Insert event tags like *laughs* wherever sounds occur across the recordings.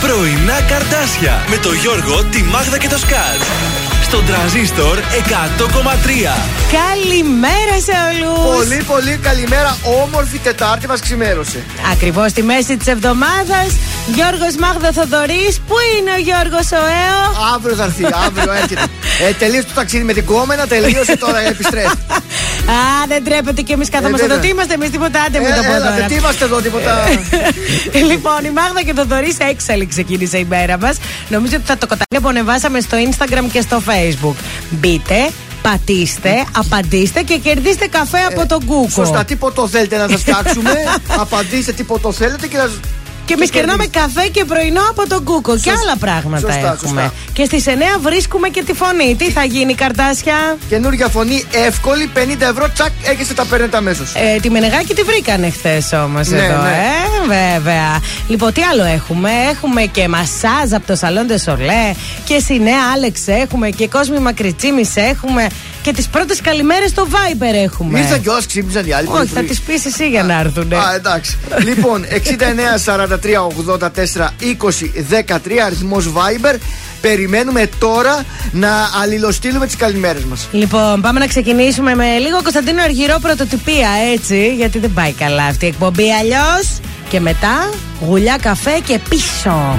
Πρωινά καρτάσια με το Γιώργο, τη Μάγδα και το Σκάτ. Στον τραζίστορ 100,3. Καλημέρα σε όλους! Πολύ, πολύ καλημέρα. Όμορφη Τετάρτη μας ξημέρωσε. Ακριβώς στη μέση της εβδομάδας. Γιώργος Μάγδα Θοδωρής. Πού είναι ο Γιώργος ο Έο; Αύριο θα έρθει, αύριο έρχεται. ε, τελείωσε το ταξίδι με την κόμενα, τελείωσε τώρα επιστρέφει. *laughs* Α, δεν τρέπεται και εμείς κάθομαστε Ε, εδώ. βέβαια. Τι είμαστε εμείς, τίποτα άντε με Ε, το πω έλατε, τώρα. τι είμαστε εδώ, τίποτα. *laughs* λοιπόν, η Μάγδα και το Θοδωρής έξαλλη ξεκίνησε η μέρα μας. Νομίζω ότι θα το καταγγείλω που ανεβάσαμε στο Instagram και στο Facebook. Μπείτε, πατήστε, απαντήστε και κερδίστε καφέ από τον Google. Ε, Σωστά, τι ποτό θέλετε να σας *laughs* φτιάξουμε. Απαντήστε τι ποτό θέλετε και να. Και εμείς κερνάμε κερδίστε. καφέ και πρωινό από τον Κούκο και Σωσ- άλλα πράγματα σωστά, έχουμε. σωστά. Και στι 9 βρίσκουμε και τη φωνή. Τι θα γίνει, καρτάσια. Καινούργια φωνή, εύκολη, 50 ευρώ, τσακ, έχετε τα παίρνετε αμέσως. Ε, τη Μενεγάκη τη βρήκανε χθες όμως Ναι, εδώ, ναι. ε, βέβαια. Λοιπόν, τι άλλο έχουμε; Έχουμε και μασάζ από το Σαλόν Σολέ και στη Νέα Άλεξ έχουμε και κόσμη Μακριτσίμης έχουμε και τις πρώτες καλημέρες στο Viber έχουμε. Ήρθαν κιόλα, ξύπνησαν οι άλλοι. Όχι, πρωί θα πρωί. τις πεις εσύ για να έρθουν. Α, εντάξει. λοιπόν, 69 43 84 20 13 αριθμός Viber. Περιμένουμε τώρα να αλληλοστείλουμε τις καλημέρες μας. Λοιπόν, πάμε να ξεκινήσουμε με λίγο Κωνσταντίνο Αργυρό πρωτοτυπία, έτσι. Γιατί δεν πάει καλά αυτή η εκπομπή αλλιώς. Και μετά γουλιά καφέ και πίσω.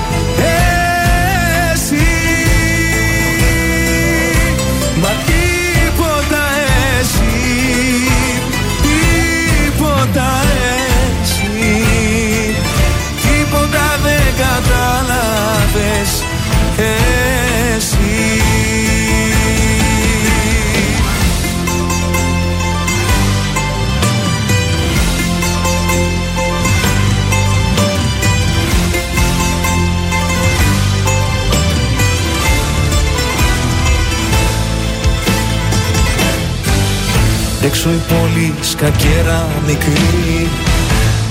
κατάλαβες Εσύ. Έξω η πόλη σκακέρα μικρή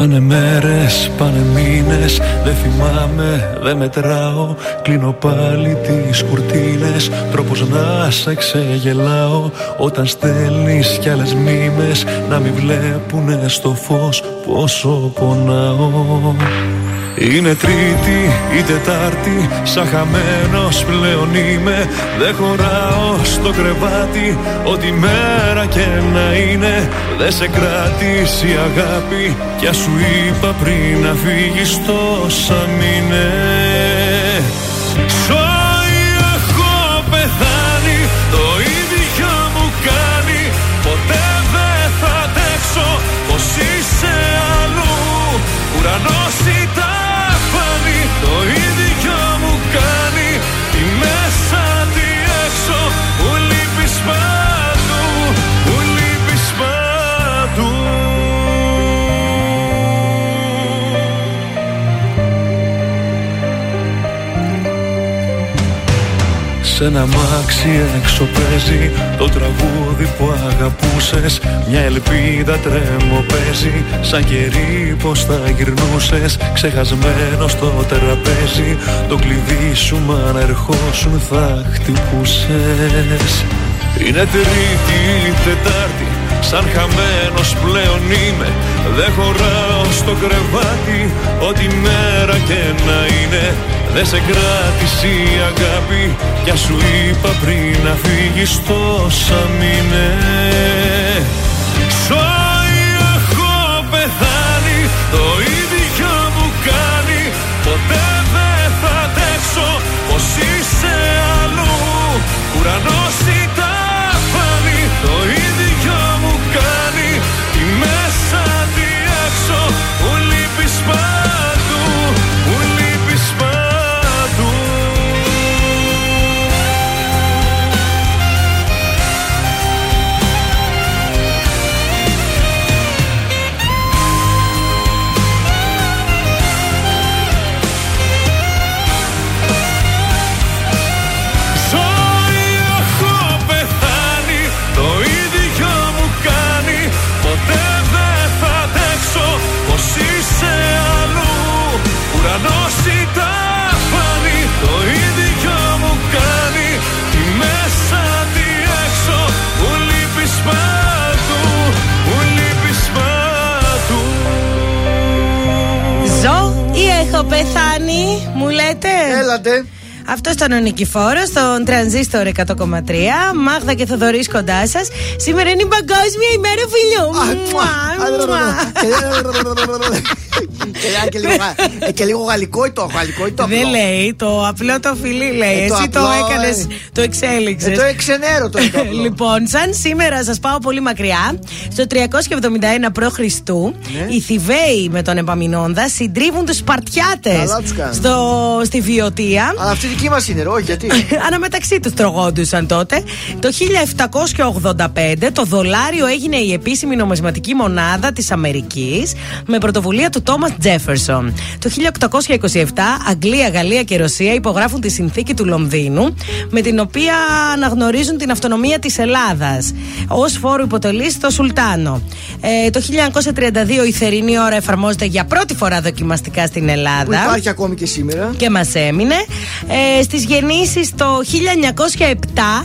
Πάνε μέρες, πάνε μήνες Δεν θυμάμαι, δεν μετράω. Κλείνω πάλι τις κουρτίνες Τρόπος να σε ξεγελάω Όταν στέλνεις κι άλλες μήμες Να μην βλέπουνε στο φως Πόσο πονάω είναι τρίτη ή τετάρτη Σαν χαμένος πλέον είμαι. Δεν χωράω στο κρεβάτι Ό,τι μέρα και να είναι. Δεν σε κράτησε η αγάπη Κι ας σου είπα πριν να φύγεις τόσα μήνες Σ' ένα μάξι έξω παίζει. Το τραγούδι που αγαπούσες Μια ελπίδα τρέμο παίζει. Σαν κερί πως θα γυρνούσες Ξεχασμένος στο τραπέζι. Το κλειδί σου μα να ερχόσουν θα χτυπούσες. Είναι τρίτη Τετάρτη Σαν χαμένος πλέον είμαι. Δεν χωράω στο κρεβάτι Ό,τι μέρα και να είναι Δεν σε κράτησε η αγάπη Κι σου είπα πριν να φύγεις τόσα μήνες πεθάνει, μου λέτε. Έλατε. Αυτό ήταν ο Νικηφόρο στον Τρανζίστορ 100,3. Μάγδα και Θοδωρή κοντά σα. Σήμερα είναι η Παγκόσμια ημέρα φιλιού. Μουα, μουα. Και- και λίγο γα- ε, Και λίγο γαλλικό ή το γαλλικό ή το Δεν απλό; λέει, το απλό το φιλί λέει. Ε, το Εσύ το απλό, έκανες, ε. το εξέλιξες. Ε, Το εξενέρω το το *laughs* απλό. Λοιπόν, σαν σήμερα σας πάω πολύ μακριά, στο 371 π.Χ. Ναι. οι Θηβαίοι με τον Επαμινόντα συντρίβουν τους Σπαρτιάτες Καλά τους κάνουν. στο, στη Βιωτία. Αλλά αυτή δική μας είναι, ρε, όχι γιατί; *laughs* Αναμεταξύ τους τρογόντουσαν τότε. Το 1785 το δολάριο έγινε η επίσημη νομισματική μονάδα της Αμερικής με πρωτοβουλία του Τόμα Τζέφερσον. Το 1827 Αγγλία, Γαλλία και Ρωσία υπογράφουν τη συνθήκη του Λονδίνου με την οποία αναγνωρίζουν την αυτονομία της Ελλάδας ως φόρο υποτελής στο Σουλτάνο. Ε, το 1932 η θερινή ώρα εφαρμόζεται για πρώτη φορά δοκιμαστικά στην Που Ελλάδα υπάρχει ακόμη και σήμερα. και μας έμεινε. Ε, στις γεννήσεις το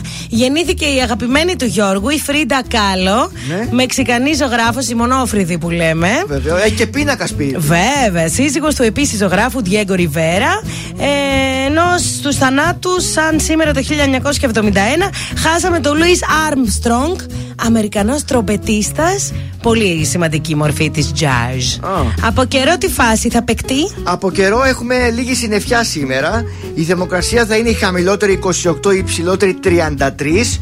1907 γεννήθηκε η αγαπημένη του Γιώργου, η Φρίντα Κάλο, Ναι. μεξικανή ζωγράφος, η μονόφρυδη που λέμε. Βεβαίω. Έχει και πίνακας σπίτι. Βέβαια, σύζυγος του επίσης ζωγράφου Διέγκο Ριβέρα. Ε, ενώ στους θανάτους, σαν σήμερα το 1971, χάσαμε τον Λουίς Άρμστρονγκ, Αμερικανός τρομπετίστας, πολύ σημαντική μορφή της jazz. Α. Από καιρό τη φάση θα παικτεί. Από καιρό έχουμε λίγη συννεφιά σήμερα. Η θερμοκρασία θα είναι η χαμηλότερη 28, η υψηλότερη 33.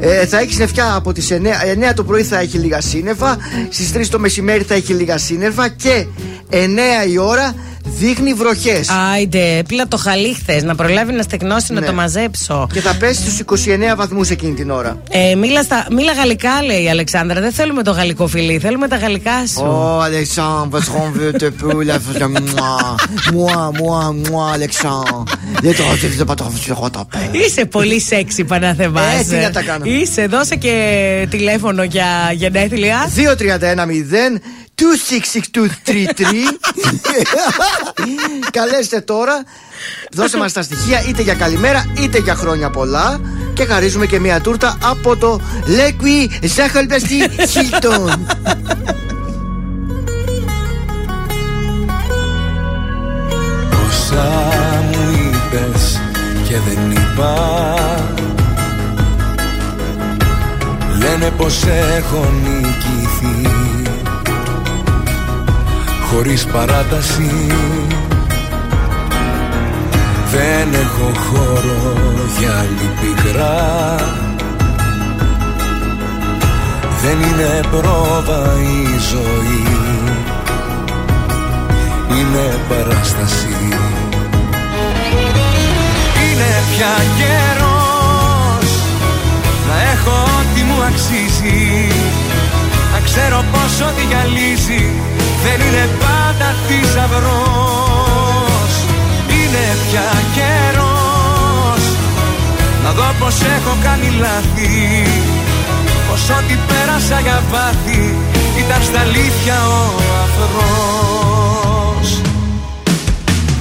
Ε, θα έχεις συννεφιά από τις 9, 9 το πρωί θα έχει λίγα σύννεφα, στις 3 το μεσημέρι θα έχει λίγα σύννεφα και 9 η ώρα δείχνει βροχές. Άιντε, πήρα το χαλί χθες να προλάβει να στεγνώσει να Ναι. το μαζέψω. Και θα πέσει στους 29 βαθμούς εκείνη την ώρα. Ε, μίλα, στα, μίλα γαλλικά, λέει η Αλεξάνδρα. Δεν θέλουμε το γαλλικό φιλί, θέλουμε τα γαλλικά σου. Oh, Alexandre, parce qu'on veut te peu, la moi, moi, moi, moi, Alexandre. Δεν το δεν pas trop rattraper. Είσαι πολύ σεξι, Παναθεμάς. Ε, τι να τα κάνω. Είσαι, δώσε και τηλέφωνο για γενέθλια. 2-31-0 266-233 *laughs* Καλέστε τώρα. Δώσε μας τα στοιχεία είτε για καλημέρα είτε για χρόνια πολλά. Και χαρίζουμε και μια τούρτα από το Λέκουι Ζάχαλπεστη Χίλτον Όσα μου είπες και δεν είπα Λένε πως έχω νικηθεί Χωρίς παράταση. Δεν έχω χώρο για άλλη πικρά. Δεν είναι πρόβα η ζωή. Είναι παράσταση. Είναι πια καιρός να έχω ό,τι μου αξίζει. Να ξέρω πως ό,τι γυαλίζει δεν είναι πάντα θησαυρός Είναι πια καιρός. Να δω πως έχω κάνει λάθη Πως ό,τι πέρασα για βάθη ήταν στα αλήθεια ο αφρός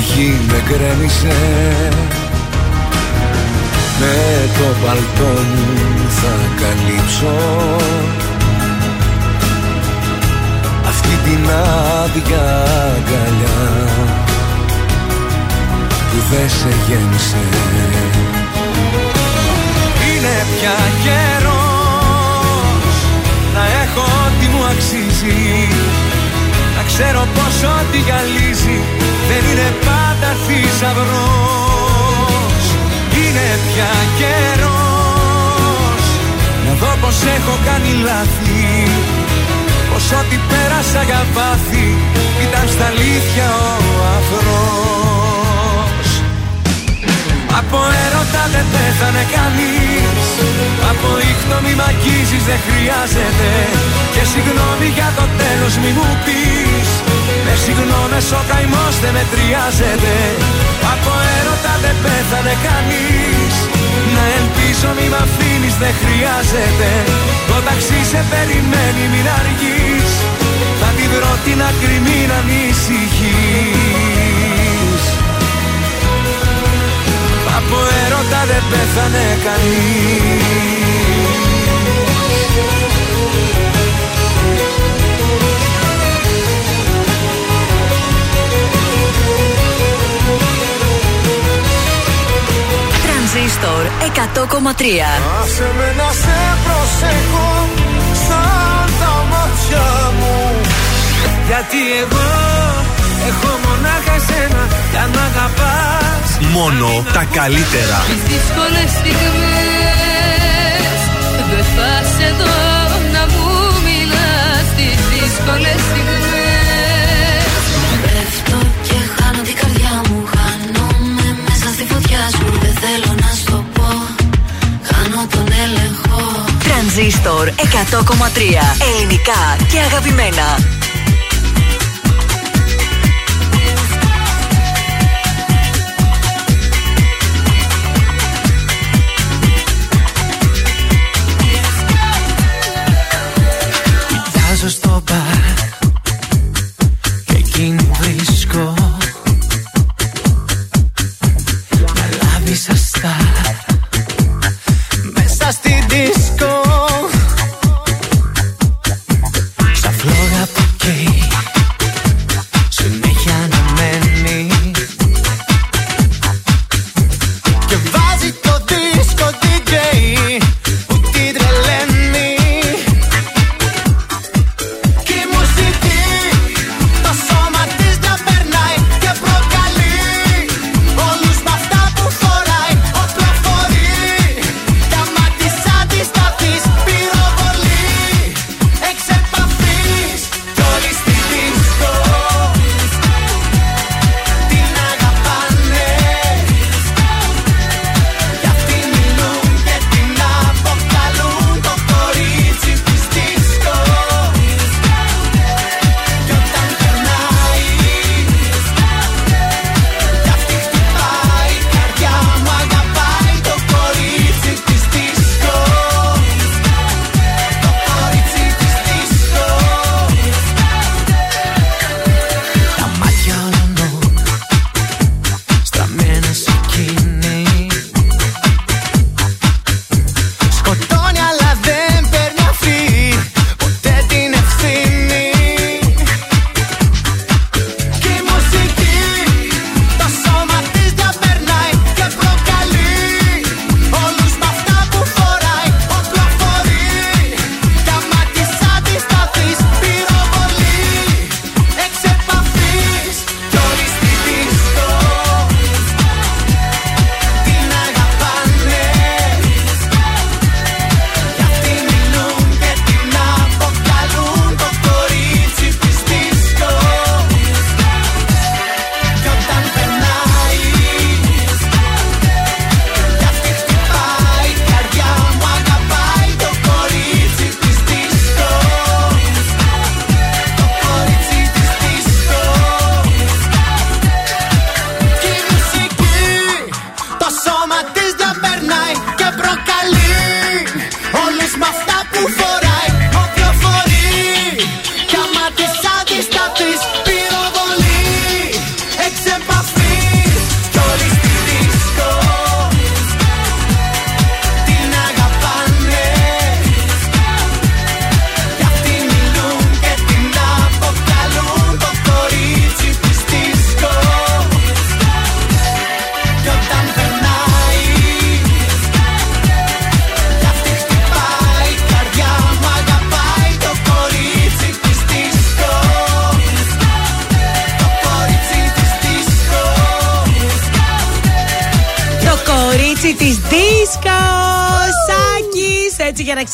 γη με γκρέμισε. Με το παλτό μου θα καλύψω. Αυτή την άδεια αγκαλιά που δεν σε γέμισε. Είναι πια καιρός να έχω ό,τι μου αξίζει. Να ξέρω πως ό,τι γυαλίζει δεν είναι πάντα θησαυρός. Είναι πια καιρός. Να δω πως έχω κάνει λάθη. Πως ό,τι πέρασα για πάθη ήταν στα αλήθεια ο αφρός Από έρωτα δεν πέθανε κανείς. Από ήχτο μη μ' αγγίζεις δεν χρειάζεται. Και συγγνώμη για το τέλος μη μου πεις. Με συγγνώμες ο καημός δεν μετριάζεται. Από έρωτα δεν πέθανε κανείς. Να ελπίζω μη μ' αφήνεις δεν χρειάζεται. Το ταξί σε περιμένει μην αργείς. Θα την βρω την άκρη μην ανησυχείς. Από έρωτα δεν πέθανε κανείς Τρανζίστορ 100,3 Άσε με να σε προσέχω σαν τα μάτια μου. Γιατί εγώ έχω μονάχα εσένα για να αγαπάς Μόνο τα καλύτερα. Τις δύσκολες στιγμές Δεν θα σε δω να μου μιλάς. Τις δύσκολες στιγμές μέσα στη φωτιά σου Δεν θέλω να σου το πω. Χάνω τον έλεγχο. Τρανζίστορ 100,3 Ελληνικά και αγαπημένα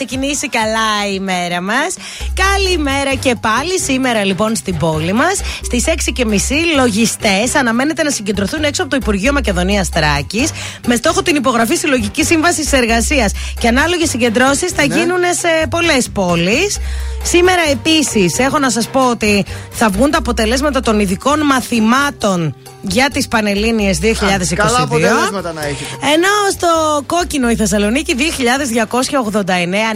ξεκινήσει καλά η μέρα μας. Καλημέρα και πάλι. Σήμερα λοιπόν στην πόλη μας στις μισή λογιστές αναμένεται να συγκεντρωθούν έξω από το Υπουργείο Μακεδονίας Τράκης με στόχο την υπογραφή συλλογική σύμβασης εργασίας. Και ανάλογες συγκεντρώσεις θα ναι. γίνουν σε πολλές πόλεις. Σήμερα επίσης έχω να σας πω ότι θα βγουν τα αποτελέσματα των ειδικών μαθημάτων για τις Πανελλήνιες 2022. Καλά αποτελέσματα να έχει. Ενώ στο κόκκινο η Θεσσαλονίκη 2289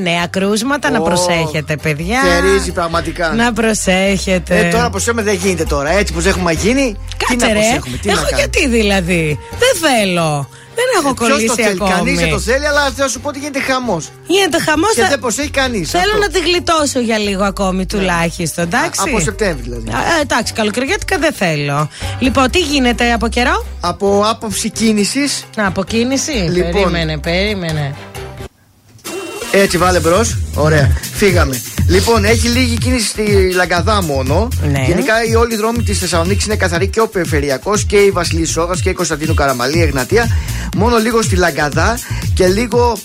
νέα κρούσματα. Να προσέχετε, παιδιά. Θερίζει πραγματικά. Να προσέχετε. Ε, τώρα προσέχουμε δεν γίνεται τώρα. Έτσι πω έχουμε γίνει. Κάτσε τι ρε. Να τι Έχω να γιατί δηλαδή. Δεν θέλω έχω κολλήσει το θέλει, κανείς δεν το θέλει, αλλά θα σου πω ότι γίνεται χαμός. Γίνεται χαμός. Και θα... δεν προσέχει κανείς. Θέλω αυτό. να τη γλιτώσω για λίγο ακόμη ναι. τουλάχιστον, εντάξει. από Σεπτέμβρη δηλαδή. Ε, εντάξει, καλοκαιριάτικα δεν θέλω. Λοιπόν, τι γίνεται από καιρό; Από άποψη κίνησης. Από κίνηση. Λοιπόν. Περίμενε, περίμενε. Έτσι βάλε μπρος. Ωραία. Φύγαμε. Λοιπόν, έχει λίγη κίνηση στη Λαγκαδά μόνο. Ναι. Γενικά, η όλη δρόμη δρόμοι της Θεσσαλονίκης είναι καθαρή και ο Περιφερειακός και η Βασιλής Σόγα και η Κωνσταντίνου Καραμαλή, η Εγνατία μόνο λίγο στη Λαγκαδά και λίγο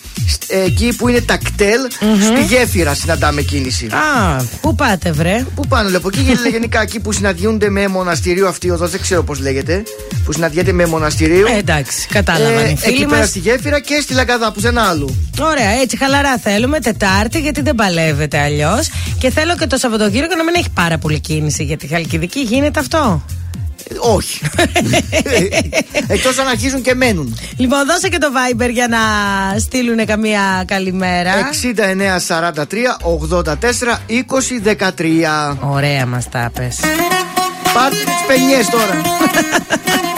εκεί που είναι τα κτέλ, mm-hmm. στη γέφυρα συναντάμε κίνηση. Α, πού πάτε, βρε; Πού πάνω, λέω. Εκεί γενικά εκεί που συναντιούνται με μοναστηρίο αυτή η οδό, δεν ξέρω πώς λέγεται. Που συναντιέται με μοναστηρίο. Ε, εντάξει, κατάλαβα. Ε, εκεί πέρα στη γέφυρα και στη Λαγκαδά, πουθενά άλλου. Ωραία, έτσι χαλαρά θέλουμε. Τετάρτη, γιατί δεν παλεύετε αλλιώς. Και θέλω και το Σαββατοκύριακο να μην έχει πάρα πολύ κίνηση, γιατί χαλκιδική γίνεται αυτό. Όχι. *laughs* Εκτός αν αρχίζουν και μένουν. Λοιπόν, δώσε και το Viber για να στείλουν καμία καλημέρα. 69 43 84 20 13. Ωραία μας τα πες. Πάτε τις παινιές τώρα. *laughs*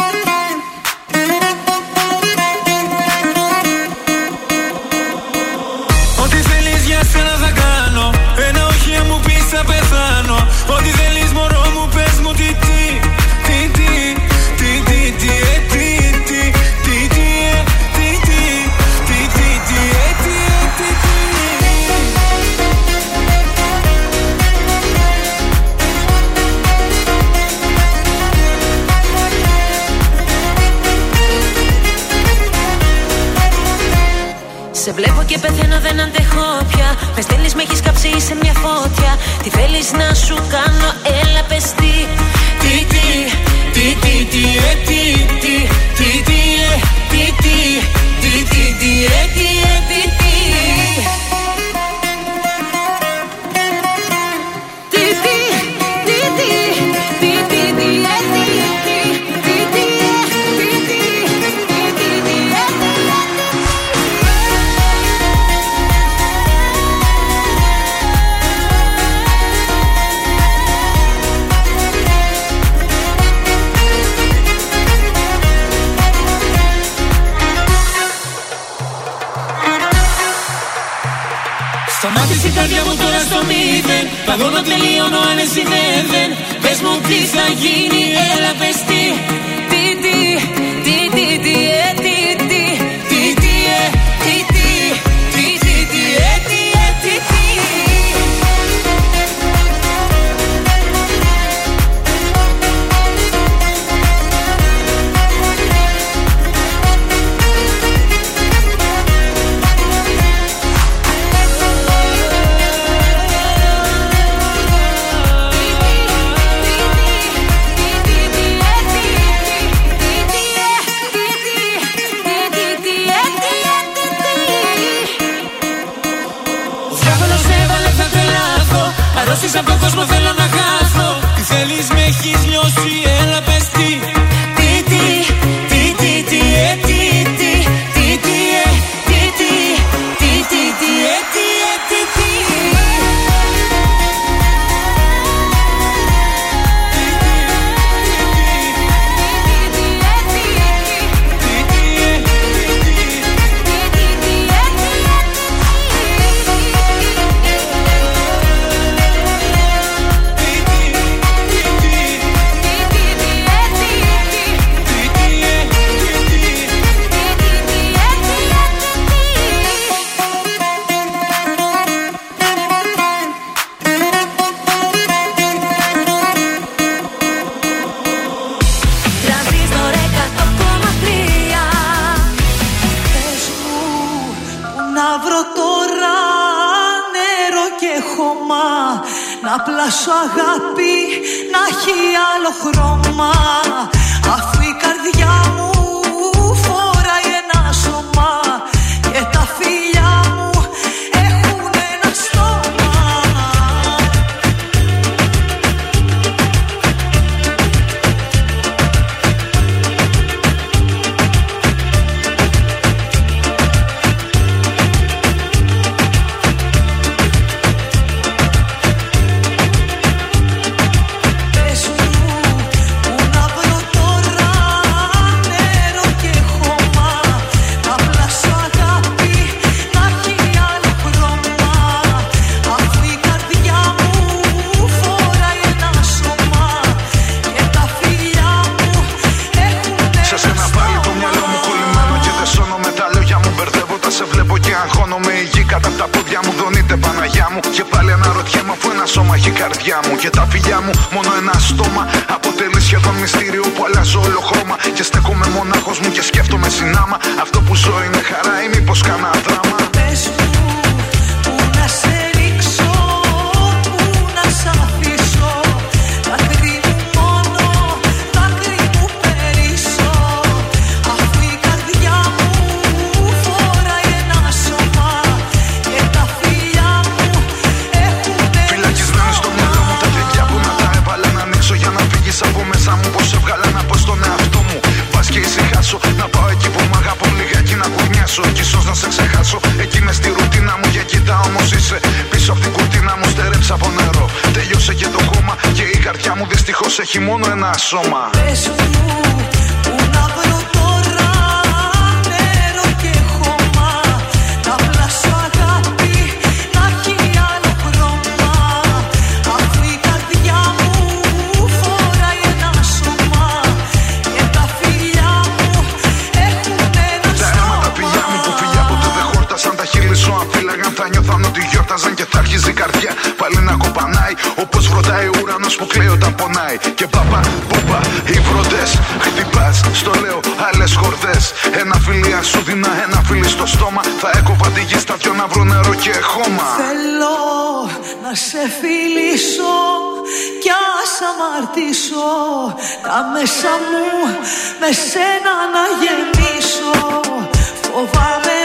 που κλαίει όταν πονάει. Και παπα, πούπα, οι βροντές Χτυπάς, στο λέω, άλλες χορδές. Ένα φιλία σου δίνα, ένα φίλι στο στόμα. Θα έκοβα τη γη στα δυο να βρω νερό και χώμα. Θέλω να σε φιλήσω κι ας αμαρτήσω. Τα μέσα μου με σένα να γεμίσω. Φοβάμαι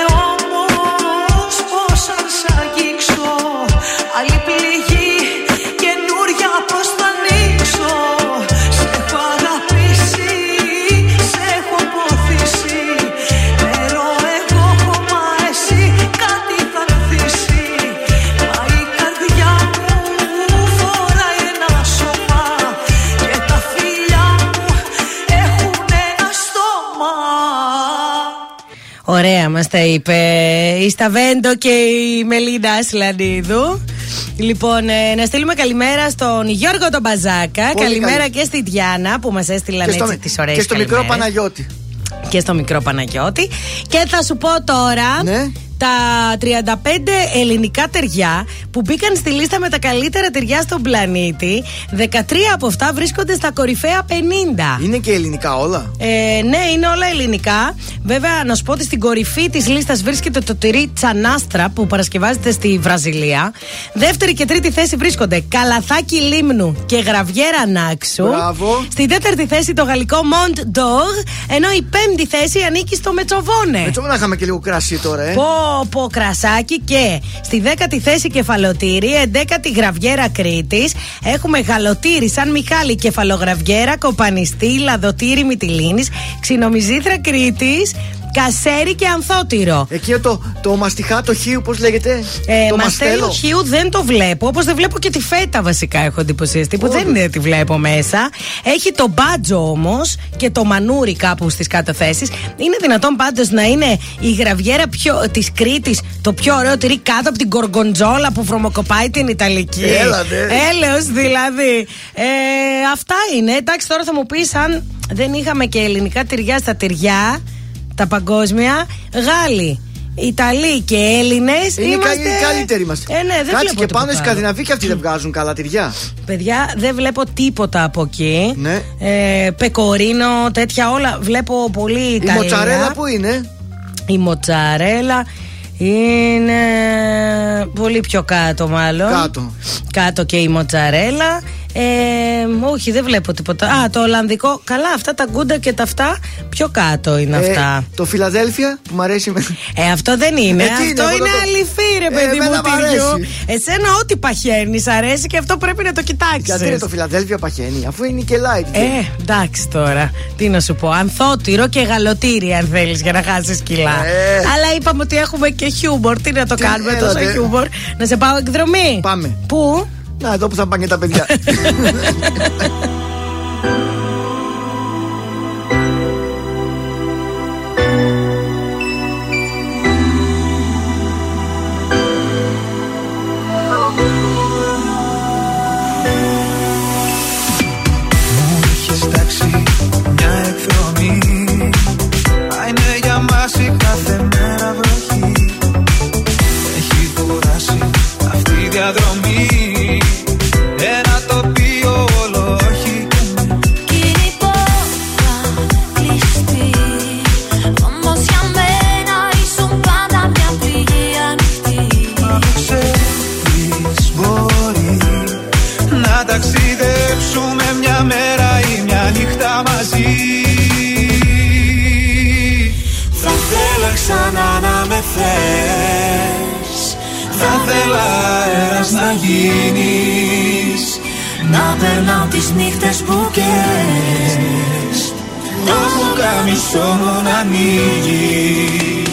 Ωραία μας τα είπε η Σταβέντο και η Μελίνα Ασλανίδου. Λοιπόν, ε, να στείλουμε καλημέρα στον Γιώργο τον Μπαζάκα. Πολύ καλημέρα καλή. και στη Διάνα που μας έστειλαν Και στο, έτσι τις ωραίες και στο μικρό Παναγιώτη. Και στο μικρό Παναγιώτη. Και θα σου πω τώρα Ναι. Τα 35 ελληνικά ταιριά που μπήκαν στη λίστα με τα καλύτερα ταιριά στον πλανήτη. 13 από αυτά βρίσκονται στα κορυφαία 50. Είναι και ελληνικά όλα; Ε, ναι, είναι όλα ελληνικά. Βέβαια, να σου πω ότι στην κορυφή της λίστας βρίσκεται το τυρί Τσανάστρα που παρασκευάζεται στη Βραζιλία. Δεύτερη και τρίτη θέση βρίσκονται Καλαθάκι Λίμνου και Γραβιέρα Νάξου. Μπράβο. Στην τέταρτη θέση το γαλλικό Mont d'Or. Ενώ η πέμπτη θέση ανήκει στο Μετσοβόνε. Έτσι να είχαμε και λίγο κρασί τώρα, ε. Πω, πω κρασάκι και στη δέκατη θέση κεφαλοτήρι, εντέκατη γραβιέρα Κρήτης. Έχουμε γαλοτήρι σαν Μιχάλη κεφαλογραβιέρα, κοπανιστή, λαδοτήρι Μυτιλίνη, ξινομιζήθρα Κρήτης, κασέρι και ανθότυρο. Εκεί το, το μαστιχά, το χείου, πώς λέγεται; Ε, το μαστέλο χείου δεν το βλέπω. Όπως δεν βλέπω και τη φέτα βασικά έχω εντυπωσιαστεί. Που δεν είναι, τη βλέπω μέσα. Έχει το μπάτζο όμως και το μανούρι κάπου στις κάτω θέσει. Είναι δυνατόν πάντως να είναι η γραβιέρα της Κρήτης το πιο ωραίο τυρί κάτω από την κοργκοντζόλα που βρωμοκοπάει την Ιταλική; Έλα, ναι. Έλεος δηλαδή. Ε, αυτά είναι. Εντάξει, τώρα θα μου πεις αν δεν είχαμε και ελληνικά τυριά στα τυριά, τα παγκόσμια, Γάλλοι. Ιταλοί και Έλληνες. Είναι είμαστε... οι καλύτεροι μα. Ε, ναι, δεν Κάτσε βλέπω και τίποτα πάνω οι άλλο. Σκανδιναβοί και αυτοί δεν βγάζουν καλά τυριά. Παιδιά, δεν βλέπω τίποτα από εκεί. Ναι. Ε, πεκορίνο, τέτοια όλα. Βλέπω πολύ Η Ιταλία. μοτσαρέλα που είναι; Η μοτσαρέλα. Είναι πολύ πιο κάτω μάλλον. Κάτω. Κάτω και η μοτσαρέλα. Ε, όχι, δεν βλέπω τίποτα. Α, το Ολλανδικό. Καλά, αυτά τα γκούντα και τα αυτά πιο κάτω είναι αυτά. το Φιλαδέλφια που μου αρέσει. με- Ε, αυτό δεν είναι. Ε, τι είναι, αυτό εγώ είναι το- αληθή, ρε Ε, παιδί μου. εμένα μ' τυριού. αρέσει. Εσένα ό,τι παχαίνεις αρέσει και αυτό πρέπει να το κοιτάξεις. Γιατί είναι το Φιλαδέλφια παχαίνει, αφού είναι και light. Ε, εντάξει τώρα. Τι να σου πω. Ανθότυρο και γαλοτήρι, αν θέλεις, για να χάσεις κιλά. Ε. Αλλά είπαμε ότι έχουμε και χιούμορ. Τι να το Τι, κάνουμε έλατε. τόσο χιούμορ. Να σε πάω εκδρομή. Πάμε. Πού; Να, εδώ που θα πάνε και τα παιδιά. Μου είχες αέρας να γίνεις. Να περνάω τις νύχτες που καίες. Το πουκάμισο μου να ανοίγεις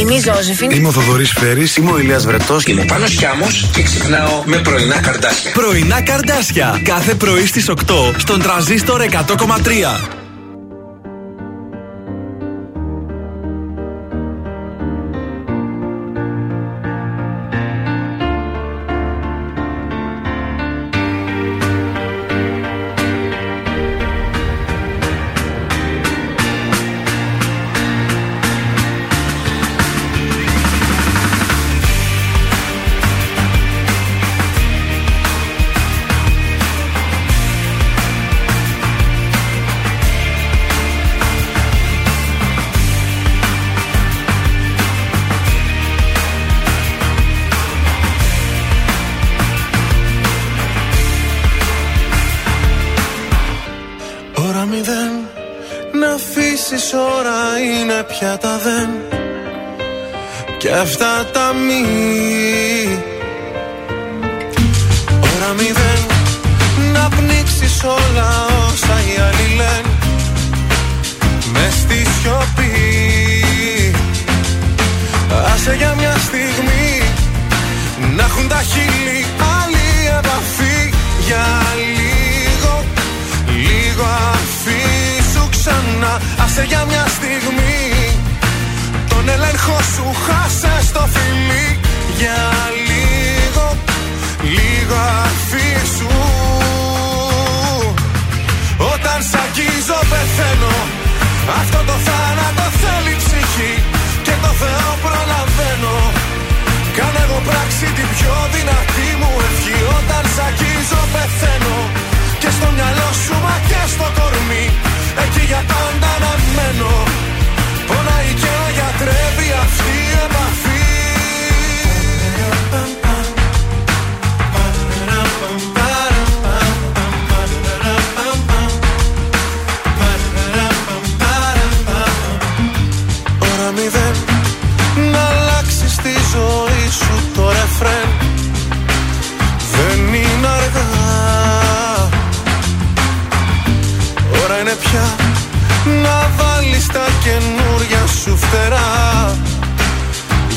Είμαι η Ζώζεφιν. Είμαι ο Θοδωρής Φέρης. Είμαι ο Ηλίας Βρετός. Είμαι ο Πάνος Χιάμος και ξυπνάω με πρωινά καρδάσια. Πρωινά καρδάσια. Κάθε πρωί στις 8 στον τραζίστορ 100,3.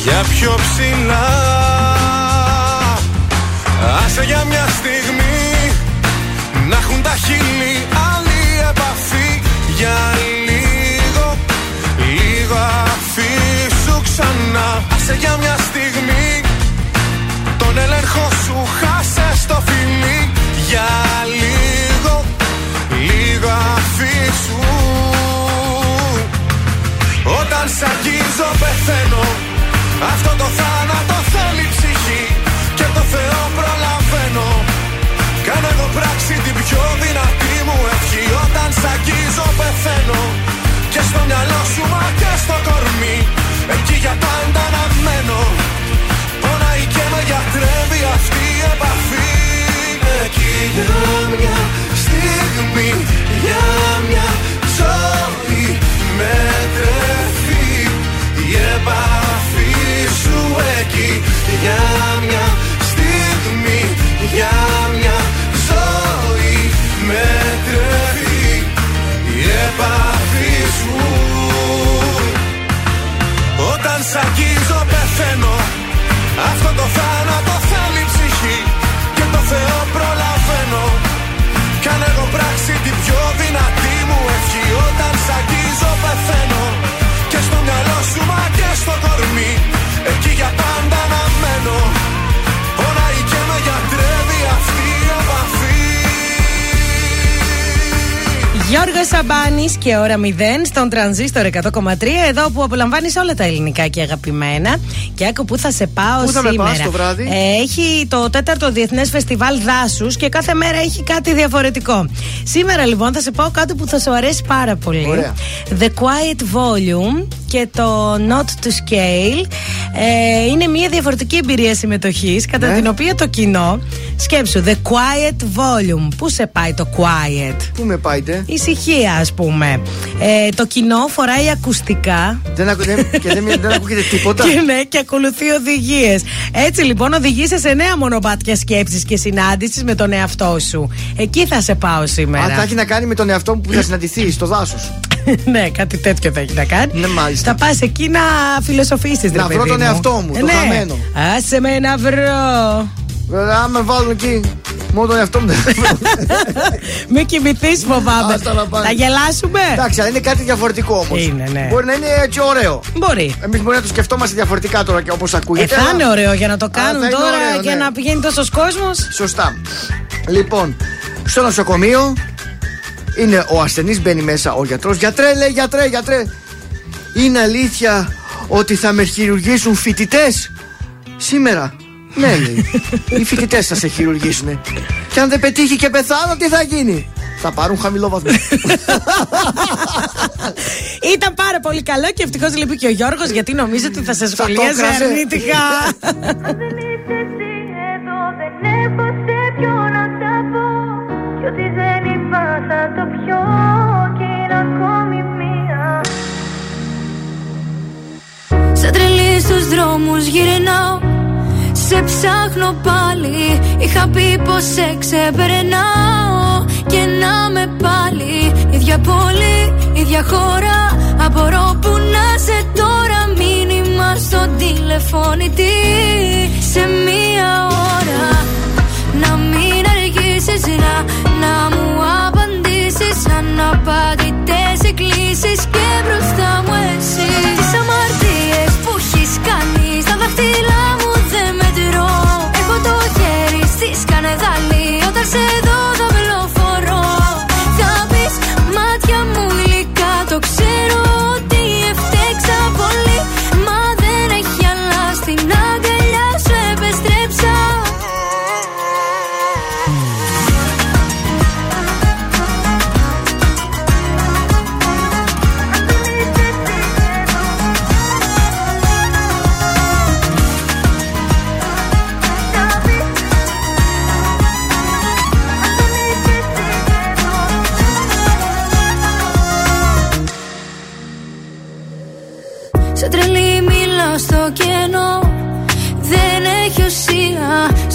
Για πιο ψηλά. Άσε για μια στιγμή Να έχουν τα χείλη άλλη επαφή. Για λίγο Λίγο αφήσου ξανά. Άσε για μια στιγμή. Τον έλεγχο σου χάσε στο φιλί. Για λίγο Λίγο αφήσου Όταν σ' αγγίζω πεθαίνω Αυτό το θάνατο θέλει ψυχή Και το Θεό προλαβαίνω Κάνε εγώ πράξη την πιο δυνατή μου ευχή. Όταν σ' αγγίζω πεθαίνω. Και στο μυαλό σου μα και στο κορμί. Εκεί για πάντα να μένω. Πονάει και με γιατρεύει αυτή η επαφή. Εκεί για μια στιγμή Για μια ζωή με τρεφή Η επαφή σου εκεί. Για μια στιγμή Για μια ζωή με τρεφή Η επαφή σου. Όταν σ' αγγίζω πεθαίνω. Αυτό το θάνατο θέλει ψυχή Και το Θεό προλαβαίνω. Κάνε εγώ πράξη την πιο δυνατή μου ευχή Γιώργος Σαμπάνης και ώρα 0 στον τρανζίστορ 100,3. Εδώ που απολαμβάνεις όλα τα ελληνικά και αγαπημένα. Και άκου που θα σε πάω Πού θα με σήμερα. πας το βράδυ; Ε, έχει το τέταρτο Διεθνές Φεστιβάλ Δάσους και κάθε μέρα έχει κάτι διαφορετικό. Σήμερα λοιπόν θα σε πάω κάτι που θα σου αρέσει πάρα πολύ. Ωραία. The Quiet Volume και το Not to Scale. Ε, είναι μια διαφορετική εμπειρία συμμετοχής κατά Ναι. την οποία το κοινό. Σκέψου, The Quiet Volume. Πού σε πάει το Quiet? Πού με πάτε; Ησυχία, ας πούμε. Ε, το κοινό φοράει ακουστικά. δεν, ακου, δεν, Και δεν, δεν ακούγεται τίποτα; *laughs* Και ναι, και ακολουθεί οδηγίες. Έτσι λοιπόν, οδηγείσαι σε νέα μονοπάτια σκέψης και συνάντησης με τον εαυτό σου. Εκεί θα σε πάω σήμερα. Αν θα έχει να κάνει με τον εαυτό μου που θα συναντηθεί στο δάσος. *laughs* ναι, κάτι τέτοιο θα έχει να κάνει. Ναι, μάλιστα. Θα πας εκεί να φιλοσοφήσεις, Να βρω τον εαυτό μου, το ναι. χαμένο. Άσε με να βρω. Βέβαια, αν με βάλουν εκεί, μόνο τον εαυτό μου δεν θα βρω. Μην κοιμηθείς, φοβάμαι. Άστα να πάνε. Θα γελάσουμε; Εντάξει, αλλά είναι κάτι διαφορετικό όμως. Είναι, ναι. Μπορεί να είναι έτσι ωραίο. Μπορεί. Εμείς μπορεί να το σκεφτόμαστε διαφορετικά τώρα και όπως Ε, ακούγεται. θα αλλά- είναι ωραίο για να το Α, κάνουν θα είναι τώρα ωραίο, και ναι. να πηγαίνει τόσος κόσμος. Σωστά. Λοιπόν, στο νοσοκομείο είναι ο ασθενής μπαίνει μέσα ο γιατρός Γιατρέ λέει γιατρέ γιατρέ Είναι αλήθεια ότι θα με χειρουργήσουν φοιτητές; Σήμερα. Ναι λέει. *laughs* Οι φοιτητές θα σε χειρουργήσουν Και αν δεν πετύχει και πεθάνω τι θα γίνει; Θα πάρουν χαμηλό βαθμό. *laughs* Ήταν πάρα πολύ καλό και ευτυχώς λείπει και ο Γιώργος γιατί νομίζω ότι θα σε σχολίαζε έκραζε. αρνητικά. Εδώ δεν έχω σε ποιον να τα πω. Κι ότι δεν είπα θα το πιω Σαν τρελή στου δρόμους γυρνάω. Σε ψάχνω πάλι. Είχα πει πως σε ξεπερνάω. Και να με πάλι. Ίδια πόλη, ίδια χώρα. Απορώ που να σε τώρα. Μήνυμα στο τηλεφώνητη Σε μία ώρα. Να μην αργήσεις να, να μου απαντήσεις, Αν απαντητέ εκκλήσεις και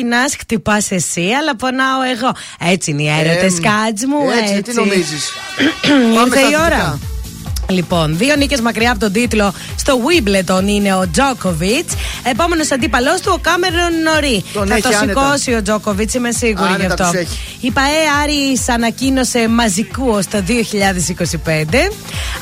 Διονύση Χινά, χτυπάς εσύ, αλλά πονάω εγώ. Έτσι είναι οι έρωτε, Εμ, κάτς μου. έτσι, Έτσι, τι νομίζεις. *clears throat* Ήρθε στα η ώρα. θετικά. Λοιπόν, δύο νίκες μακριά από τον τίτλο στο Wimbledon είναι ο Τζόκοβιτ. Επόμενος αντίπαλός του ο Κάμερον Νορί. Τον Θα έχει το άνετα. σηκώσει ο Τζόκοβιτ, είμαι σίγουρη γι' Άνετα αυτό. τους έχει. Η ΠαΕ Άρης ανακοίνωσε μαζικού ως το 2025.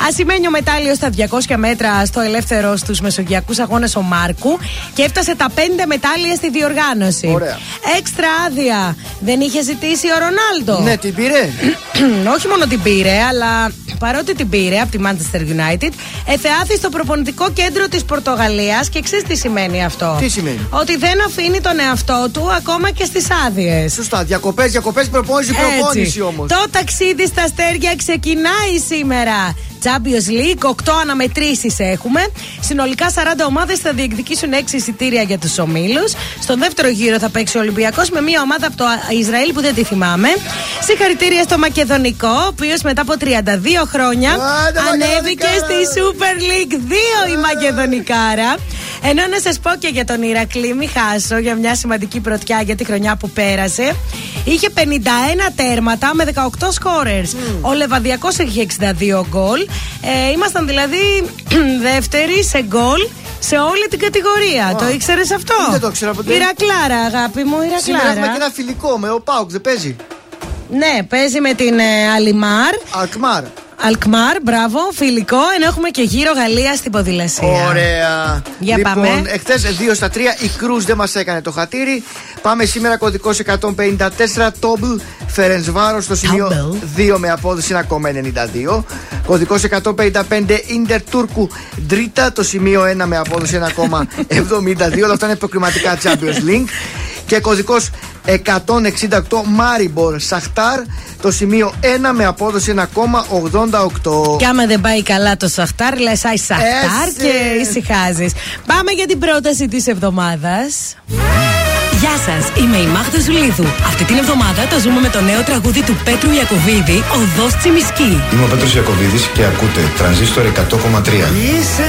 Ασημένιο μετάλλιος στα 200 μέτρα στο ελεύθερο στους Μεσογειακούς Αγώνες ο Μάρκου και έφτασε τα 5 μετάλλια στη διοργάνωση. Ωραία. Έξτρα άδεια δεν είχε ζητήσει ο Ρονάλντο. Ναι, την πήρε. *clears throat* Όχι μόνο την πήρε, αλλά παρότι την πήρε από τη Manchester United, εθεάθη στο προπονητικό κέντρο της Πορτογαλίας και ξέρεις τι σημαίνει αυτό; Τι σημαίνει; Ότι δεν αφήνει τον εαυτό του ακόμα και στις άδειες. Σωστά. Διακοπές, διακοπές, προπόνηση, προπόνηση όμως. Το ταξίδι στα αστέρια ξεκινάει σήμερα. Champions League, 8 αναμετρήσεις έχουμε. Συνολικά 40 ομάδες θα διεκδικήσουν 6 εισιτήρια για τους ομίλους. Στον δεύτερο γύρο θα παίξει ο Ολυμπιακός με μια ομάδα από το Ισραήλ που δεν τη θυμάμαι. Συγχαρητήρια στο Μακεδονικό, ο οποίος μετά από 32 χρόνια Άντε, ανέβηκε Μακεδονικάρα! στη Super League 2 η Μακεδονικάρα. Ενώ να σας πω και για τον Ηρακλή, μη χάσω για μια σημαντική πρωτιά για τη χρονιά που πέρασε. Είχε 51 τέρματα με 18 σκόρερς. Ο Λεβαδιακός έχει 62 γκολ. Ε, ήμασταν δηλαδή *clears throat* δεύτεροι σε γκολ σε όλη την κατηγορία. Το ήξερες αυτό; Δεν το ήξερα ποτέ. Ηρακλάρα, αγάπη μου, Σήμερα Ηρακλάρα. έχουμε και ένα φιλικό με ο Πάουκ, δεν παίζει; Ναι, παίζει με την ε, Αλιμάρ. Αλκμάρ. Αλκμάρ, μπράβο, φιλικό, ενώ έχουμε και γύρω Γαλλία στην ποδηλασία. Ωραία. Για λοιπόν, πάμε. εχθές 2 στα 3 η Κρούζ δεν μας έκανε το χατήρι. Πάμε σήμερα κωδικός 154 Τόμπλ Φερενσβάρο στο σημείο 2 με απόδοση 1,92. Κωδικός 155 Ιντερ Τούρκου Ντρίτα το σημείο 1 με απόδοση 1,72. Όλα αυτά είναι προκριματικά Champions League. Και κωδικός 168 Μάριμπορ Σαχτάρ το σημείο 1 με απόδοση 1,88. Και άμα δεν πάει καλά το Σαχτάρ, λες Άι Σαχτάρ Έτσι. και ησυχάζεις. Πάμε για την πρόταση της εβδομάδας. Γεια σας, είμαι η Μάγδα Ζουλίδου. Αυτή την εβδομάδα το ζούμε με το νέο τραγούδι του Πέτρου Ιακοβίδη, Οδός Τσιμισκή. Είμαι ο Πέτρος Ιακωβίδης και ακούτε τρανζίστορ 100,3. Είσαι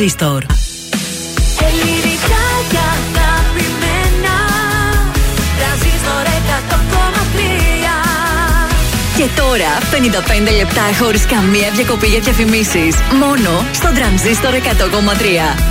τρανζίστορ. Ελληνικά και αγαπημένα Τρανζίστορ 100,3 Και τώρα 55 λεπτά χωρίς καμία διακοπή για διαφημίσεις. Μόνο στο τρανζίστορ 100,3.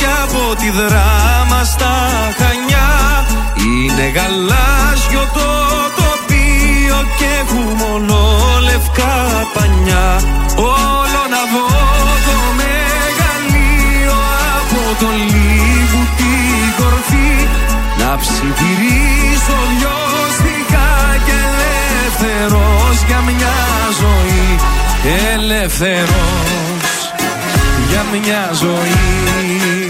στοιχείο και από τη δράμα στα Χανιά. Είναι γαλάζιο το τοπίο και έχουμε μόνο λευκά πανιά. Όλο να δω το μεγαλείο από το λίγου την κορφή. Να ψιθυρίσω λιώστικα και ελεύθερος για μια ζωή. Ελεύθερος για μια ζωή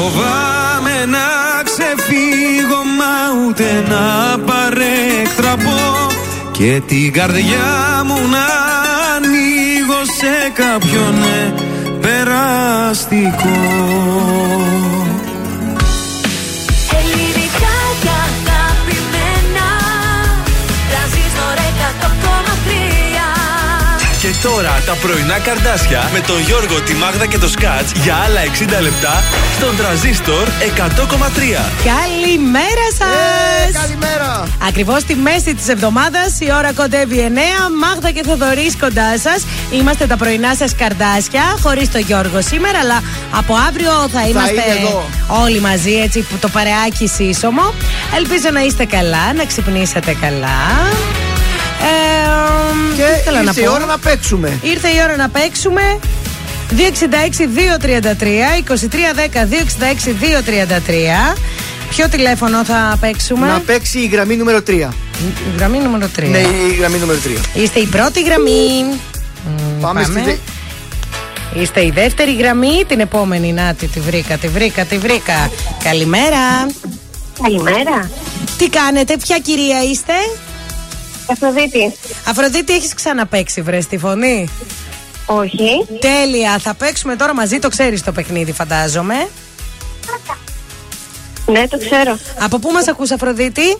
φοβάμαι να ξεφύγω μα ούτε να παρέκτραπω. Και την καρδιά μου να ανοίγω σε κάποιον ναι, περαστικό τώρα τα πρωινά καρδάσια με τον Γιώργο, τη Μάγδα και το Σκάτς για άλλα 60 λεπτά στον τραζίστορ 100,3. Καλημέρα σας! Ε, καλημέρα! Ακριβώς στη μέση της εβδομάδας η ώρα κοντεύει 9. Μάγδα και Θοδωρής κοντά σας. Είμαστε τα πρωινά σας καρδάσια, χωρίς τον Γιώργο σήμερα, αλλά από αύριο θα είμαστε είναι εδώ. όλοι μαζί, έτσι που το παρεάκι σύσσωμο. Ελπίζω να είστε καλά, να ξυπνήσετε καλά. Ε, Και τι ήθελα να ήρθε η πω; ώρα να παίξουμε. Ήρθε η ώρα να παίξουμε. 266-233, 2310-266-233. Ποιο τηλέφωνο θα παίξουμε, Να παίξει η γραμμή νούμερο 3. Η γραμμή νούμερο 3. Ναι, η γραμμή νούμερο 3. Είστε η πρώτη γραμμή. Μ, Πάμε στη δε- Είστε η δεύτερη γραμμή, την επόμενη. Να τη, τη βρήκα, τη βρήκα, τη βρήκα. Καλημέρα. Καλημέρα. Τι κάνετε, ποια κυρία είστε; Αφροδίτη. Αφροδίτη, έχεις ξαναπέξει βρες τη φωνή; Όχι. Τέλεια, θα παίξουμε τώρα μαζί, το ξέρεις το παιχνίδι φαντάζομαι. Ναι, το ξέρω. Από πού μας ακούς Αφροδίτη;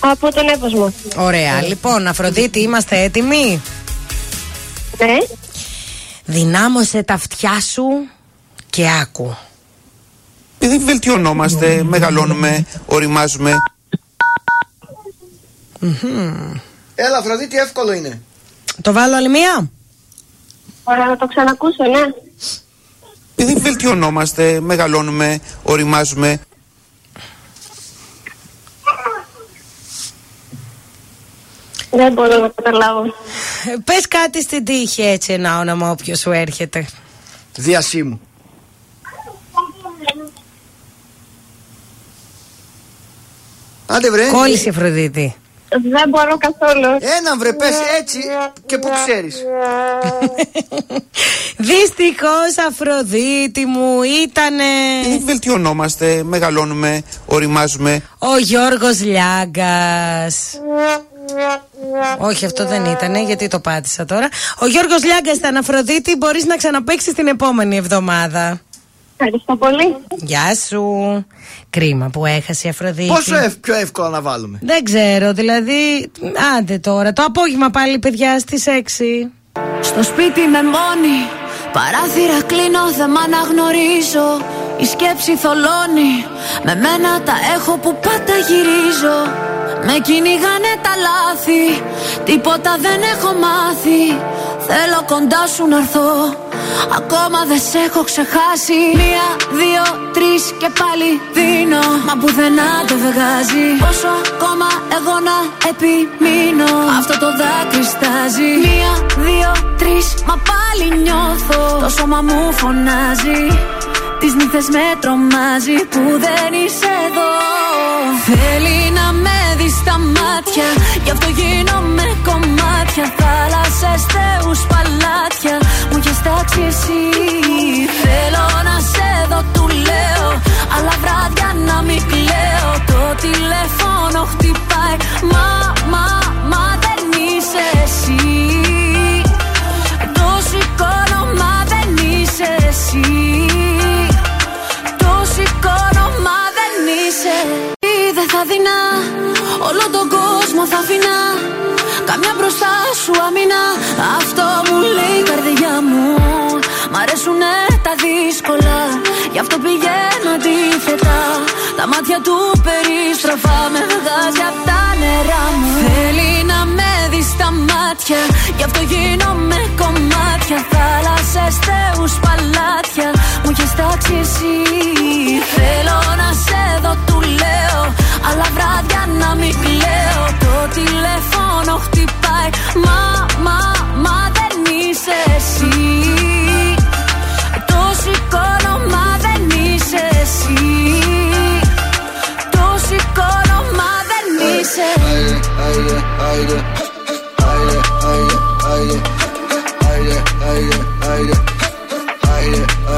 Από τον έποσμο. Ωραία, λοιπόν Αφροδίτη είμαστε έτοιμοι; Ναι. Δυνάμωσε τα αυτιά σου και άκου. Επειδή βελτιωνόμαστε, μεγαλώνουμε, οριμάζουμε. Έλα, Αφροδίτη, εύκολο είναι. Το βάλω άλλη μία; Ωραία, να το ξανακούσω, ναι. Επειδή βελτιωνόμαστε, μεγαλώνουμε, οριμάζουμε. Δεν μπορώ να καταλάβω. Ε, Πες κάτι στην τύχη έτσι ένα όνομα όποιος σου έρχεται. Διασύμου. Άντε βρε. Κόλλησε η Αφροδίτη. Δεν μπορώ καθόλου. Έναν βρε, πες έτσι και που ξέρεις. *laughs* Δυστυχώς Αφροδίτη μου ήτανε Επειδή βελτιωνόμαστε, μεγαλώνουμε, οριμάζουμε. ο Γιώργος Λιάγκας. Όχι, αυτό δεν ήτανε, γιατί το πάτησα τώρα. Ο Γιώργος Λιάγκας ήταν Αφροδίτη, μπορείς να ξαναπαίξεις την επόμενη εβδομάδα. Ευχαριστώ πολύ. Γεια σου. Κρίμα που έχασε η Αφροδίτη. Πόσο ευ- πιο εύκολα να βάλουμε; Δεν ξέρω, δηλαδή. Άντε τώρα. Το απόγευμα πάλι, παιδιά, στις 6. Στο σπίτι με μόνη Παράθυρα κλείνω, δεν μ' αναγνωρίζω Η σκέψη θολώνει Με μένα τα έχω που πάντα γυρίζω Με κυνηγάνε τα λάθη Τίποτα δεν έχω μάθει Θέλω κοντά σου να έρθω Ακόμα δεν σε έχω ξεχάσει. Μία, δύο, τρεις και πάλι δίνω. Μα πουθενά δεν βγάζει. Πόσο ακόμα εγώ να επιμείνω. Αυτό το δάκρυ στάζει Μία, δύο, τρεις Μα πάλι νιώθω. Το σώμα μου φωνάζει. Τις νύχτες με τρομάζει Που δεν είσαι εδώ. Θέλει να με δεις στα μάτια. Γι' αυτό γίνομαι κομμάτια Θάλασσες, θεούς, παλάτια. Μου έχεις τάξει εσύ. Θέλω να σε δω, του λέω. Αλλά βράδια να μην κλαίω. Το τηλέφωνο χτυπάει. Μα, μα, μα δεν είσαι εσύ. Το σηκώνω, μα δεν είσαι εσύ. Το σηκώνω, μα δεν είσαι. Ή Δεν θα δεινά. Όλο τον κόσμο θα αφήνα Καμιά μπροστά σου αμήνα Αυτό μου λέει η καρδιά μου. Μ' αρέσουνε τα δύσκολα Γι' αυτό πηγαίνω αντίθετα. Τα μάτια του περιστροφά Με βγάζει απ' τα νερά μου. Θέλει να με δει στα μάτια Γι' αυτό γίνομαι κομμάτια. Θάλασσες, θεούς, παλάτια Μου έχεις τάξει εσύ. Θέλω να σε δω, του λέω Αλλά βράδια να μην κλαίω. Το τηλέφωνο χτυπάει Μα, μα, μα δεν είσαι εσύ Το σηκώνω, μα δεν είσαι εσύ Το σηκώνω, μα δεν είσαι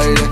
Θέλει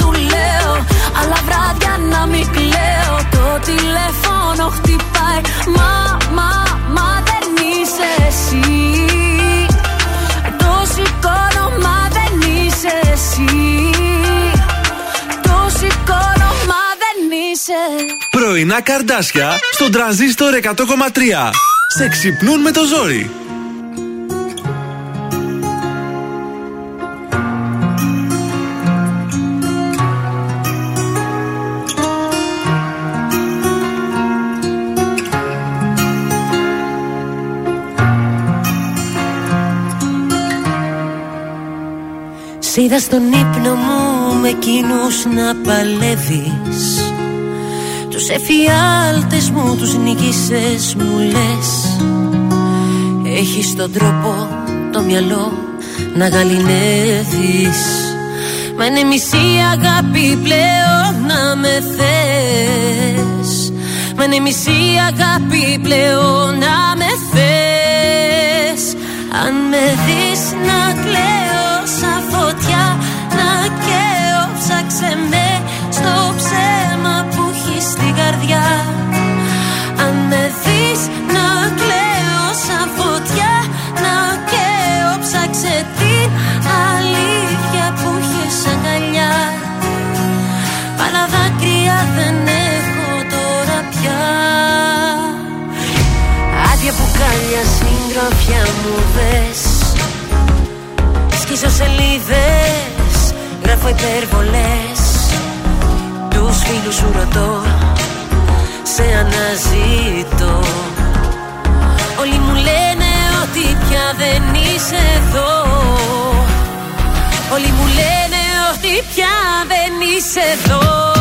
λέω. Αλλά βράδια να μην κλαίω. Το τηλέφωνο χτυπάει. Μα, μα, μα δεν είσαι εσύ. Το σηκώνω, μα δεν είσαι εσύ. Το σηκώνω, μα δεν είσαι. Πρωινά καρδάσια στον τρανζίστορ 100,3. Σε ξυπνούν με το ζόρι. Είδα στον ύπνο μου με εκείνους να παλεύεις. Τους εφιάλτες μου τους νικήσες μου λες. Έχεις τον τρόπο το μυαλό να γαλινεύεις. Μα είναι μισή αγάπη πλέον να με θες. Μα είναι μισή αγάπη πλέον να με θες. Αν με δεις να δάκρυα δεν έχω τώρα πια. Άδεια που κάλια συντροφιά μου δες. Σκίσω σελίδες, γράφω υπερβολές. Τους φίλους σου ρωτώ, σε αναζητώ. Όλοι μου λένε ότι πια δεν είσαι εδώ. Όλοι μου λένε ότι πια δεν είσαι εδώ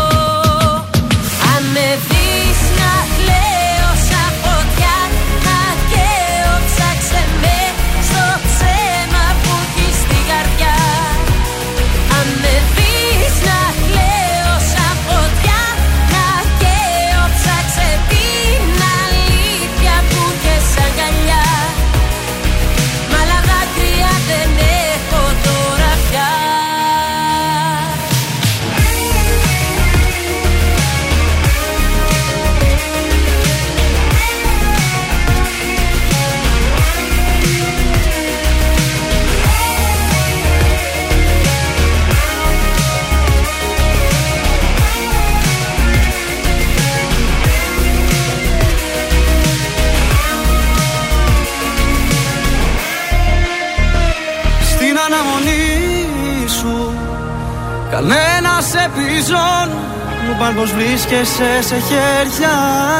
βρίσκεσαι σε χέρια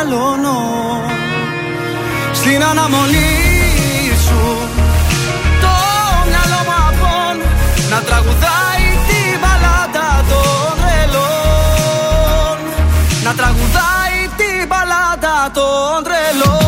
άλλων Στην αναμονή σου Το μυαλό μου απόν Να τραγουδάει την μπαλάτα των τρελών. Να τραγουδάει την μπαλάτα των τρελών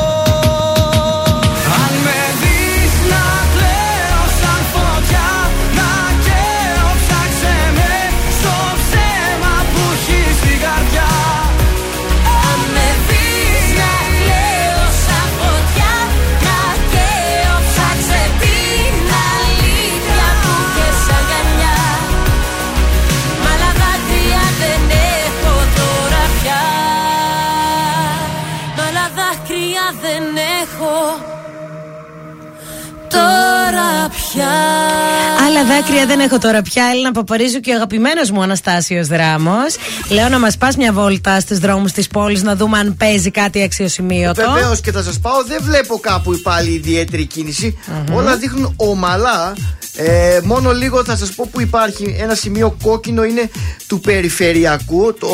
δάκρυα δεν έχω τώρα πια. Έλληνα Παπαρίζου και ο αγαπημένος μου Αναστάσιος Δράμος. Λέω να μας πας μια βόλτα στους δρόμους της πόλης να δούμε αν παίζει κάτι αξιοσημείωτο. Βεβαίως και θα σας πάω, δεν βλέπω κάπου πάλι ιδιαίτερη κίνηση. Όλα δείχνουν ομαλά. Ε, μόνο λίγο θα σας πω που υπάρχει ένα σημείο κόκκινο είναι του περιφερειακού το,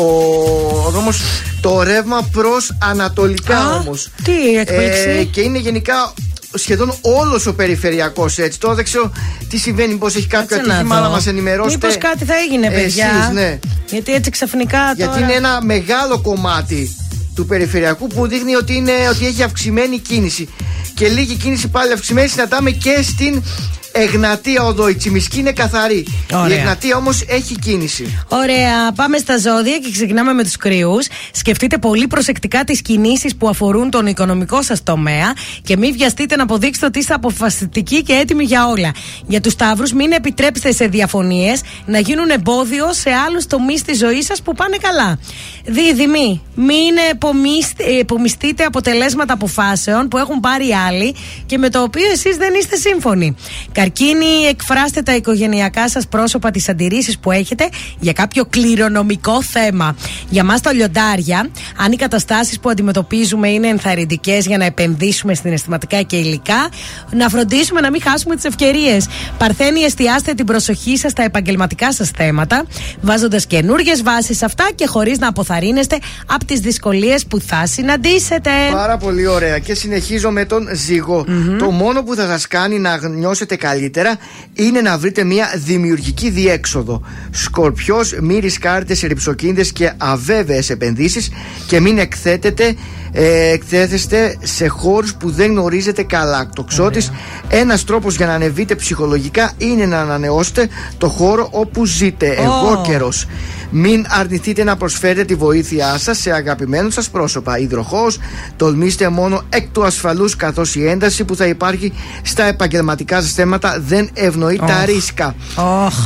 όμως, το ρεύμα προς ανατολικά Α, όμως τι έκπληξη. και είναι γενικά σχεδόν όλος ο περιφερειακός έτσι τώρα δεν ξέρω τι συμβαίνει πως έχει κάποιο Κάτσε να ατύχημα δω. να μας ενημερώσετε Μήπως κάτι θα έγινε, παιδιά; Εσείς, ναι. Γιατί έτσι ξαφνικά Γιατί τώρα... είναι ένα μεγάλο κομμάτι του περιφερειακού που δείχνει ότι, είναι, ότι έχει αυξημένη κίνηση. Και λίγη κίνηση πάλι αυξημένη συναντάμε και στην Εγνατία οδό. Η Τσιμισκή είναι καθαρή. Ωραία. Η Εγνατία όμως έχει κίνηση. Ωραία, πάμε στα ζώδια και ξεκινάμε με τους κρυού. Σκεφτείτε πολύ προσεκτικά τις κινήσεις που αφορούν τον οικονομικό σας τομέα και μην βιαστείτε να αποδείξετε ότι είστε αποφασιστικοί και έτοιμοι για όλα. Για τους Σταύρους, μην επιτρέψετε σε διαφωνίες να γίνουν εμπόδιο σε άλλους τομείς της ζωής σας που πάνε καλά. Δίδυμοι, μην επομίσ- επομιστείτε αποτελέσματα αποφάσεων που έχουν πάρει άλλοι και με το οποίο εσείς δεν είστε σύμφωνοι. Καρκίνοι, εκφράστε τα οικογενειακά σας πρόσωπα, τις αντιρρήσεις που έχετε για κάποιο κληρονομικό θέμα. Για μας τα λιοντάρια, αν οι καταστάσεις που αντιμετωπίζουμε είναι ενθαρρυντικές για να επενδύσουμε στην αισθηματικά και υλικά, να φροντίσουμε να μην χάσουμε τις ευκαιρίες. Παρθένοι, εστιάστε την προσοχή σας στα επαγγελματικά σας θέματα, βάζοντας καινούριε βάσεις σε αυτά και χωρίς να αποθαρρύνεστε από τις δυσκολίες που θα συναντήσετε. Πάρα πολύ ωραία. Και συνεχίζω με τον ζυγο Το μόνο που θα σας κάνει να νιώσετε καλύτερα είναι να βρείτε μια δημιουργική διέξοδο. Σκορπιός, μη ρισκάρετε σε ρηψοκίνδες και αβέβαιες επενδύσεις και μην εκθέτετε, ε, εκθέθεστε σε χώρους που δεν γνωρίζετε καλά. Τοξότη, ένας τρόπος για να ανεβείτε ψυχολογικά είναι να ανανεώσετε το χώρο όπου ζείτε. Εγώ καιρός. Μην αρνηθείτε να προσφέρετε τη βοήθειά σας σε αγαπημένου σας πρόσωπα. Υδροχός, τολμήστε μόνο εκ του ασφαλούς καθώς η ένταση που θα υπάρχει στα επαγγελματικά σα θέματα δεν ευνοεί τα Οχ. ρίσκα.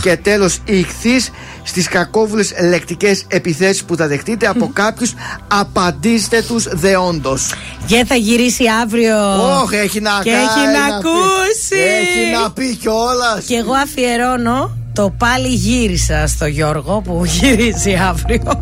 Και τέλος, ηχθείς στις κακόβουλες λεκτικές επιθέσεις που θα δεχτείτε από κάποιους, απαντήστε τους δεόντως. Και θα γυρίσει αύριο. Όχι, έχει να Και κάνει, έχει να να πει. ακούσει. Έχει να πει κιόλας. Και εγώ αφιερώνω το πάλι γύρισα στο Γιώργο που γυρίζει αύριο.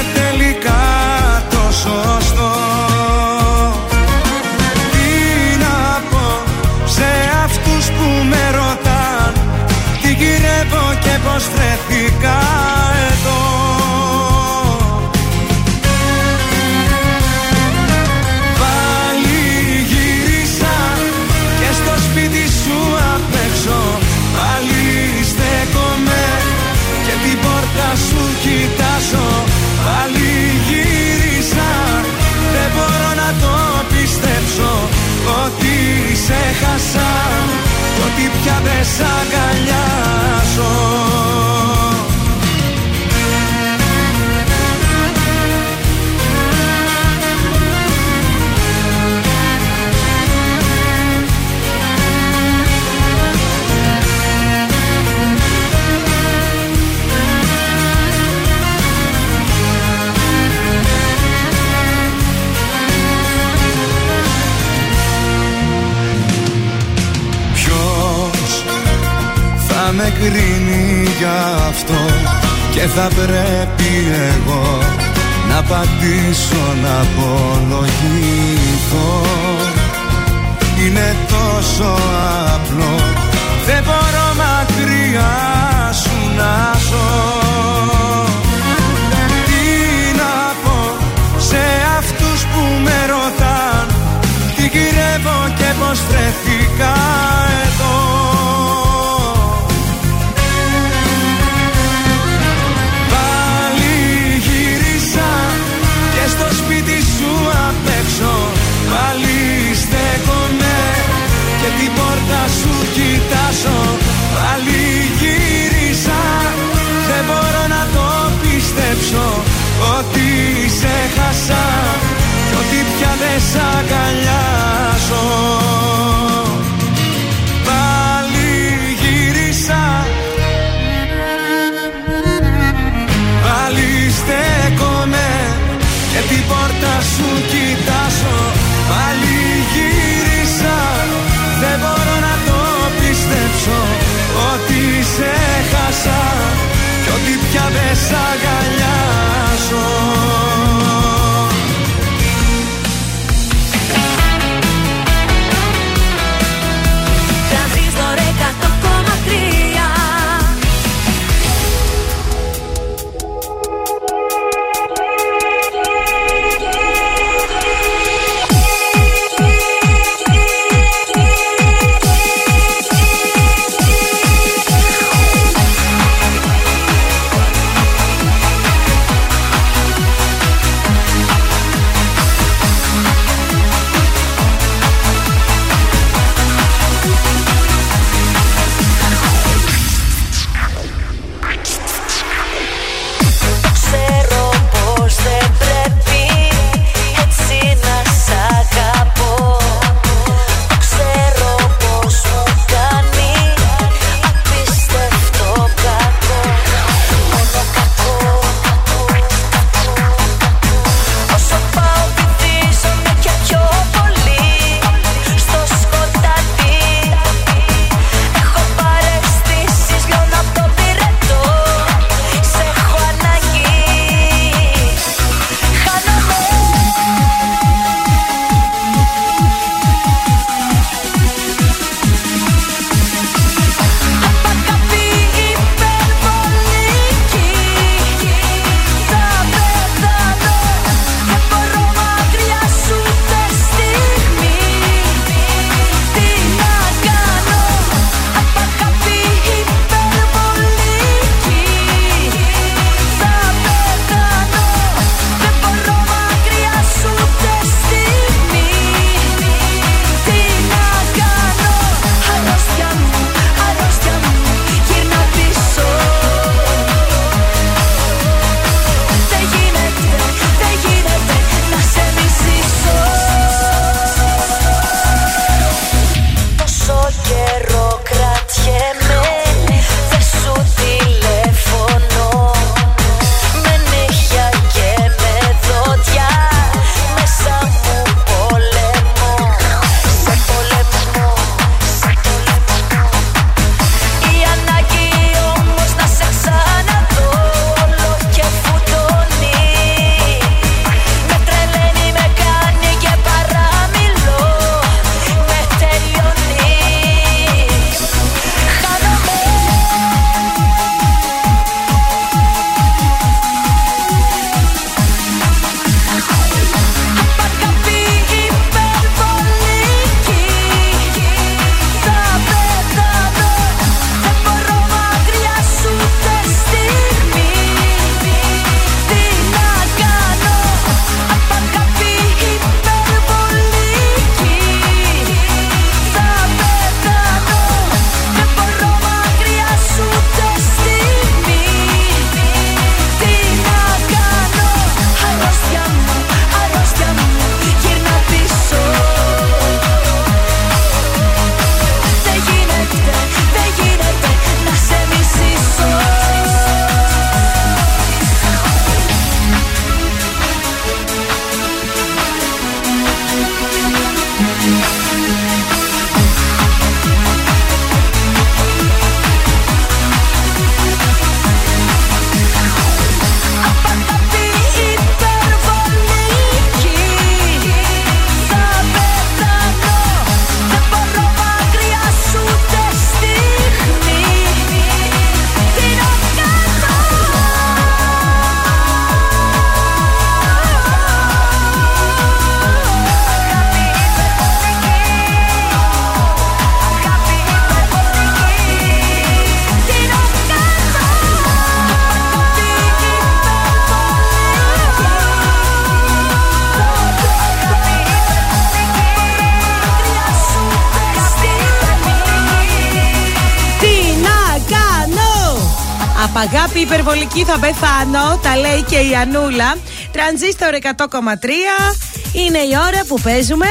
αγάπη υπερβολική θα πεθάνω. Τα λέει και η Ανούλα. Τρανζίστορ 100,3. Είναι η ώρα που παίζουμε.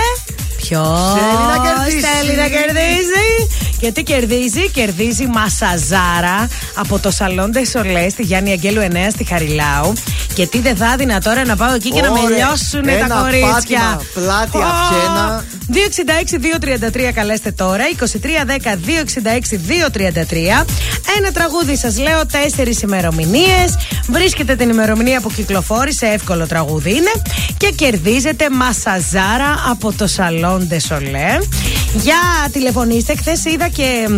Ποιος Θέλει να κερδίσει. θέλει να κερδίσει. Και τι κερδίζει, κερδίζει μασαζάρα από το Σαλόν Σολέ στη Γιάννη Αγγέλου 9 στη Χαριλάου. Και τι δεν θα έδινα τώρα να πάω εκεί και να με Ωραία. λιώσουν Ένα τα κορίτσια. πάτημα, πλάτη, αυχένα. 266-233 καλέστε τώρα. 2310-266-233. Ένα τραγούδι σας λέω, τέσσερις ημερομηνίες. Βρίσκετε την ημερομηνία που κυκλοφόρησε, εύκολο τραγούδι είναι. Και κερδίζετε μασαζάρα από το Σαλόν Σολέ. Για τηλεφωνήστε, χθες είδα και.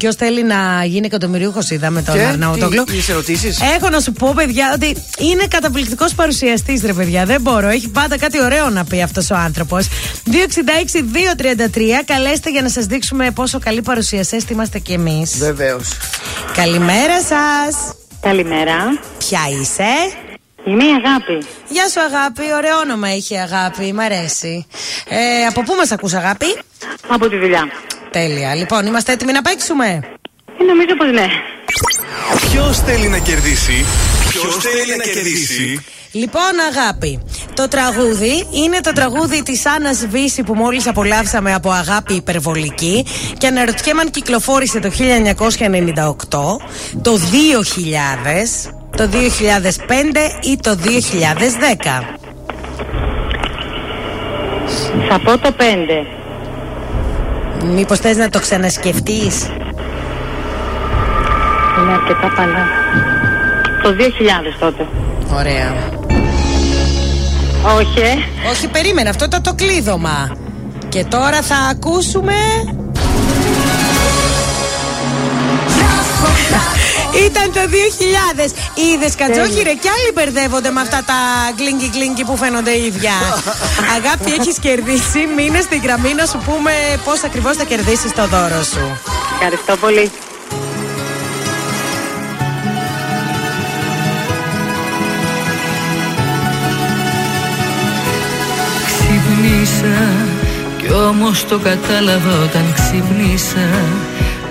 Ποιος θέλει να γίνει εκατομμυρίουχος, είδαμε τον Και, Αρναούτογλου. τι, τις ερωτήσεις; Έχω να σου πω, παιδιά, ότι είναι καταπληκτικός παρουσιαστής, ρε παιδιά. Δεν μπορώ. Έχει πάντα κάτι ωραίο να πει αυτός ο άνθρωπος. 266-233. Καλέστε για να σας δείξουμε πόσο καλοί παρουσιαστές είμαστε κι εμείς. Βεβαίως. Καλημέρα σας. Καλημέρα. Ποια είσαι; Είμαι η Αγάπη. Γεια σου, αγάπη. Ωραίο όνομα έχει η αγάπη. Μ' αρέσει. Ε, από πού μας ακούς, αγάπη; Από τη δουλειά. Τέλεια. Λοιπόν, είμαστε έτοιμοι να παίξουμε; Ε, νομίζω πως ναι. Ποιος θέλει να κερδίσει; Ποιος θέλει να κερδίσει; Λοιπόν, αγάπη, το τραγούδι είναι το τραγούδι της Άννας Βύση που μόλις απολαύσαμε από αγάπη υπερβολική και αναρωτιέμαι αν κυκλοφόρησε το 1998, το 2000, το 2005 ή το 2010. Θα πω το 5. Μήπως θες να το ξανασκεφτείς; Είναι αρκετά παλά. Το 2000 τότε. Ωραία. Όχι. ε. Όχι, περίμενε, αυτό ήταν το κλείδωμα. Και τώρα θα ακούσουμε... Ήταν το 2000. Είδες κατσόχυρε κι άλλοι μπερδεύονται με αυτά τα γκλίνκι γκλίνκι που φαίνονται ίδια. *laughs* Αγάπη, έχεις κερδίσει. Μείνε στην γραμμή να σου πούμε πώς ακριβώς θα κερδίσεις το δώρο σου. Ευχαριστώ πολύ. Ξυπνήσα κι όμως το κατάλαβα όταν ξυπνήσα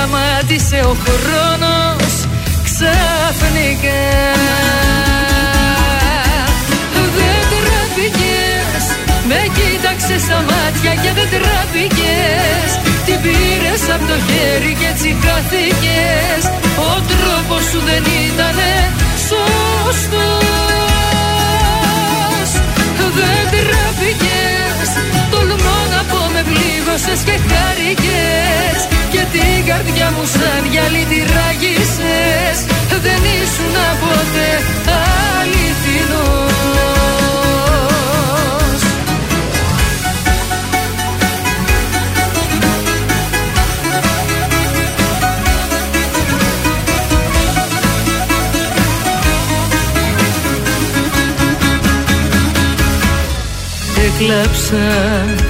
σταμάτησε ο χρόνος ξαφνικά. Δεν τραπήκες Με κοίταξες στα μάτια και δεν τραπήκες Την πήρες από το χέρι και έτσι χάθηκες. Ο τρόπος σου δεν ήτανε σωστός. Δεν τραπήκες Τολμώ να πω με πλήγωσες και χάρηκες Και την καρδιά μου σαν γυαλί τη ράγισες Δεν ήσουν ποτέ αληθινός. Έκλαψα,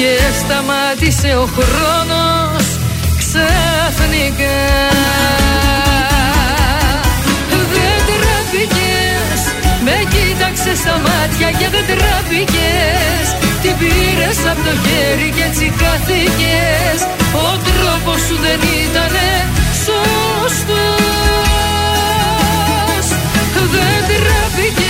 Και σταμάτησε ο χρόνος ξαφνικά. Δεν τραπήκες Με κοίταξες στα μάτια και δεν τραπήκες Την πήρες από το χέρι και έτσι χάθηκες. Ο τρόπος σου δεν ήτανε σωστός. Δεν τραπήκες Τολμώ να πω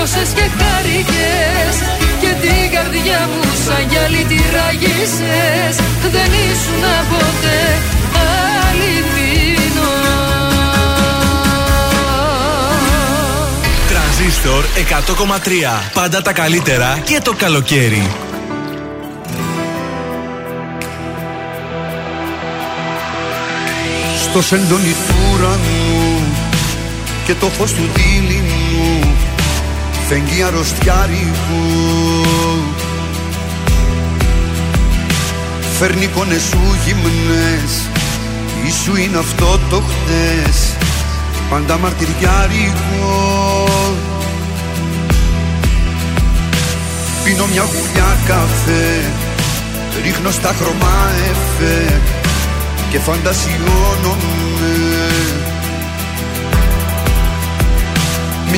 με πλήγωσες και χάρηκες Και την καρδιά μου σαν γυαλί τη ράγισες Δεν ήσουν ποτέ αληθινός Τρανζίστορ 100,3. Πάντα τα καλύτερα και το καλοκαίρι. Στο σεντόνι του ουρανού και το φως του δίληνου φεγγεί αρρωστιάρικου Φέρνει εικόνες σου γυμνές. Ήσου είναι αυτό το χτες. Πάντα μαρτυριάρικο Πίνω μια γουλιά καφέ. Ρίχνω στα χρώμα εφέ Και φαντασιώνομαι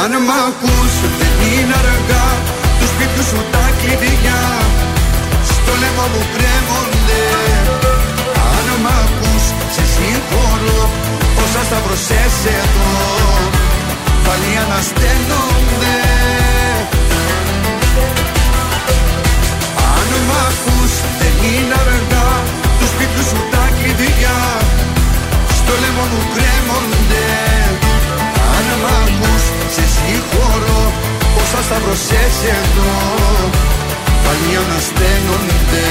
Αν μ' ακούς δεν είναι αργά. Τους σπίτιου σου τα κλειδιά. Στο λαιμό μου κρέμονται. Αν μ' ακούς σε συγχωρώ. Όσα σταυρωσές εδώ Πάλι ανασταίνονται. Αν μ' ακούς δεν είναι αργά. Τους σπίτιου σου τα κλειδιά. Στο λαιμό μου κρέμονται Αν μ' ακούς σε συγχωρώ Όσα σταυρωσές εδώ Πάλι ανασταίνονται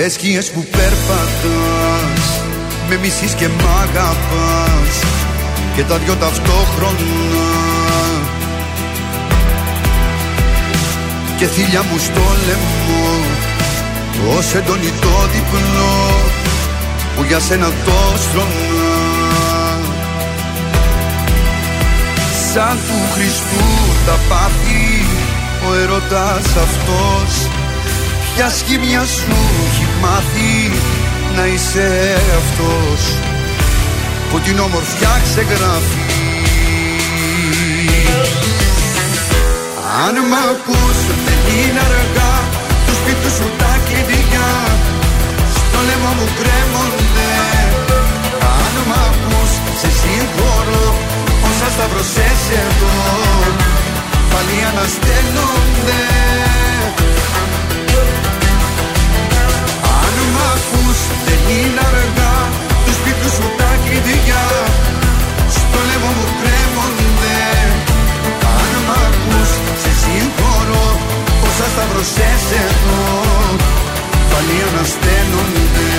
Σε σκιές που περπατάς Με μισείς και μ' αγαπάς Και τα δυο ταυτόχρονα. Και θηλιά μου στο λαιμό Ως έντονη το διπλό Που για σένα το στρώνα Σαν του Χριστού τα πάθη Ο ερωτάς αυτός Ποια σχήμια σου έχει μάθει να είσαι αυτός που την όμορφιά ξεγράφει. Αν μ' ακούς δεν είναι αργά του σπίτου σου τα κλειδιά. Στο λαιμό μου κρέμονται. Αν μ' ακούς σε συγχωρώ όσα σταυρωσές εδώ πάλι ανασταίνονται μ' ακούς δεν είναι αργά. Τους σπίτου σου τα κλειδιά Στο λαιμό μου κρέμονται. Αν μ' ακούς σε συγχωρώ Όσα σταυρωσές εδώ Πάλι ανασταίνονται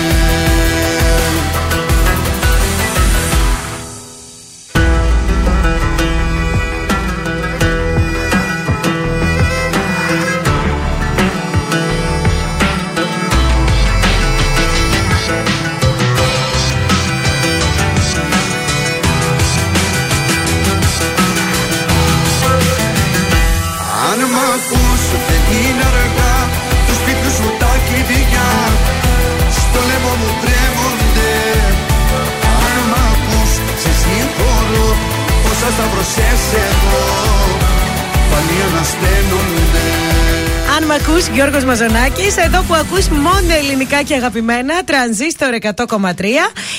ακούς Γιώργος Μαζονάκης Εδώ που ακούς μόνο ελληνικά και αγαπημένα Τρανζίστορ 100,3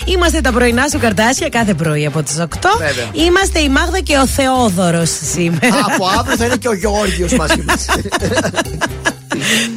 Είμαστε τα πρωινά σου καρτάσια κάθε πρωί από τις 8 Βέβαια. Είμαστε η Μάγδα και ο Θεόδωρος σήμερα. Από αύριο θα είναι και ο Γεώργιος μαζί μας.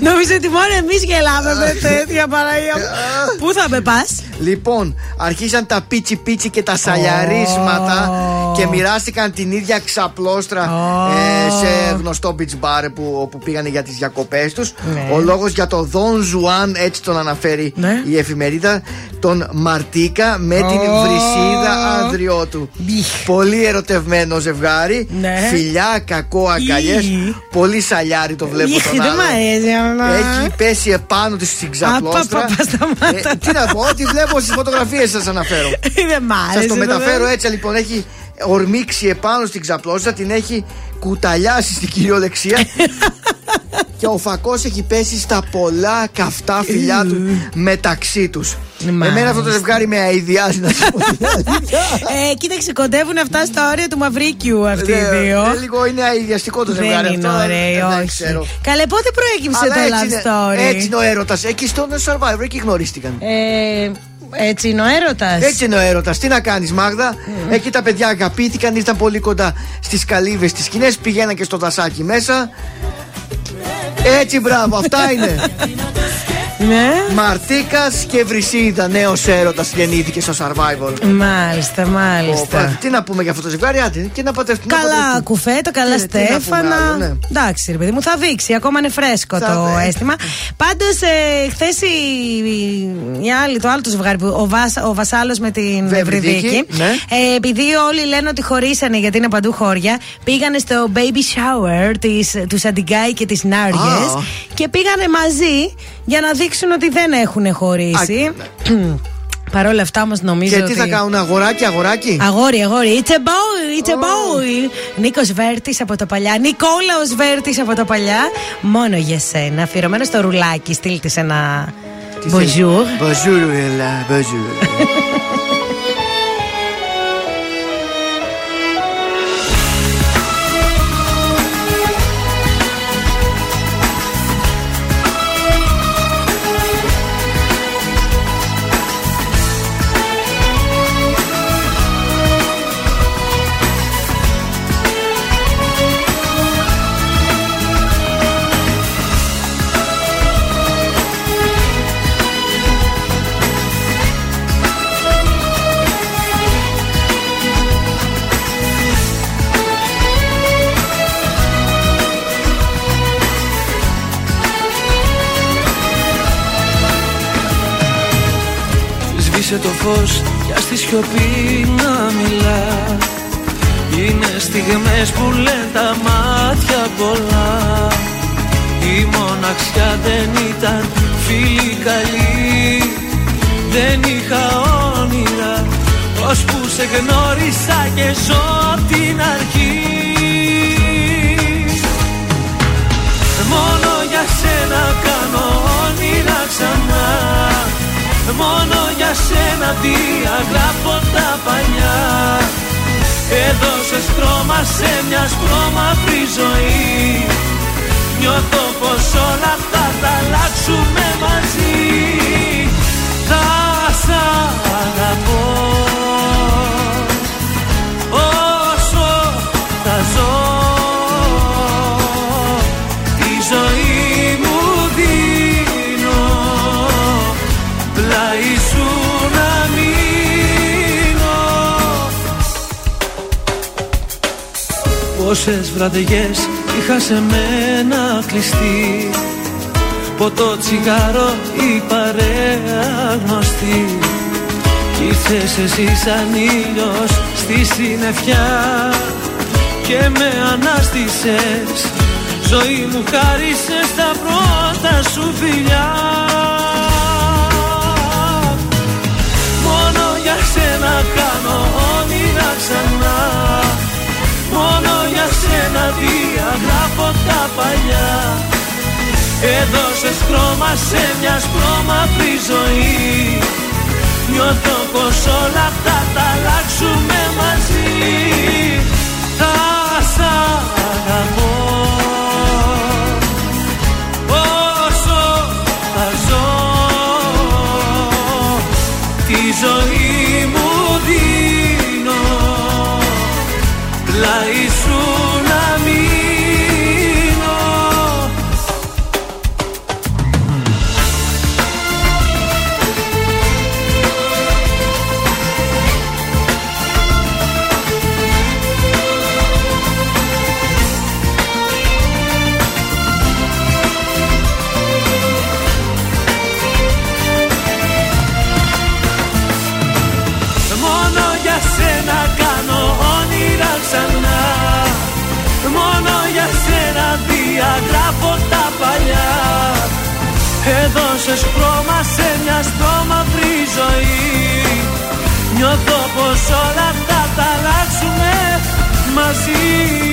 Νομίζω ότι μόνο εμείς γελάμε με τέτοια Παναγία μου. Πού θα με πας; Λοιπόν, αρχίσαν τα πίτσι πίτσι και τα σαλιαρίσματα και μοιράστηκαν την ίδια ξαπλώστρα ε, σε γνωστό beach bar που, όπου πήγανε για τις διακοπές τους. Ναι. Ο λόγος για το Don Juan, έτσι τον αναφέρει η εφημερίδα, τον Μαρτίκα με την Ω. βρυσίδα ανδριώτου. Πολύ ερωτευμένο ζευγάρι. Ναι. Φιλιά, κακό, αγκαλιές. Πολύ σαλιάρι το βλέπω Ιχ, τον δεν άλλο. μ' αρέσει αυτό. Έχει πέσει επάνω της στην ξαπλώστρα. Απα, πα, σταμάτα. Ε, τι να πω, ό,τι βλέπω στις φωτογραφίες σας αναφέρω. Δεν μ' άρεσε Σας το μεταφέρω βέβαια. έτσι λοιπόν. Έχει ορμήξει επάνω στην ξαπλώστρα, την έχει κουταλιάσει στην κυριολεξία. *laughs* και ο φακός έχει πέσει στα πολλά καυτά φιλιά του μεταξύ τους. Εμένα αυτό το ζευγάρι με αειδιάζει να σου πω. την αλήθεια. ε, κοίταξε, κοντεύουν αυτά στα όρια του Μαυρίκιου αυτοί οι Ε, δύο. ε, Λίγο είναι αειδιαστικό το ζευγάρι Δεν είναι αυτό. ωραίοι, ε, δεν όχι. ξέρω. Καλέ, πότε προέκυψε Αλλά το έτσι love είναι- story; Έτσι είναι ο έρωτας. Εκεί στον Survivor, εκεί γνωρίστηκαν. Ε, έτσι είναι ο έρωτας. Έτσι είναι ο έρωτας. Τι να κάνεις, Μάγδα; Εκεί τα παιδιά αγαπήθηκαν, ήρθαν πολύ κοντά στις καλύβες τη σκηνές, πηγαίναν και στο δασάκι μέσα. Έτσι, μπράβο, αυτά είναι. *laughs* Ναι. Μαρτίκας και Βρυσίδα, νέος έρωτας γεννήθηκε στο survival. Μάλιστα, μάλιστα. Ωπα, τι να πούμε για αυτό το ζευγάρι, άντε και να πατεύουμε. Καλά κουφέτο, καλά Τι- τι να πούμε Στέφανα. άλλο, ναι. Εντάξει, ρε παιδί μου, θα δείξει. Ακόμα είναι φρέσκο Θα το δει. αίσθημα. Πάντως, ε, χθες η, η άλλη, το άλλο το ζευγάρι, που- ο, Βασ, ο Βασάλος με την Ευρυδίκη, Ευρυδίκη. ναι. Ε, επειδή όλοι λένε ότι χωρίσανε γιατί είναι παντού χώρια, πήγανε στο baby shower της, του Σαντιγκάη και της Νάριε Α. και πήγανε μαζί για να δείξουν ότι δεν έχουν χωρίσει. *clears throat* Παρ' όλα αυτά όμως νομίζω. Και τι ότι... θα κάνουν, αγοράκι, αγοράκι; Αγόρι, αγόρι. It's a boy, it's a boy. Νίκος Βέρτης από τα παλιά. Νικόλαος Βέρτης από τα παλιά. Μόνο για σένα. Αφιερωμένο στο ρουλάκι. Στείλτε ένα. Bonjour. Bonjour, Ella, bonjour. *laughs* Σβήσε το φως για στη σιωπή να μιλά. Είναι στιγμές που λένε τα μάτια πολλά. Η μοναξιά δεν ήταν φίλη καλή. Δεν είχα όνειρα Ώσπου σε γνώρισα και ζω απ' την αρχή. Μόνο για σένα κάνω όνειρα ξανά Μόνο για σένα διαγράφω τα παλιά Έδωσες χρώμα σε μια σπρώμαυρη ζωή. Νιώθω πως όλα αυτά θα αλλάξουμε μαζί Πόσες βραδιές είχα σε μένα κλειστεί Ποτό τσιγάρο η παρέα γνωστή. Κι ήρθες εσύ σαν ήλιος στη συννεφιά Και με ανάστησες. Ζωή μου χάρισες τα πρώτα σου φιλιά. Μόνο για σένα κάνω όνειρα ξανά Μόνο για σένα διαγράφω τα παλιά. Έδωσες χρώμα σε μια σπρώμαυρη ζωή. Νιώθω πως όλα αυτά θα αλλάξουμε μαζί. Θα σ' αγαπώ Κάνεις χρώμα σε μια στόμαυρη ζωή Νιώθω πως όλα αυτά θα αλλάξουμε μαζί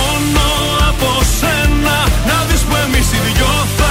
από σένα. Να δεις που εμείς οι δυο θα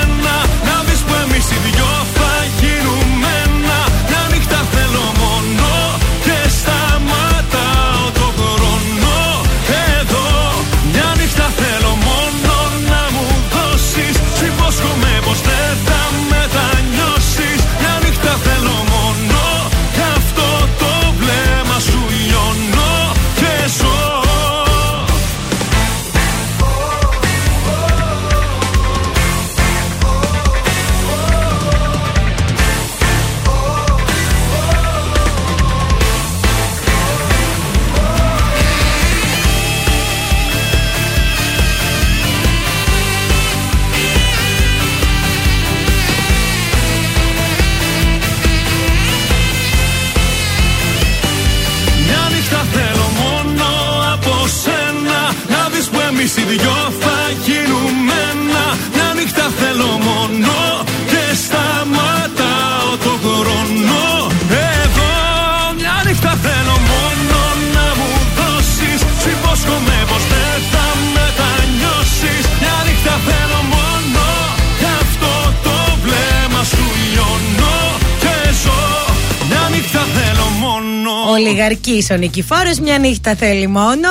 μόνο Ολιγαρκής ο Νικηφόρος, μια νύχτα θέλει μόνο.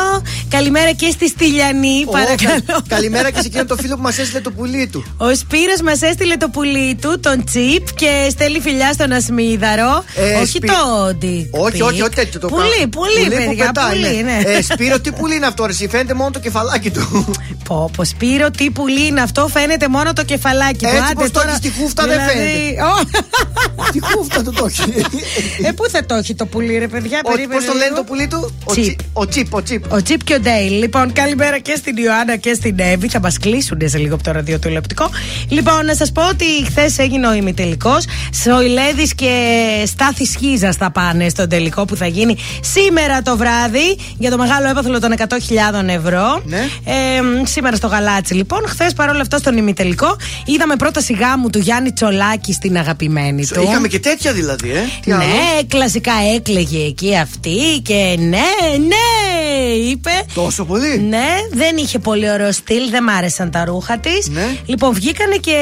Καλημέρα και στη Στυλιανή, Ω, παρακαλώ. κα- Καλημέρα και σε εκείνον το φίλο που μας έστειλε το πουλί του. Ο Σπύρος μας έστειλε το πουλί του, τον Τσίπ και στέλνει φιλιά στον Ασμίδαρο. Ε, όχι Σπυ- το Dick Όχι, pic. όχι, όχι τέτοιο το Πουλί, πράγμα. πουλί, που παιδιά, πετάει, πουλί, ναι. Ε, Σπύρο, τι πουλί είναι αυτό, ρε, εσύ, φαίνεται μόνο το κεφαλάκι του. Πω, πω, Σπύρο, τι πουλί είναι αυτό, φαίνεται μόνο το κεφαλάκι του. Έτσι Άντε πως το τώρα, έχεις στη χούφτα δεν δηλαδή, φαίνεται. Ω, Τι χούφτα του το έχει. ε, πού θα το έχει το πουλί, ρε παιδιά, Όχι, περίμενε Πώς το λένε λίγο. το πουλί του, ο Τσίπ. Τσίπ. Ο Τσίπ, ο Τσίπ. Ο Τσίπ και ο Ντέιλ. Λοιπόν, καλημέρα και στην Ιωάννα και στην Εύη. Θα μας κλείσουν σε λίγο από το ραδιοτηλεοπτικό. Λοιπόν, να σας πω ότι χθες έγινε ο ημιτελικός. Σοηλέδη και Στάθη Χίζα θα πάνε στον τελικό που θα γίνει σήμερα το βράδυ για το μεγάλο έπαθλο των 100.000 ευρώ. Ναι. Ε, σήμερα στο Γαλάτσι, λοιπόν. Χθες παρόλα αυτά στον ημιτελικό είδαμε πρόταση γάμου του Γιάννη Τσολάκη στην αγαπημένη του. Είχαμε και τέτοια δηλαδή, ε. Τι άλλο; Ναι, κλασικά έκλαιγε εκεί αυτή και ναι, ναι, είπε. Τόσο πολύ; Ναι, δεν είχε πολύ ωραίο στυλ, δεν μ' άρεσαν τα ρούχα της. Ναι. Λοιπόν, βγήκανε και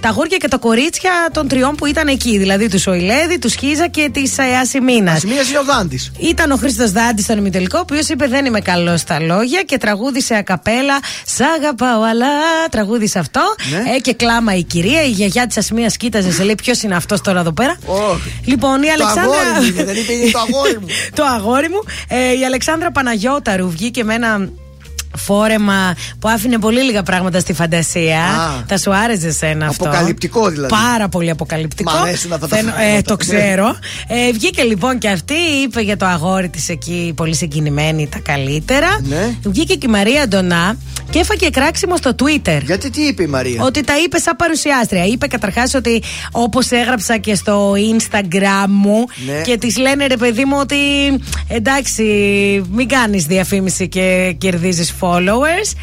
τα αγόρια και τα κορίτσια των τριών που ήταν εκεί. Δηλαδή του Σοηλέδη, του Χίζα και της ε, Ασημίνας. Ασημίνας είναι ο Δάντης. Ήταν ο Χρήστος Δάντης στον ημιτελικό, ο οποίος είπε Δεν είμαι καλός στα λόγια και τραγούδισε ακαπέλα. Σ' αγαπάω, αλλά τραγούδισε αυτό. Ναι. Ε, και κλάμα η κυρία, η γιαγιά της Ασημίας κοίταζε, σε λέει Ποιος είναι αυτός τώρα εδώ πέρα. Όχι. Λοιπόν, η Το Αλεξάνδρα. αγόρι μου είναι, δεν είπε το αγόρι μου. *laughs* το αγόρι μου. Ε, η Αλεξάνδρα Παναγιώταρου βγήκε με ένα φόρεμα που άφηνε πολύ λίγα πράγματα στη φαντασία. Α. Θα σου άρεσε σένα αυτό. Αποκαλυπτικό δηλαδή. Πάρα πολύ αποκαλυπτικό. Μ' αρέσουν αυτά τα Θέλω- πράγματα. ε, το Ναι. ξέρω. Ε, βγήκε λοιπόν και αυτή, είπε για το αγόρι της εκεί, πολύ συγκινημένη, τα καλύτερα. Ναι. Βγήκε και η Μαρία Ντονά και έφαγε κράξιμο στο Twitter. Γιατί τι είπε η Μαρία; Ότι τα είπε σαν παρουσιάστρια. Είπε καταρχάς ότι όπως έγραψα και στο Instagram μου Ναι. και της λένε ρε παιδί μου ότι εντάξει, μην κάνεις διαφήμιση και κερδίζεις followers.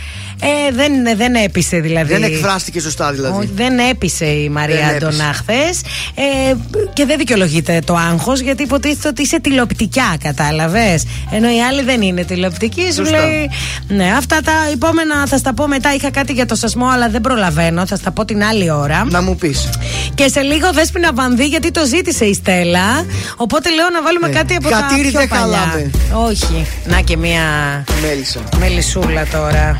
Ε, δεν, δεν έπεισε δηλαδή. Δεν εκφράστηκε σωστά δηλαδή. Όχι, δεν έπεισε η Μαρία Δεν έπεισε. Αντωνά χθες. Ε, και δεν δικαιολογείται το άγχος γιατί υποτίθεται ότι είσαι τηλεοπτικά, κατάλαβες. Ενώ οι άλλοι δεν είναι τηλεοπτικοί. Σου Σωστά. λέει. Ναι, αυτά τα επόμενα θα στα πω μετά. Είχα κάτι για το σασμό, αλλά δεν προλαβαίνω. Θα στα πω την άλλη ώρα. Να μου πεις. Και σε λίγο δέσποινα βανδύ γιατί το ζήτησε η Στέλλα. Οπότε λέω να βάλουμε Ναι. κάτι από Κατήρι τα πιο δεν παλιά. χαλάμε. Όχι. Να και μία Μέλισσα. μελισσούλα τώρα.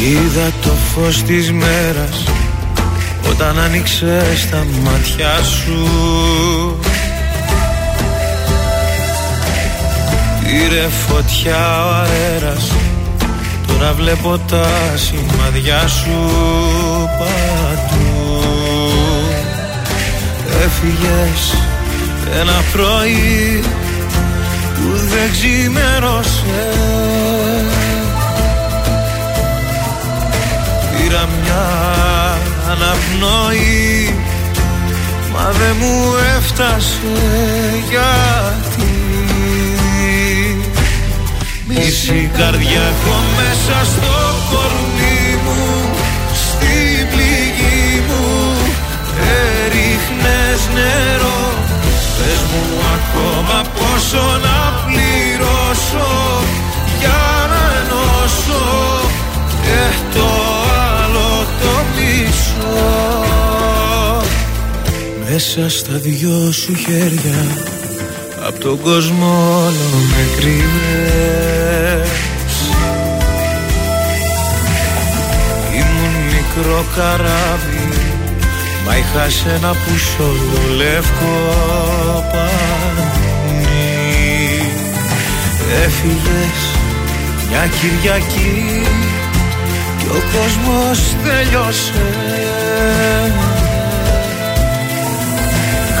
Είδα το φως της μέρας Όταν άνοιξε τα μάτια σου. Πήρε φωτιά ο αέρας Τώρα βλέπω τα σημαδιά σου παντού. Έφυγες ένα πρωί που δεν ξημέρωσες μια αναπνοή. Μα δεν μου έφτασε γιατί. Μισή καρδιά έχω μέσα στο κορμί μου Στην πληγή μου. Έριχνες νερό Πες μου ακόμα πόσο να πληρώσω Για να ενώσω Και το άλλο το μισό Μέσα στα δυο σου χέρια Απ' τον κόσμο όλο με κρύβες Ήμουν μικρό καράβι Μα είχα σε ένα πουσόλο λευκό πανί. Έφυγες μια Κυριακή Κι ο κόσμος τελειώσε.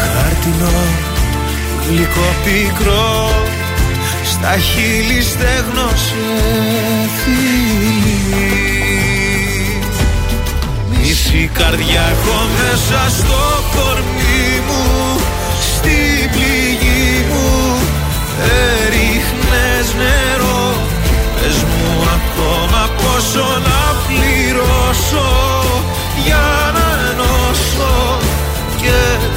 Χάρτινο γλυκό πικρό Στα χείλη στέγνωσε φίλη Μισή καρδιά έχω μέσα στο κορμί μου Στην πληγή μου. Έριχνες νερό Πες μου ακόμα πόσο να πληρώσω Για να ενώσω Και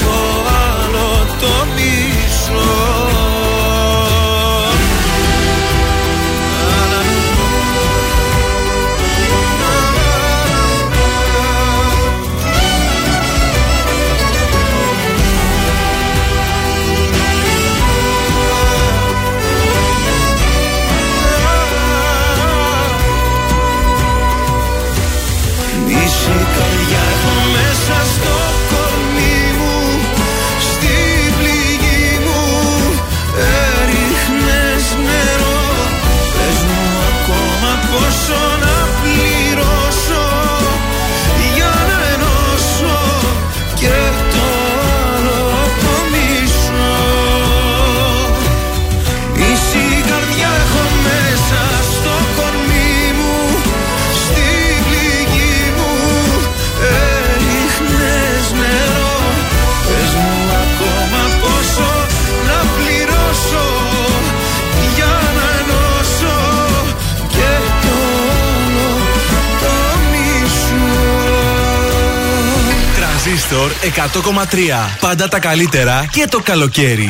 100,3. Πάντα τα καλύτερα και το καλοκαίρι.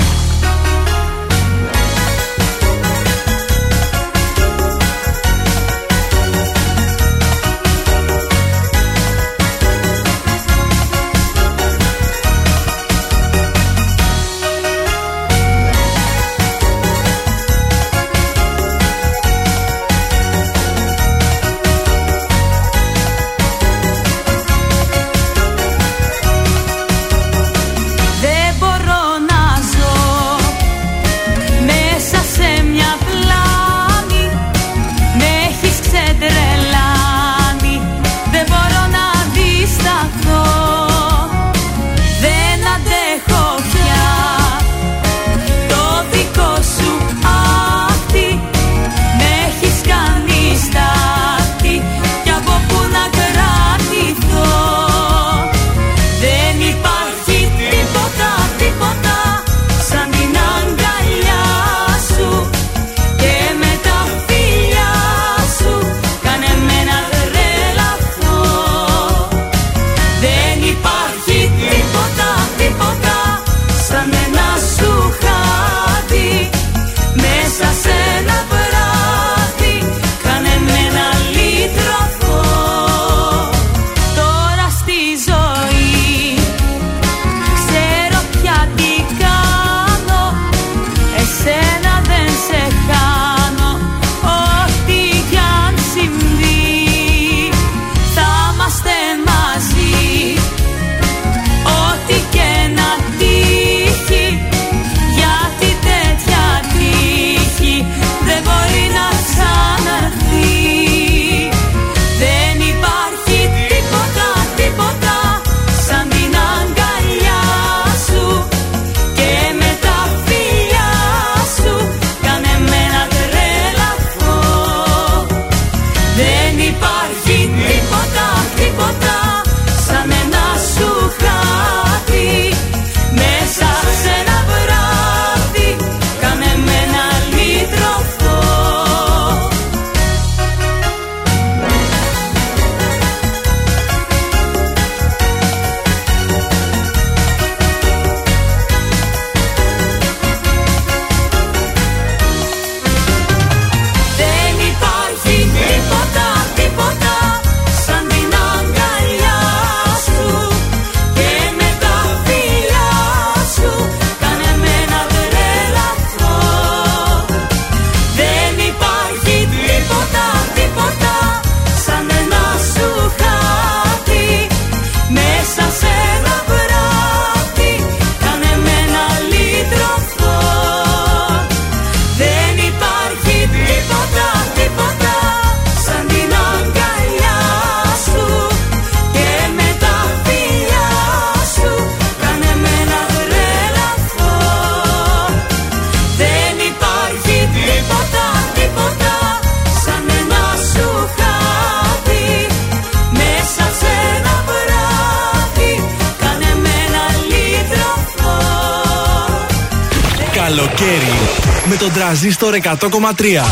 100,3.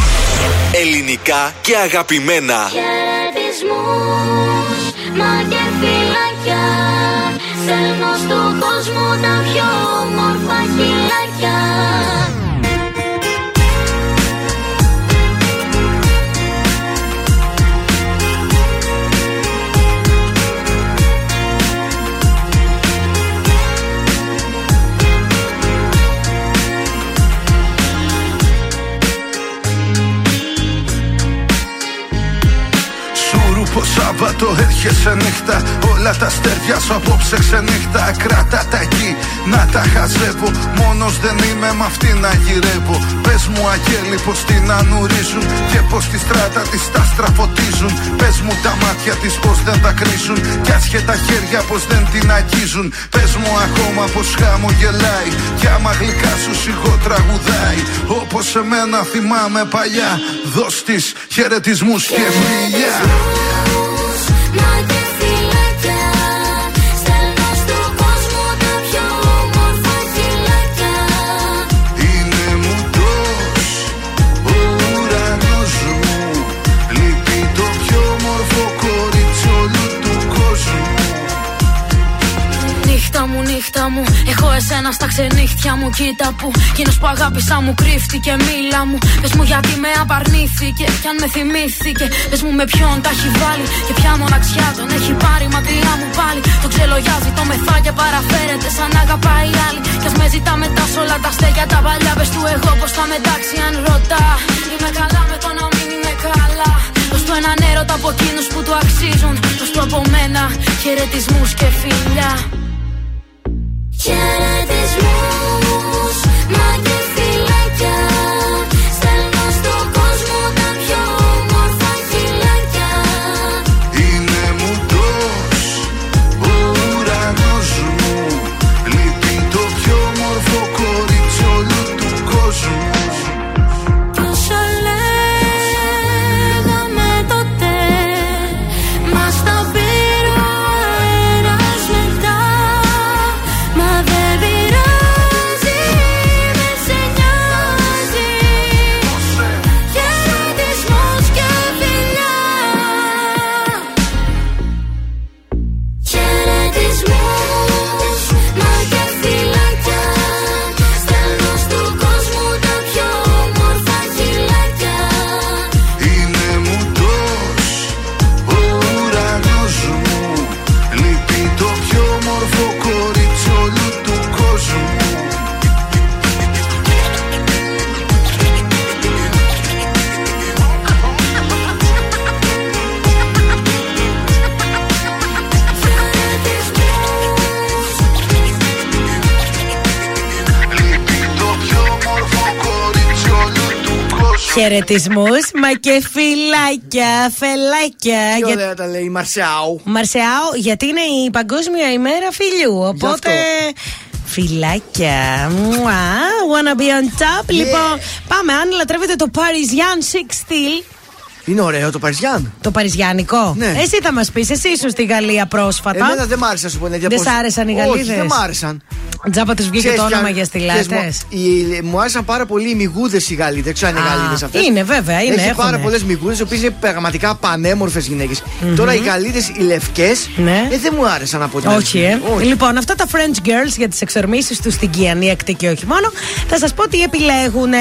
Ελληνικά και αγαπημένα. Χαιρετισμούς, τα χαζεύω. Μόνος δεν είμαι με αυτή να γυρεύω. Πες μου αγγέλη πως την ανουρίζουν Και πως τη στράτα της τα στραφωτίζουν. Πες μου τα μάτια της πως δεν τα κρίσουν Κι άσχε τα χέρια πως δεν την αγγίζουν. Πες μου ακόμα πως χαμογελάει Κι άμα γλυκά σου σιγό τραγουδάει. Όπως εμένα θυμάμαι παλιά Δώσ' της χαιρετισμούς και φιλιά μου, νύχτα μου, έχω εσένα στα ξενύχτια μου. Κοίτα που εκείνος που αγάπησα μου κρύφτηκε, μίλα μου. Πες μου γιατί με απαρνήθηκε, κι αν με θυμήθηκε. Πες μου με ποιον τα έχει βάλει και ποια μοναξιά τον έχει πάρει μακριά μου πάλι. Το ξελογιάζει, το μεθά και παραφέρεται σαν να αγαπάει άλλη. Κι ας με ζητά μετά σ' όλα τα στέκια τα παλιά. Πες του εγώ πώ θα μετάξει αν ρωτά. Είμαι καλά με το να μην είμαι καλά. Δώσ' του έναν έρωτα από εκείνους που του αξίζουν. Δώσ' του από μένα χαιρετισμούς και φιλιά. Χαιρετισμούς, μα και φυλακιά Χαιρετισμούς, μα και φυλάκια, φελάκια. Τι Για- ωραία τα λέει η Μαρσιάου. Μαρσεάου, γιατί είναι η Παγκόσμια ημέρα φιλιού. Οπότε. Φιλάκια. Μουά, wanna be on top. Λοιπόν, πάμε. Αν λατρεύετε το Parisian Six Steel, Είναι ωραίο το Παριζιάν. το παριζιάνικο. Ναι. Εσύ θα μας πεις, εσύ ήσουν στη Γαλλία πρόσφατα. Εμένα δεν μ' άρεσε να σου πω την αλήθεια, Δεν πώς- σ' άρεσαν οι Όχι, Γαλλίδες; δεν μ' άρεσαν. Τζάπα τους βγήκε Ξέρεις το όνομα ποια- για ξέρεις, στυλάτε. μου- οι- Μου άρεσαν πάρα πολύ οι μυγούδε οι Γάλλοι. Δεν ξέρω αν είναι Α, Γαλλίδες αυτές. είναι, βέβαια, είναι, Έχει έχουνε. πάρα πολλές μυγούδε, οι οποίες είναι πραγματικά πανέμορφες γυναίκες. Τώρα οι Γαλλίδες, οι λευκές, ε, δεν μου άρεσαν από την Ναι. Όχι, ε. αλήθεια. Λοιπόν, αυτά τα French girls για τις εξορμήσεις τους στην Κιανή ακτή και όχι μόνο. Θα σας πω τι επιλέγουν.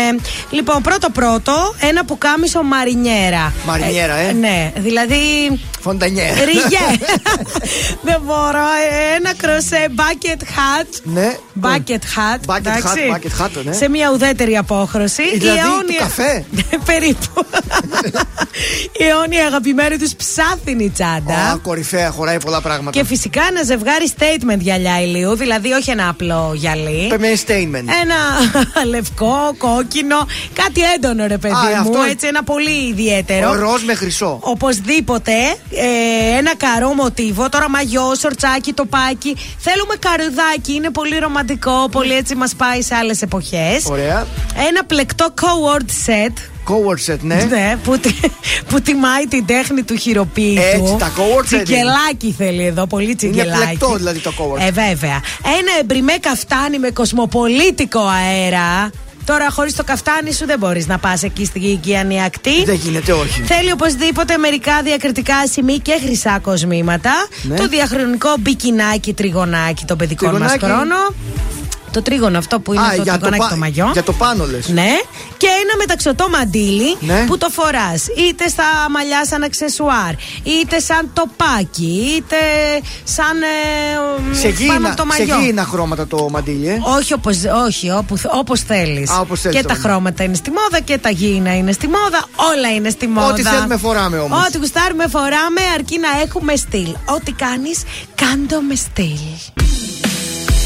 Λοιπόν, πρώτο-πρώτο, ένα πουκάμισο μαρινιέρα. Μαρινιέρα, ε. ναι, δηλαδή. Φοντανιέρα. Ριγέ. *laughs* Δεν μπορώ. ε, Ένα κροσέ bucket hat. Ναι. Bucket hat. Bucket εντάξει. hat, bucket hat, ναι. Σε μια ουδέτερη απόχρωση. Δηλαδή, Η του αιώνια- καφέ. *laughs* Περίπου. Η αιώνια αγαπημένη τους ψάθινη τσάντα. Α, κορυφαία, χωράει πολλά πράγματα. Και φυσικά ένα ζευγάρι statement γυαλιά ηλίου, δηλαδή όχι ένα απλό γυαλί. Πρέπει να είναι statement. Ένα *laughs* λευκό, κόκκινο, κάτι έντονο ρε παιδί Α, μου, αυτό- έτσι ένα πολύ ιδιαίτερο. Ροζ με χρυσό. Οπωσδήποτε ε, ένα καρό μοτίβο. Τώρα μαγιό, σορτσάκι, τοπάκι. Θέλουμε καρουδάκι. Είναι πολύ ρομαντικό. Πολύ έτσι μας πάει σε άλλες εποχές. Ωραία. Ένα πλεκτό co-word set. Co-word set, ναι. που, τι- που τιμάει την τέχνη του χειροποίητου. Έτσι, τα co-word set είναι. Τσιγκελάκι θέλει εδώ, πολύ τσιγκελάκι. πλεκτό δηλαδή το co-word. Ε, βέβαια. Ένα εμπριμέ καφτάνι με κοσμοπολίτικο αέρα. Τώρα, χωρίς το καφτάνι σου δεν μπορείς να πας εκεί στην οικιανή ακτή. Δεν γίνεται, όχι. Θέλει οπωσδήποτε μερικά διακριτικά σημεία και χρυσά κοσμήματα. Ναι. Το διαχρονικό μπικινάκι, τριγωνάκι, το παιδικό μας Τριγωνάκι. Χρόνο. Το τρίγωνο αυτό που είναι Α, το για το, τριγωνάκι πα- το μαγιό. για το πάνω λες. Ναι. Και ένα μεταξωτό μαντίλι Ναι. που το φοράς είτε στα μαλλιά σαν αξεσουάρ, είτε σαν τοπάκι, είτε σαν. Ε, Σε πάνω γήινα, από το σε μαγιό. γήινα χρώματα το μαντίλι, ε; Όχι, όπως, όχι όπου, όπως θέλεις. Α, όπως θέλεις και τα όμως. χρώματα είναι στη μόδα και τα γήινα είναι στη μόδα. Όλα είναι στη μόδα. Ό,τι θέλουμε φοράμε όμως. Ό,τι γουστάρουμε φοράμε αρκεί να έχουμε στυλ. Ό,τι κάνεις, κάντο με στυλ.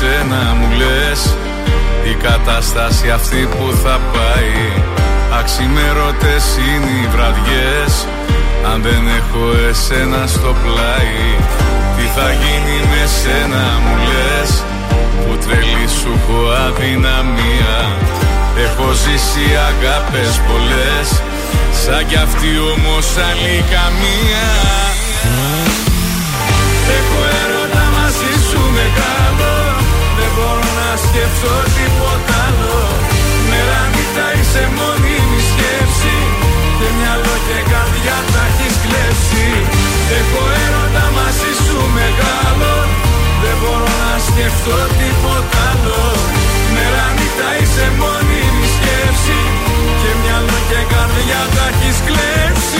Γίνει με σένα μου λες Η κατάσταση αυτή που θα πάει. Αξιμέρωτες είναι οι βραδιές Αν δεν έχω εσένα στο πλάι. Τι θα γίνει με σένα μου λες Που τρελή σου έχω αδυναμία. Έχω ζήσει αγάπες πολλές Σαν κι αυτή όμως άλλη καμία. Έχω έρωτα μαζί σου μεγάλο Δεν μπορώ να σκεφτώ τίποτα άλλο. Μέρα νύχτα είσαι μόνιμη σκέψη. Και μυαλό και καρδιά τα έχεις κλέψει. Έχω έρωτα μαζί σου μεγάλο. Δεν μπορώ να σκεφτώ τίποτα άλλο. Μέρα νύχτα είσαι μόνιμη σκέψη. Και μυαλό και καρδιά τα έχεις κλέψει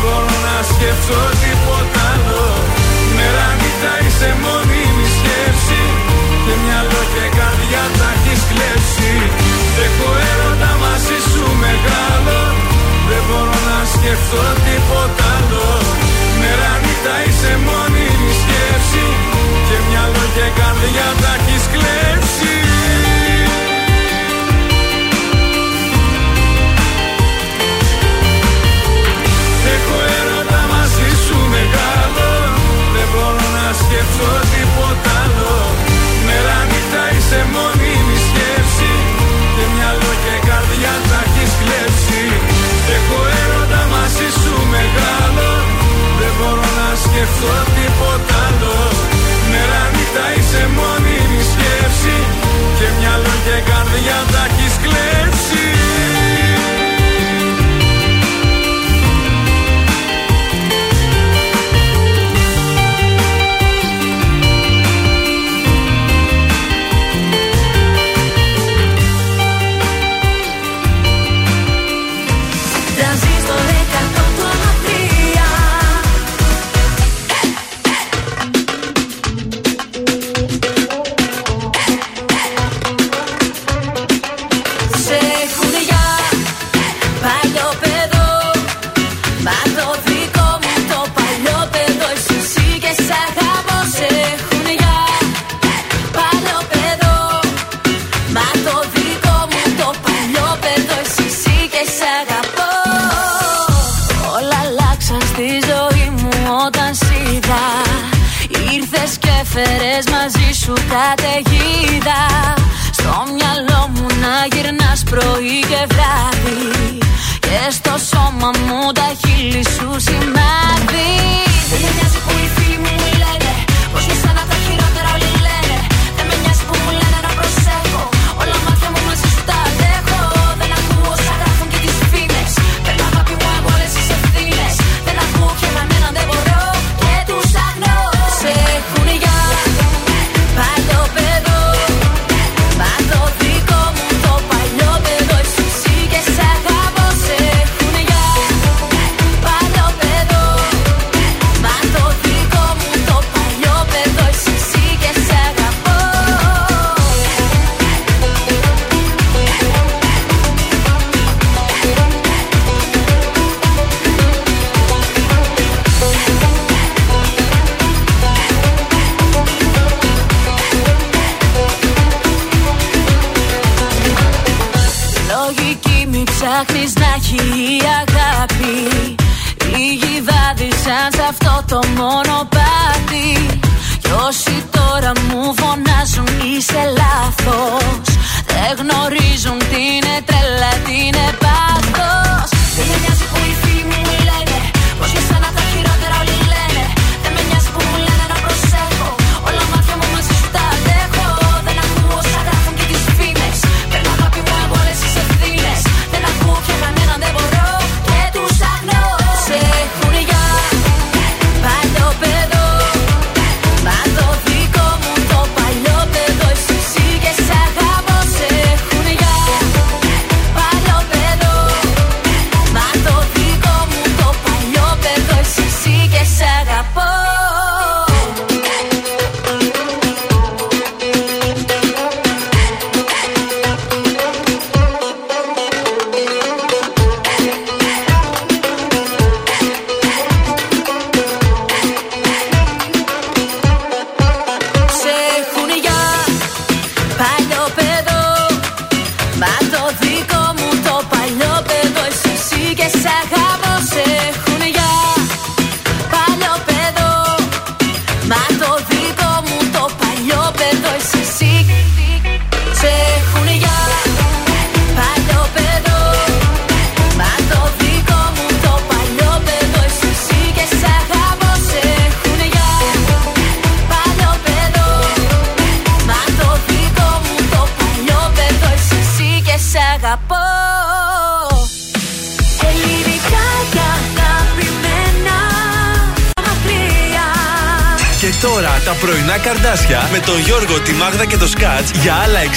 μπορώ να σκεφτώ τίποτα άλλο. Μέρα νύχτα είσαι μόνιμη σκέψη. Και μυαλό και καρδιά τα έχεις κλέψει. Έχω έρωτα μαζί σου μεγάλο. Δεν μπορώ να σκεφτώ τίποτα άλλο. Μέρα νύχτα είσαι μόνιμη σκέψη. Και μυαλό και καρδιά τα έχεις κλέψει να σκεφτώ τίποτα άλλο. Μέρα νύχτα είσαι μόνιμη σκέψη. Και μυαλό και καρδιά τα έχεις κλέψει. Έχω έρωτα μαζί σου μεγάλο. Δεν μπορώ να σκεφτώ τίποτα άλλο. Μέρα νύχτα είσαι μόνιμη σκέψη. Και μυαλό και καρδιά τα έχεις κλέψει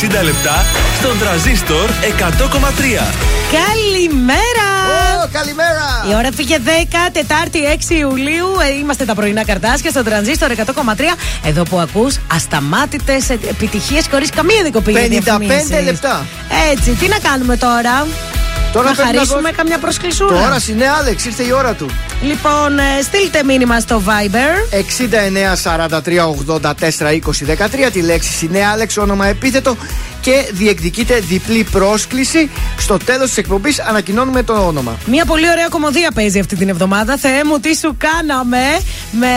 60 λεπτά στον τραζίστορ 100,3. Καλημέρα! Ω, καλημέρα! Η ώρα πήγε 10, Τετάρτη 6 Ιουλίου. Ε, Είμαστε τα πρωινά καρτάσια στον τρανζίστορ 100,3. Εδώ που ακούς ασταμάτητες επιτυχίες χωρίς καμία δικοπή. για 55 διαφημίσεις. λεπτά. Έτσι, τι να κάνουμε τώρα; Τώρα να πρέπει να χαρίσουμε δώσ- καμιά προσκλησούρα. Τώρα συνέ Άλεξ, ήρθε η ώρα του. Λοιπόν, ε, στείλτε μήνυμα στο Viber. 69 43 84 20 13 τη λέξη συνέ Άλεξ, όνομα επίθετο και διεκδικείτε διπλή πρόσκληση. Στο τέλος της εκπομπής ανακοινώνουμε το όνομα. Μια πολύ ωραία κομμωδία παίζει αυτή την εβδομάδα. Θεέ μου, τι σου κάναμε με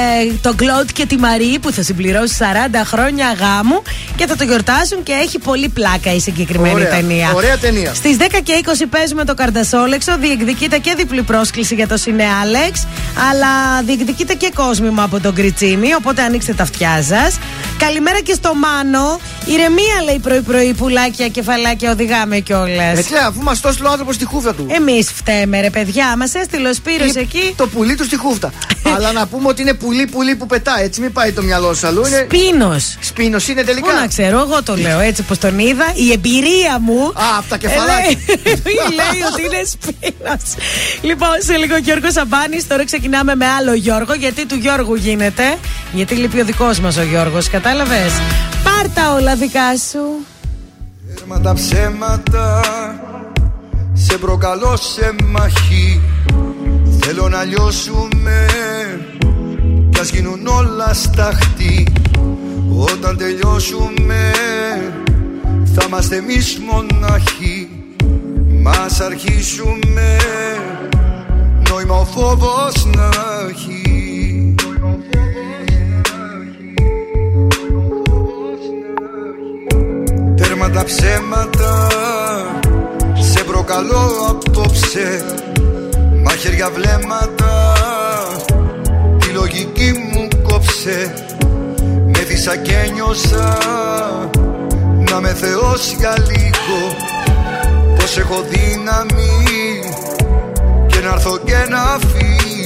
τον Κλοντ και τη Μαρή που θα συμπληρώσει 40 χρόνια γάμου και θα το γιορτάσουν και έχει πολύ πλάκα η συγκεκριμένη Ωραία. ταινία. Ωραία ταινία. Στις 10 και 20 παίζουμε το Καρτασόλεξο. Διεκδικείτε και διπλή πρόσκληση για το Σινέ Άλεξ. Αλλά διεκδικείτε και κόσμημα από τον Κριτσίμη. Οπότε ανοίξτε τα αυτιά σας. Καλημέρα και στο Μάνο. Ηρεμία λέει πρωί-πρωί, πουλάκια, κεφαλάκια, οδηγάμε κιόλας. Έτσι, αφού μας το έστειλε ο άνθρωπος στη χούφτα του. Εμείς φταίμε, ρε παιδιά. Μας έστειλε ο Σπύρος Ή εκεί. Το πουλί του στη χούφτα. *laughs* Αλλά να πούμε ότι είναι πουλί πουλί που πετάει. Έτσι, μην πάει το μυαλό σου αλλού. Είναι... Σπίνος. Σπίνος είναι τελικά. Πού να ξέρω, εγώ το λέω έτσι πως τον είδα. Η εμπειρία μου. Α, από τα κεφαλάκια. Ε, *laughs* λέει, λέει ότι είναι σπίνος. λοιπόν, σε λίγο Γιώργος Σαμπάνης. Τώρα ξεκινάμε με άλλο Γιώργο. Γιατί του Γιώργου γίνεται. Γιατί λείπει ο δικός μας ο Γιώργος. Κατάλαβες; Πάρτα όλα δικά σου. Τέρμα τα ψέματα Σε προκαλώ σε μαχή Θέλω να λιώσουμε Κι ας γίνουν όλα σταχτή Όταν τελειώσουμε Θα είμαστε εμείς μοναχοί Μας αρχίσουμε Νόημα ο φόβος να έχει τα ψέματα. Σε προκαλώ απόψε Μαχαίρια βλέμματα. Τη λογική μου κόψε Με δίσα και νιώσα. Να με θεός για λίγο Πως έχω δύναμη. Και να έρθω και να φύγω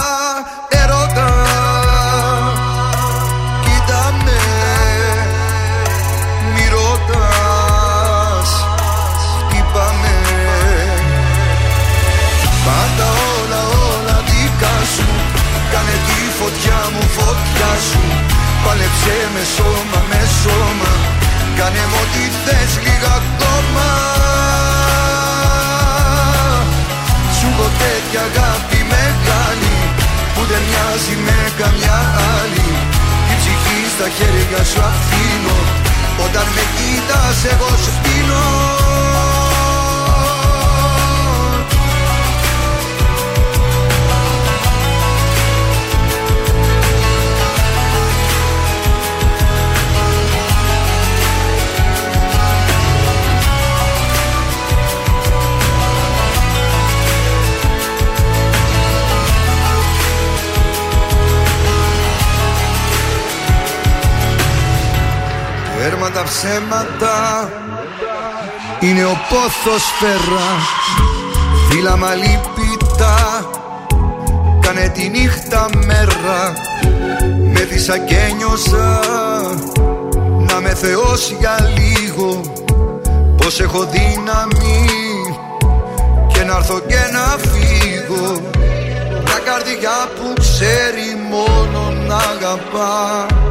Σε με σώμα, με σώμα. Κάνε μου ό,τι θες λίγα ακόμα. Σου έχω τέτοια αγάπη μεγάλη, Που δεν μοιάζει με καμιά άλλη. Την ψυχή στα χέρια σου αφήνω Όταν με κοιτάς εγώ σου πίνω Τέρμα τα ψέματα. Είναι ο πόθος φέρα. Φύλαμα λυπητά Κάνε τη νύχτα μέρα. Μέθησα και νιώσα Να με θεώσει για λίγο. Πως έχω δύναμη. Και να έρθω και να φύγω. Τα καρδιά που ξέρει μόνο να αγαπά. και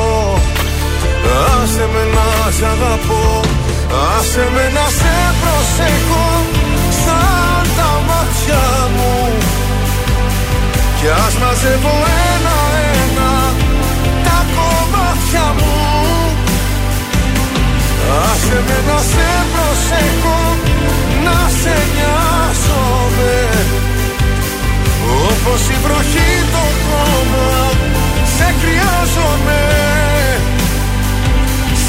Άσε με να σ' αγαπώ Άσε με να σε προσέχω Σαν τα μάτια μου. Κι ας μαζεύω ένα-ένα Τα κομμάτια μου. Άσε με να σε προσέχω Να σε νοιάζομαι. Όπως η βροχή το χώμα Σε χρειάζομαι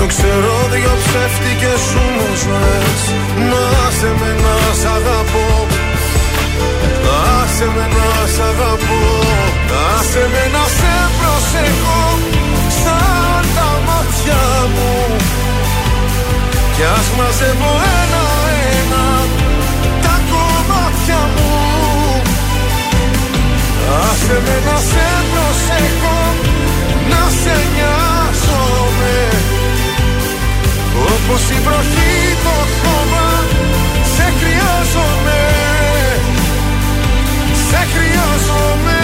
Το ξέρω δυο ψεύτικες σου ζωές. Μα άσε με να σ' αγαπώ. Άσε με να σ' αγαπώ. Άσε με να σε προσεχώ Σαν τα μάτια μου. Κι ας μαζεύω ένα-ένα Τα κομμάτια μου. Άσε με να σε προσεχώ Να σε νοιάζομαι Όπως η βροχή το χώμα Σε χρειάζομαι Σε χρειάζομαι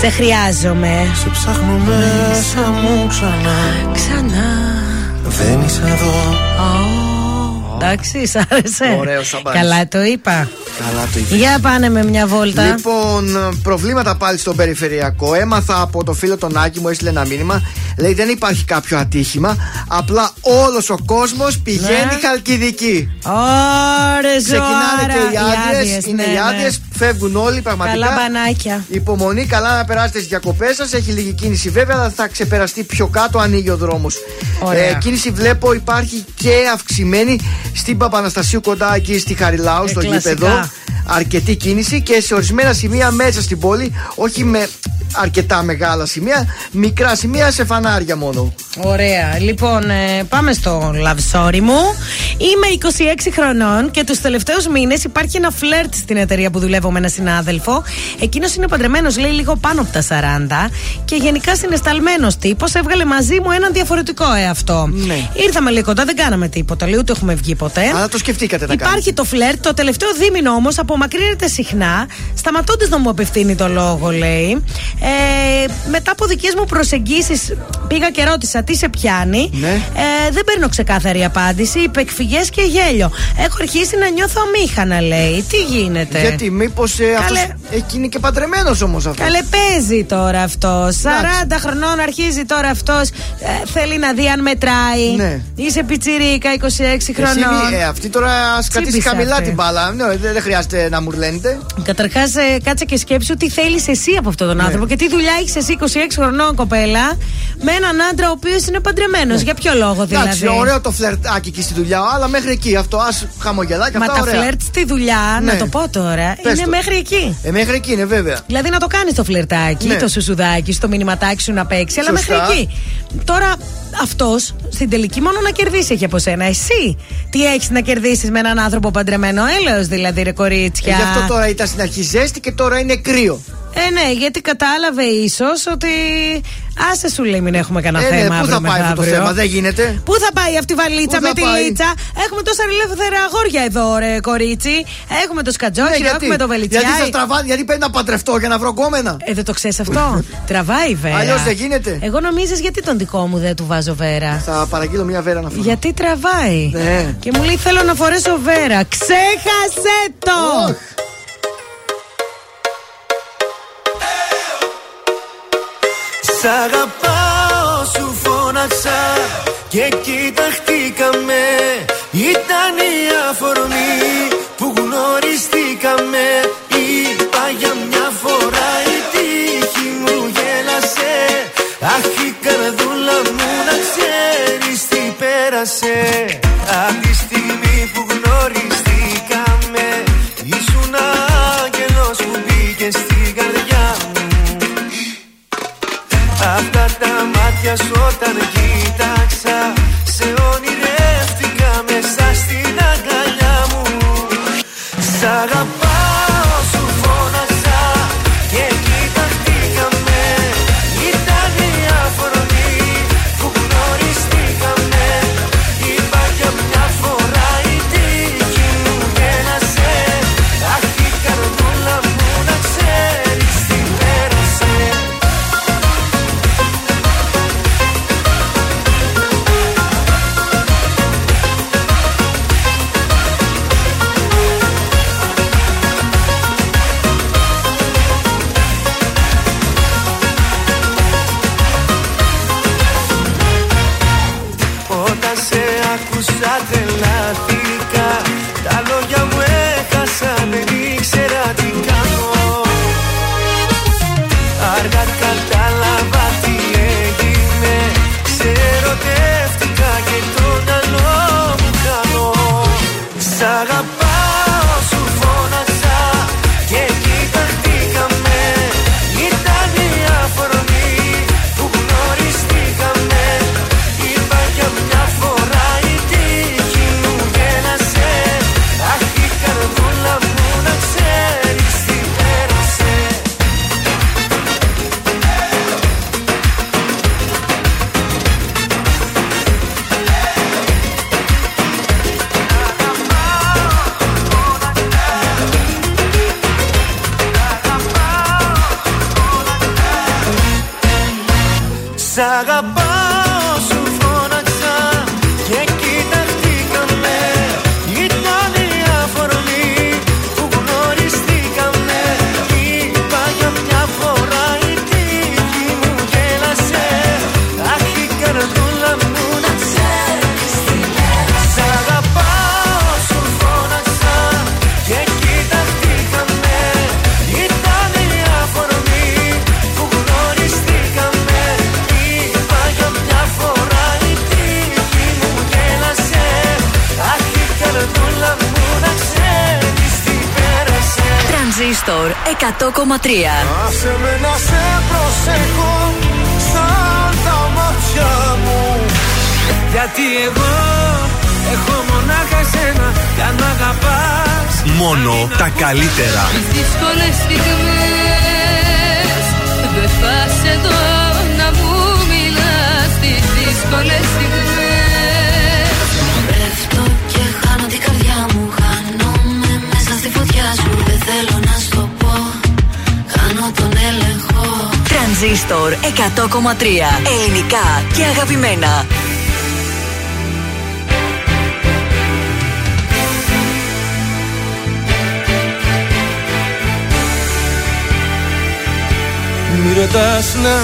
Σε χρειάζομαι. Σε ψάχνω μέσα μου ξανά Ξανά. Δεν είσαι εδώ Εντάξει, σ' άρεσε. Ωραίος σαμπάνις. Καλά το είπα. Καλά το είπες. Για πάνε με μια βόλτα. Λοιπόν, προβλήματα πάλι στον περιφερειακό. Έμαθα από το φίλο τον Άκη μου, έστειλε ένα μήνυμα. Λέει δεν υπάρχει κάποιο ατύχημα. Απλά όλος ο κόσμος πηγαίνει Ναι. χαλκιδική. Ωρε Ξεκινάνε ζωάρα. και οι άδειε. άδειες, Είναι ναι, οι ναι. άδειες. Φεύγουν όλοι πραγματικά. Καλά μπανάκια. Υπομονή, καλά να περάσετε στις διακοπές σας. Έχει λίγη κίνηση βέβαια, αλλά θα ξεπεραστεί πιο κάτω, ανοίγει ο δρόμος. Ωραία. κίνηση βλέπω υπάρχει και αυξημένη στην Παπαναστασίου κοντά εκεί στη Χαριλάου, Ε, στο κλασικά. γήπεδο. Αρκετή κίνηση και σε ορισμένα σημεία μέσα στην πόλη, όχι με αρκετά μεγάλα σημεία, μικρά σημεία σε φανάρια μόνο. Ωραία. Λοιπόν, ε, πάμε στο love story μου. Είμαι 26 χρονών και τους τελευταίους μήνες υπάρχει ένα φλερτ στην εταιρεία που δουλεύω με ένα συνάδελφο. Εκείνος είναι παντρεμένος, λέει λίγο πάνω από τα 40 και γενικά συνεσταλμένος τύπος. Έβγαλε μαζί μου έναν διαφορετικό εαυτό. Ναι. Ήρθαμε λίγο κοντά, δεν κάναμε τίποτα, λέει, ούτε έχουμε βγει ποτέ. Αλλά το σκεφτήκατε να Υπάρχει κάνετε. το φλερτ, το τελευταίο δίμηνο όμως απομακρύνεται συχνά, σταματώντας να μου απευθύνει το λόγο, λέει. Ε, μετά από δικές μου προσεγγίσεις, πήγα και ρώτησα τι σε πιάνει; Ναι. Ε, δεν παίρνω ξεκάθαρη απάντηση. Υπεκφυγέ και γέλιο. Έχω αρχίσει να νιώθω αμήχανα, λέει. Τι γίνεται; Γιατί, μήπως ε, αυτός Καλέ. εκεί είναι και παντρεμένος όμως αυτός; Καλέ παίζει τώρα αυτός. 40 χρονών αρχίζει τώρα αυτός. θέλει να δει αν μετράει. Ναι. Είσαι πιτσιρίκα 26 Εσύ χρονών. μη- ε, αυτή τώρα α κρατήσει Τσίπησες χαμηλά αυτή. την μπάλα. Ναι, δεν, δεν χρειάζεται να μουρλαίνετε. Καταρχάς, κάτσε και σκέψου τι θέλεις εσύ από αυτόν Ναι. τον άνθρωπο και τι δουλειά έχεις εσύ 26 χρονών κοπέλα με έναν άντρα ο οποίος είναι παντρεμένος. Για ποιο λόγο δηλαδή; Ναι. Εντάξει, ωραίο το φλερτάκι εκεί στη δουλειά, αλλά μέχρι εκεί αυτό. Α χαμογελά και Μα αυτά τα ωραία. φλερτ στη δουλειά, Ναι. να το πω τώρα, Πες είναι το. μέχρι εκεί. Ε, μέχρι εκεί είναι βέβαια. Δηλαδή να το κάνεις το φλερτάκι, Ναι. το σουσουδάκι, σου, το μηνυματάκι σου να παίξει, αλλά Σωστά. μέχρι εκεί. Τώρα αυτός στην τελική μόνο να κερδίσει έχει από σένα. Εσύ τι έχεις να κερδίσεις με έναν άνθρωπο παντρεμένο, έλεος δηλαδή, ρε Ε, κορίτσια. γι' αυτό τώρα ήταν στην αρχή ζέστη και τώρα είναι κρύο. Ε, ναι, γιατί κατάλαβε ίσως ότι. Άσε σου λέει, μην έχουμε κανένα Ε, ναι, θέμα. πού αύριο θα πάει αυτό το μεθαύριο. θέμα, δεν γίνεται. Πού θα πάει αυτή η βαλίτσα Πού με θα τη πάει; λίτσα; Έχουμε τόσα ελεύθερα αγόρια εδώ, ρε κορίτσι. Έχουμε το σκατζόχυρο, Ναι, έχουμε το βελιτσιάι. γιατί σας τραβά, γιατί παίρνει να παντρευτώ για να βρω κόμενα. Ε, δεν το ξέρεις αυτό. Τραβάει βέρα. Αλλιώς δεν γίνεται. Εγώ νομίζεις γιατί τον δικό μου δεν του βάζω βέρα; Θα παραγγείλω μια βέρα να φάω. Γιατί τραβάει; Ναι. Και μου λέει θέλω να φορέσω βέρα. Ξέχασε το! Σ' αγαπάω σου φώναξα και κοιταχτήκαμε. Ήταν η αφορμή που γνωριστήκαμε. Είπα για μια φορά η τύχη μου γέλασε. Αχ η καρδούλα μου να ξέρεις τι πέρασε Матрея.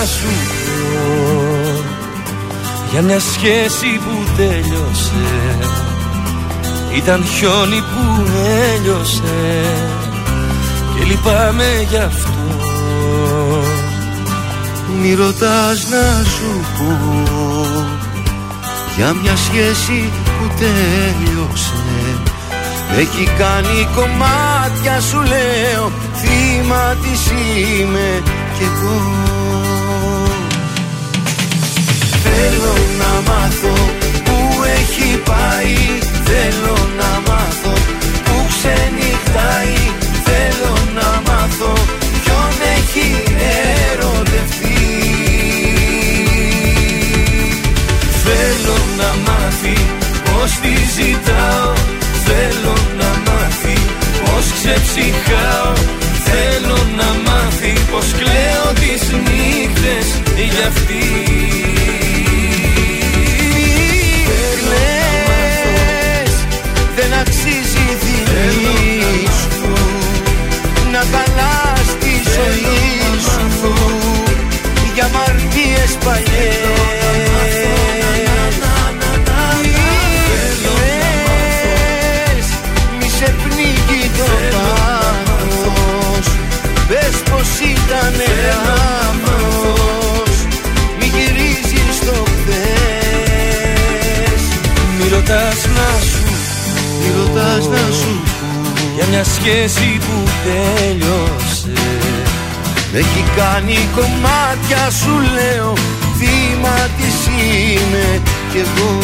Σου πω. Για μια σχέση που τέλειωσε Ήταν χιόνι που έλειωσε. Και λυπάμαι γι' αυτό. Μη ρωτάς να σου πω. Για μια σχέση που τέλειωσε Με έχει κάνει κομμάτια σου λέω Θύμα της είμαι κι εγώ Θέλω να μάθω που έχει πάει. Θέλω να μάθω που ξενυχτάει. Θέλω να μάθω ποιον έχει ερωτευτεί. Θέλω να μάθει πως τη ζητάω. Θέλω να μάθει πως ξεψυχάω. Θέλω να μάθει πως κλαίω τις νύχτες για αυτή μαρτίες παλιές Μη σε πνίγει το πάθος. Πες πως ήταν λάθος Μη γυρίζεις στο χθες. Μη ρωτάς να σου Μη ρωτάς να σου Για μια σχέση που τέλειωσε. Με έχει κάνει κομμάτια σου λέω Θύμα της είμαι κι εγώ.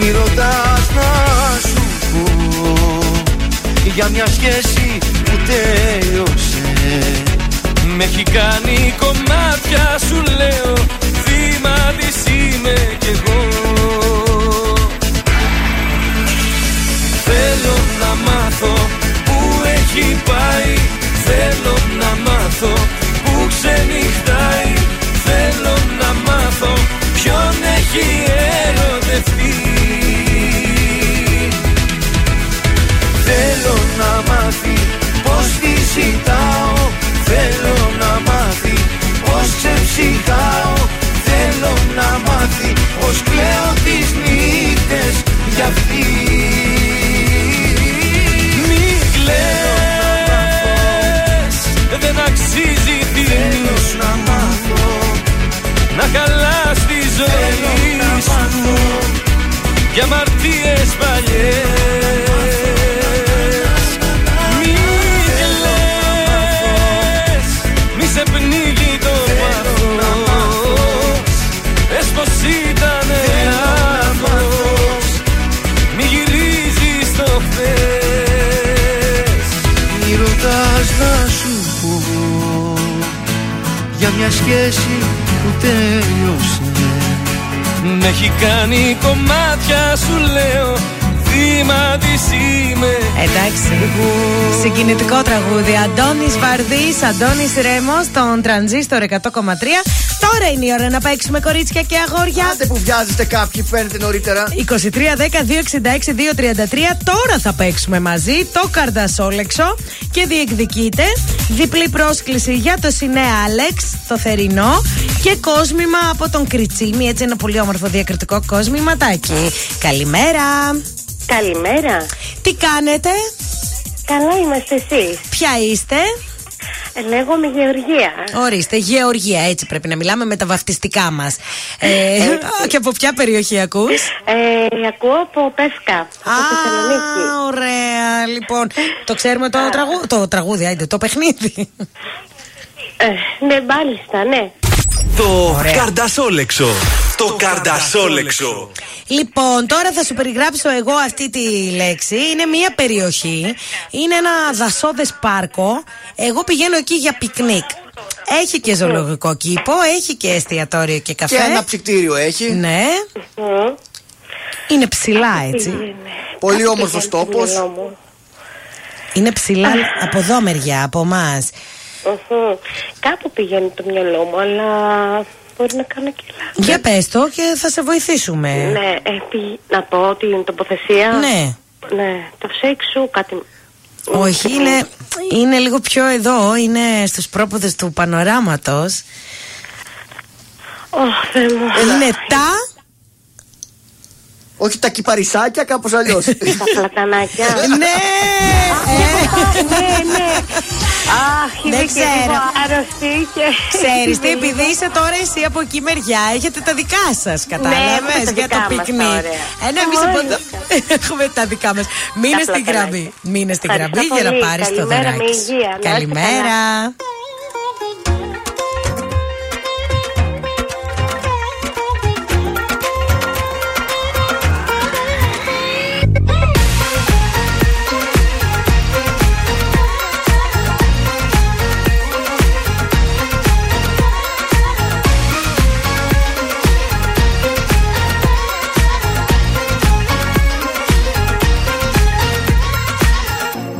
Μη ρωτάς να σου πω Για μια σχέση που τέλειωσε Με έχει κάνει κομμάτια σου λέω. Θύμα της είμαι κι εγώ. Θέλω να μάθω που έχει πάει. Θέλω να μάθω Αντώνης Ρέμος, στον τρανζίστορ 100,3. Τώρα είναι η ώρα να παίξουμε κορίτσια και αγόρια. Άντε που βιάζεστε κάποιοι, φαίνεται νωρίτερα. 23, 10, 266, 233. Τώρα θα παίξουμε μαζί το καρδασόλεξο και διεκδικείτε διπλή πρόσκληση για το Σινέ Άλεξ, το θερινό και κόσμημα από τον Κριτσίμη. Έτσι ένα πολύ όμορφο διακριτικό κόσμηματάκι. Καλημέρα. Καλημέρα. Τι κάνετε, Καλά είμαστε εσείς. Ποια είστε, Ε, Λέγομαι Γεωργία. Ορίστε, Γεωργία, έτσι πρέπει να μιλάμε με τα βαφτιστικά μας. Ε, α, και από ποια περιοχή ακούς; Ε, ακούω από Πεύκα. Από Θεσσαλονίκη. Α, ωραία. Λοιπόν, το ξέρουμε το, τραγούδι, το τραγούδι, άιντε, το παιχνίδι. Ε, ναι, μάλιστα, ναι. Το καρδασόλεξο. Το καρδασόλεξο. Λοιπόν, τώρα θα σου περιγράψω εγώ αυτή τη λέξη. Είναι μια περιοχή. Είναι ένα δασώδες πάρκο. Εγώ πηγαίνω εκεί για πικνίκ. Έχει και ζωολογικό κήπο, έχει και εστιατόριο και καφέ. Και ένα ψυκτήριο έχει. Ναι. Είναι ψηλά έτσι. Πολύ όμορφος τόπος. Είναι ψηλά από εδώ μεριά, από εμάς. Μμμ. Κάπου πηγαίνει το μυαλό μου, αλλά μπορεί να κάνω και λάθος. Για πες το και θα σε βοηθήσουμε. Ναι, ε, πη- να πω την τοποθεσία. Ναι. Ναι, το σεξ σου κάτι. Όχι, είναι, είναι λίγο πιο εδώ, είναι στους πρόποδες του πανοράματος. Ωχ, Θεέ μου. Είναι τα... Όχι τα κυπαρισάκια, κάπως αλλιώς. Τα πλατανάκια. ναι! ναι, ναι. Αχ, είμαι Δεν και ξέρω. λίγο άρρωστη και... Ξέρεις τι, επειδή είσαι τώρα εσύ από εκεί μεριά, έχετε τα δικά σας, Ναι, κατάλαβες, έχουμε τα για το δικά μας πικνίκ. τώρα. Ένα εμείς από εδώ έχουμε τα δικά μας. Μείνε Τα στην πλατανάκια. γραμμή. Μείνε στην Ευχαριστώ γραμμή για να πολύ. πάρεις το Καλημέρα, με δωράκι σου. υγεία. Να είστε Καλημέρα.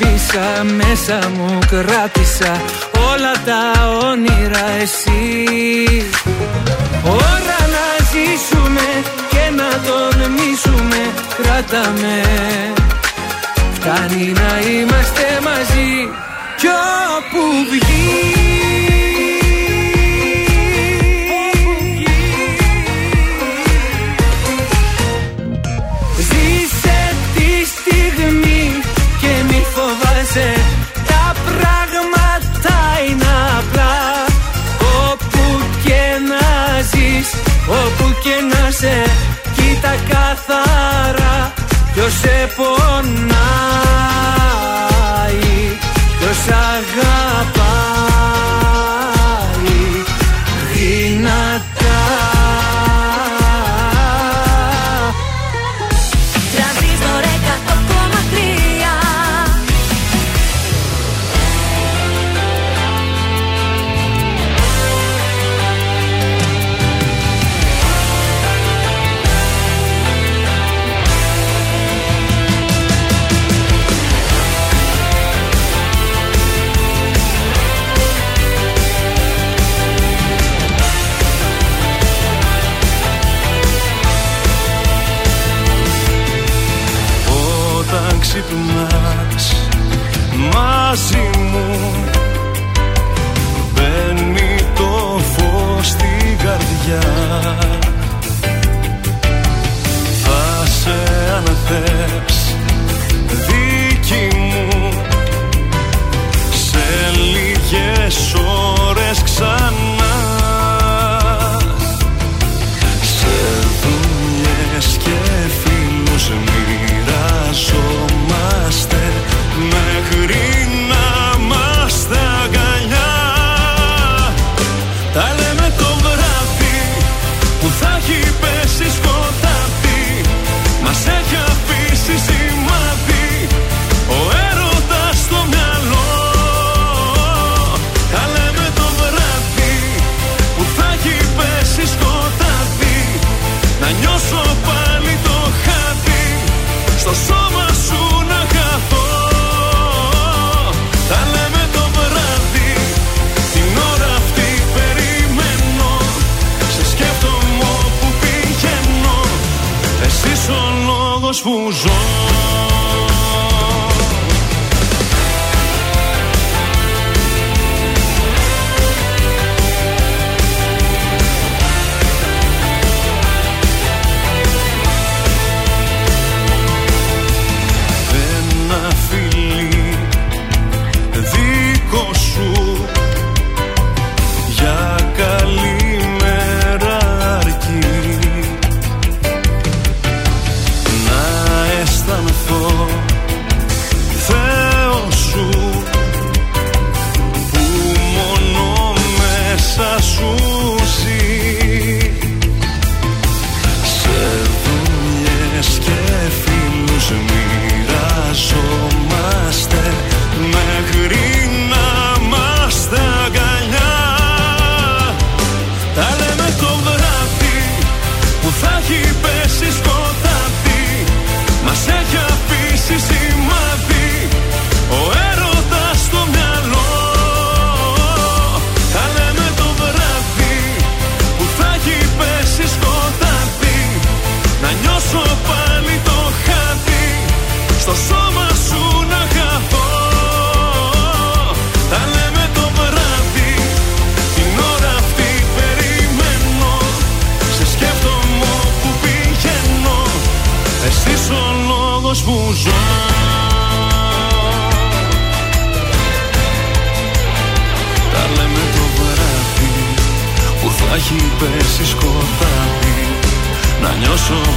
αγάπησα Μέσα μου κράτησα Όλα τα όνειρα εσύ Ώρα να ζήσουμε Και να τολμήσουμε μείσουμε κράταμε. Φτάνει να είμαστε μαζί Κι όπου βγει Όπου και να σε κοίτα καθαρά Ποιος σε πονάει Ποιος αγαπάει.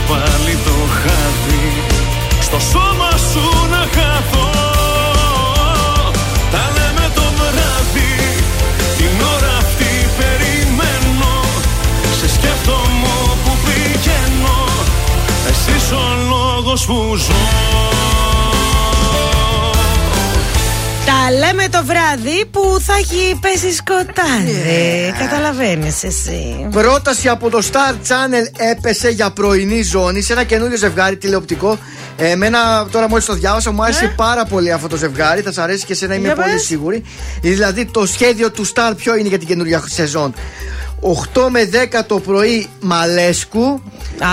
πάλι το χάδι. Στο σώμα σου να χαθώ. Τα λέμε το βράδυ. Την ώρα αυτή περιμένω. Σε σκέφτομαι που πηγαίνω. Εσύ ο λόγος που ζω. Τα λέμε το βράδυ που θα έχει πέσει σκοτάδι. Yeah. Καταλαβαίνεις εσύ. Πρόταση από το Star Channel έπεσε για πρωινή ζώνη σε ένα καινούριο ζευγάρι τηλεοπτικό. Εμένα τώρα μόλις το διάβασα μου άρεσε yeah. πάρα πολύ αυτό το ζευγάρι. Θα σα αρέσει και εσένα, είμαι yeah, πολύ σίγουρη. Δηλαδή το σχέδιο του Star ποιο είναι για την καινούργια σεζόν; 8 με 10 το πρωί Μαλέσκου.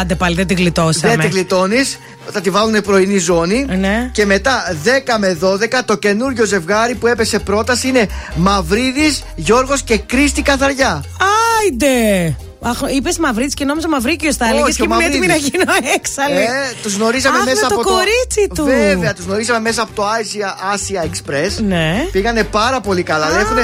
Άντε πάλι, δεν την γλιτώσαμε. Δεν την γλιτώνεις. Θα τη βάλουν πρωινή ζώνη. Ναι. Και μετά 10 με 12 το καινούριο ζευγάρι που έπεσε πρόταση είναι Μαυρίδης, Γιώργος και Κρίστη Καθαριά. Άιντε! Είπες Μαυρίτη και νόμιζα Μαυρίκιος τα έλεγες Όχι, και ο ήμουν έτοιμη να Μαυρίδης. γίνω έξαλλη. Ε, τους γνωρίσαμε Αχ, μέσα με από το κορίτσι του. Βέβαια, τους γνωρίσαμε μέσα από το Asia, Asia Express. Ναι. Πήγανε πάρα πολύ καλά. Α. Έχουν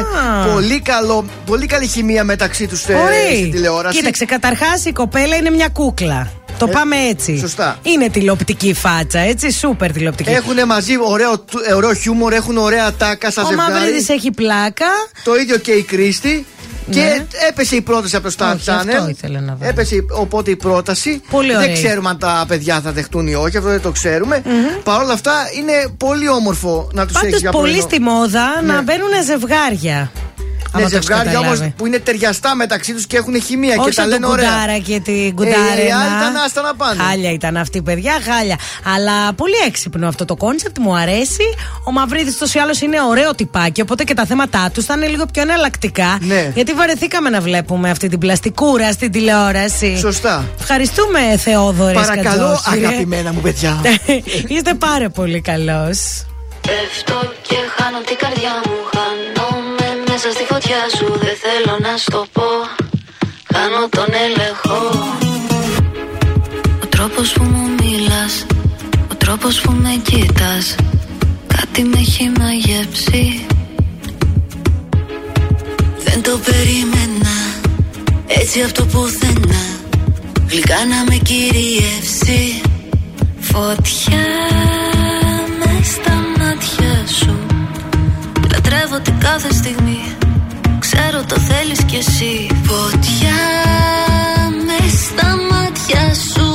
πολύ, καλό, πολύ καλή χημεία μεταξύ τους Ωραία. στην τηλεόραση. Κοίταξε, καταρχάς η κοπέλα είναι μια κούκλα. Το Ε, πάμε έτσι. σωστά. Είναι τηλεοπτική φάτσα, έτσι. Σούπερ τηλεοπτική. Έχουν μαζί ωραίο, του- ωραίο χιούμορ, έχουν ωραία τάκα σαν Ο ζευγάρι. Μαυρίδη έχει πλάκα. Το ίδιο και η Κρίστη. Και Ναι. έπεσε η πρόταση από το Star Όχι, Channel. αυτό ήθελα να βάλω. Έπεσε οπότε η πρόταση. Πολύ δεν ωραία. ξέρουμε αν τα παιδιά θα δεχτούν ή όχι, αυτό δεν το ξέρουμε. Παρ' όλα αυτά είναι πολύ όμορφο να τους έχεις Πάντω για πολύ πρωινό. στη μόδα Ναι. να μπαίνουν ζευγάρια. Ναι, Άμα το έχεις ζευγάρια όμως καταλάβει. που είναι ταιριαστά μεταξύ τους και έχουν χημεία Όχι και τα σαν λένε τον ωραία. Κουντάρα και την Ε, Κουντάρενα. οι άλλοι ήταν άστα να πάνε. Χάλια ήταν αυτή, παιδιά, χάλια. Αλλά πολύ έξυπνο αυτό το κόνσεπτ, μου αρέσει. Ο Μαυρίδης τόσο ή άλλως είναι ωραίο τυπάκι, οπότε και τα θέματα τους θα είναι λίγο πιο εναλλακτικά. Ναι. Γιατί βαρεθήκαμε να βλέπουμε αυτή την πλαστικούρα στην τηλεόραση. Σωστά. Ευχαριστούμε, Θεόδωρε. Παρακαλώ, αγαπημένα μου παιδιά. *laughs* Είστε πάρα πολύ καλός. Πέφτω και χάνω την καρδιά μου Χάνομαι μέσα στη φωτιά σου Δεν θέλω να στο πω. Χάνω τον έλεγχο. Ο τρόπος που μου μιλάς Ο τρόπος που με κοίτας Κάτι με έχει μαγεύσει Δεν το περίμενα Έτσι αυτό πουθενά. Γλυκά να με κυριεύσει. Φωτιά μες στα μάτια σου Λατρεύω την κάθε στιγμή Ξέρω το θέλεις κι εσύ. Φωτιά με στα μάτια σου.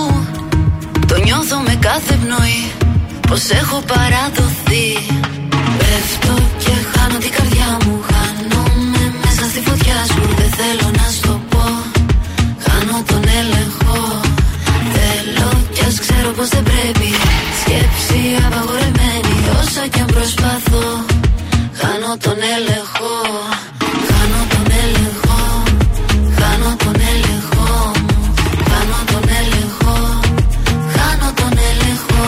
Το νιώθω με κάθε πνοή Πως έχω παραδοθεί. Πέφτω και χάνω την καρδιά μου. Χάνομαι μέσα στη φωτιά σου. Δεν θέλω να στο πω. Χάνω τον έλεγχο. Θέλω κι ας ξέρω πως δεν πρέπει. Σκέψη απαγορεμένη Όσα κι αν προσπαθώ Χάνω τον έλεγχο. Χάνω τον έλεγχο. Χάνω τον έλεγχο. Μου. Χάνω τον έλεγχο. Χάνω τον έλεγχο.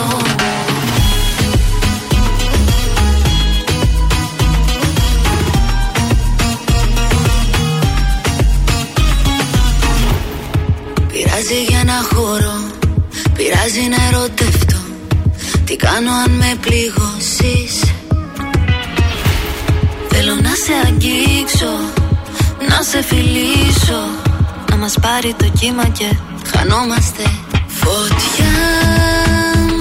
Πειράζει για να χωρώ Πειράζει να ερωτευτώ. Τι κάνω αν με πληγώσεις; Θέλω να σε αγγίξω Να σε φιλήσω Να μας πάρει το κύμα και χανόμαστε. Φωτιά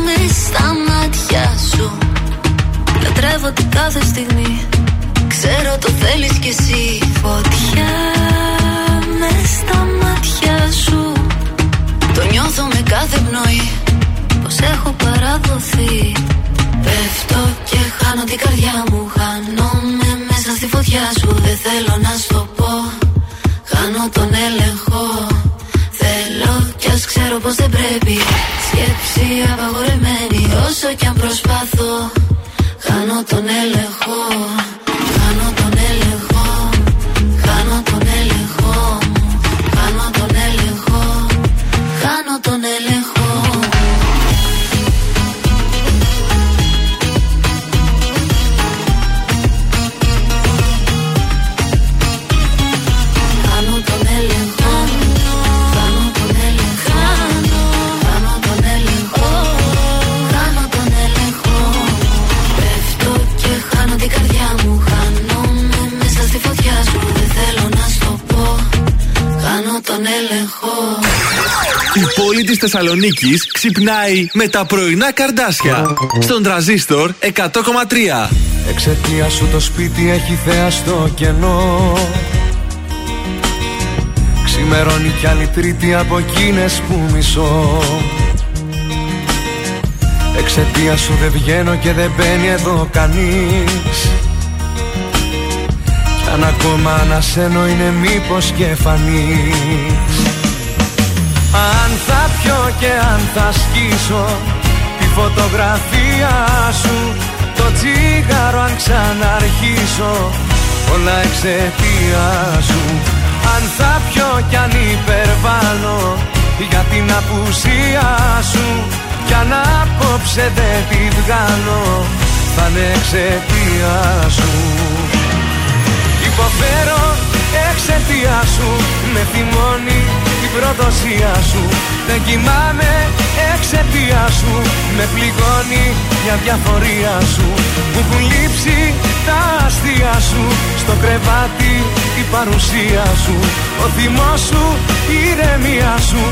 με στα μάτια σου. Λατρεύω την κάθε στιγμή. Ξέρω το θέλεις κι εσύ. Φωτιά με στα μάτια σου. Το νιώθω με κάθε πνοή. Πως έχω παραδοθεί. Πέφτω και χάνω την καρδιά μου. Χάνομαι. μέσα στη φωτιά σου Δεν θέλω να στο πω. Χάνω τον έλεγχο. Θέλω κι ας ξέρω πως δεν πρέπει. Σκέψη απαγορεμένη Όσο κι αν προσπαθώ. Χάνω τον έλεγχο Η πόλη της Θεσσαλονίκης ξυπνάει με τα πρωινά καρδάσια. Στον τραζίστορ 100,3. Εξαιτία σου το σπίτι έχει θέα στο κενό Ξημερώνει κι άλλη τρίτη από εκείνες που μισώ Εξαιτία σου δεν βγαίνω και δεν μπαίνει εδώ κανείς Αν ακόμα να σένω είναι μήπως και φανείς Αν θα πιω και αν θα σκίσω Τη φωτογραφία σου Το τσίγαρο αν ξαναρχίσω Όλα εξαιτία σου. Αν θα πιω κι αν υπερβάλλω Για την απουσία σου Κι αν απόψε δεν τη βγάλω Θα είναι εξαιτία σου. Υποφέρω εξαιτία σου Με θυμώνεις την προδοσία σου. Δεν κοιμάμαι εξαιτία σου. Με πληγώνει για διαφορία σου. Μου έχουν λείψει τα αστεία σου. Στο κρεβάτι η παρουσία σου. Ο θυμός σου, η ηρεμία σου.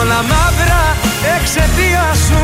Όλα μαύρα εξαιτία σου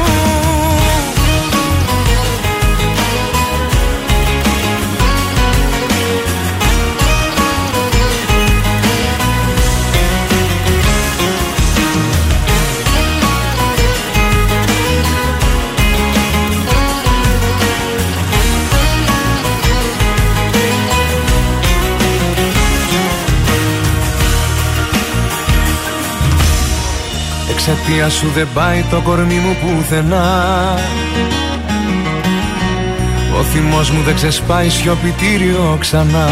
Εξαιτία σου δεν πάει το κορμί μου πουθενά. Ο θυμός μου δεν ξεσπάει σιωπητήριο ξανά.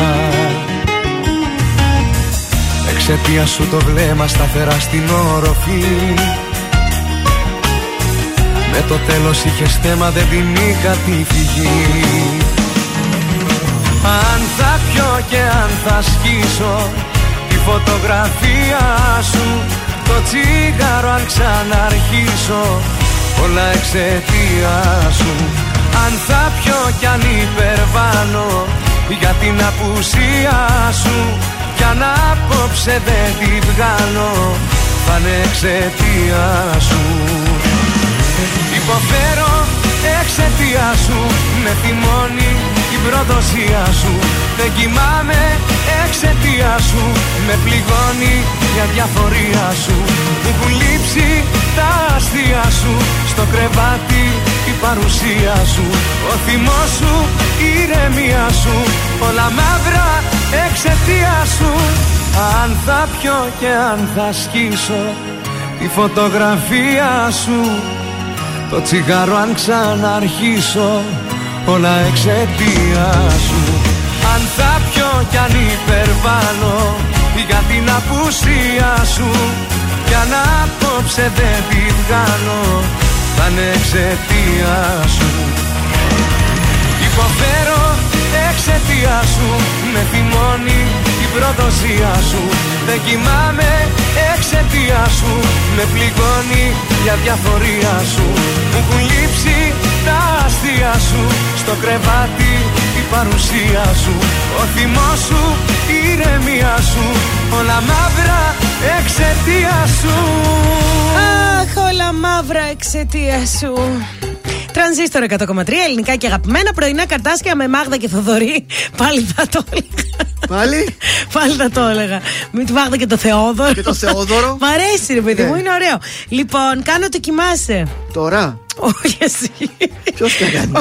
Εξαιτία σου το βλέμμα σταθερά στην όροφη. Με το τέλος είχε θέμα δεν την είχα τη φυγή. Αν θα πιω και αν θα σκίσω Τη φωτογραφία σου το τσίγαρο αν ξαναρχίσω. Όλα εξαιτία σου. Αν θα πιω κι αν υπερβάνω Για την απουσία σου. Κι αν απόψε δεν τη βγάλω Θα είναι εξαιτία σου. Υποφέρω εξαιτία σου. Με θυμώνει την προδοσία σου. Δεν κοιμάμαι εξαιτία σου Με πληγώνει για διαφορία σου. Μου έχουν λείψει τα αστεία σου. Στο κρεβάτι η παρουσία σου. Ο θυμός σου, η ηρεμία σου. Όλα μαύρα εξαιτία σου. Αν θα πιω και αν θα σκίσω Τη φωτογραφία σου. Το τσιγάρο αν ξαναρχίσω. Όλα εξαιτία σου. Αν θα πιω κι αν υπερβάλλω Για την απουσία σου Κι αν απόψε δεν τη βγάλω Θα είναι εξαιτία σου. Υποφέρω εξαιτία σου Με θυμώνει η προδοσία σου. Δεν κοιμάμαι εξαιτία σου Με πληγώνει για διαφορία σου. Μου έχουν λείψει τα αστεία σου Στο κρεβάτι η παρουσία σου Ο θυμός σου, η ηρεμία σου Όλα μαύρα εξαιτία σου Αχ, όλα μαύρα εξαιτία σου. Τρανζίστορ 100,3 ελληνικά και αγαπημένα πρωινά καρτάσια με Μάγδα και Θοδωρή. Πάλι θα το έλεγα. Πάλι; *laughs* Πάλι θα το έλεγα. Με τη Μάγδα και το Θεόδωρο. Και το Θεόδωρο. Μ' αρέσει, ρε παιδί Ναι. μου, είναι ωραίο. Λοιπόν, κάνω το κοιμάσαι. Τώρα; Όχι εσύ. Ποιος θα κάνει;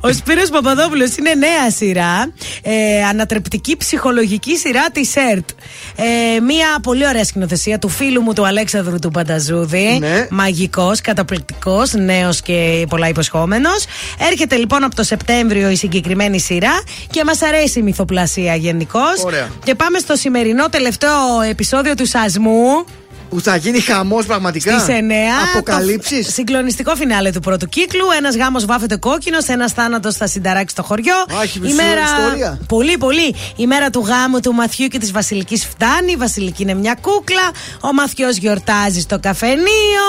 Ο Σπύρος Παπαδόπουλος είναι νέα σειρά. Ε, ανατρεπτική ψυχολογική σειρά της ΕΡΤ. Ε, μία πολύ ωραία σκηνοθεσία του φίλου μου του Αλέξανδρου του Πανταζούδη. Ναι. Μαγικός, καταπληκτικός, νέος και πολλά υποσχόμενος. Έρχεται λοιπόν από το Σεπτέμβριο η συγκεκριμένη σειρά και μας αρέσει η μυθοπλασία γενικώς. Ωραία. Και πάμε στο σημερινό τελευταίο επεισόδιο του Σασμού. Που θα γίνει χαμός πραγματικά. Στις 9. Αποκαλύψεις. Το συγκλονιστικό φινάλε του πρώτου κύκλου. Ένας γάμος βάφεται κόκκινος, ένας θάνατος θα συνταράξει το χωριό. Α, έχει ιστορία. Πολύ, πολύ. Η μέρα του γάμου του Μαθιού και της Βασιλικής φτάνει. Η Βασιλική είναι μια κούκλα. Ο Μαθιός γιορτάζει στο καφενείο.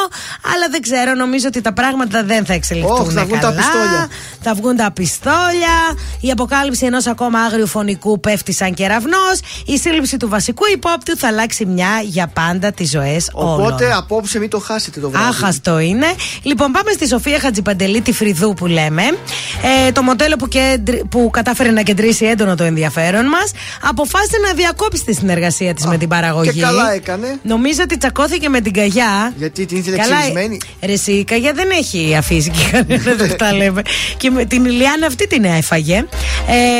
Αλλά δεν ξέρω, νομίζω ότι τα πράγματα δεν θα εξελιχθούν. Ωχ, θα βγουν τα καλά. πιστόλια. Θα βγουν τα πιστόλια. Η αποκάλυψη ενός ακόμα άγριου φωνικού πέφτει σαν κεραυνός. Η σύλληψη του βασικού υπόπτου θα αλλάξει μια για πάντα τι ζωέ ζωέ. Οπότε απόψε μην το χάσετε το βράδυ. Άχαστο είναι. Λοιπόν, πάμε στη Σοφία Χατζιπαντελή, τη Φρυδού που λέμε. Ε, το μοντέλο που, κέντρι- που κατάφερε να κεντρήσει έντονο το ενδιαφέρον μας, αποφάσισε να διακόψει τη συνεργασία της με την παραγωγή. και καλά έκανε. Νομίζω ότι τσακώθηκε με την Καγιά. Γιατί την ήθελε Καλά, ξυρισμένη. Ρε, εσύ, η Καγιά δεν έχει αφήσει και κανένα, δεν *laughs* τα λέμε. Και με την Ηλιάνα αυτή την έφαγε.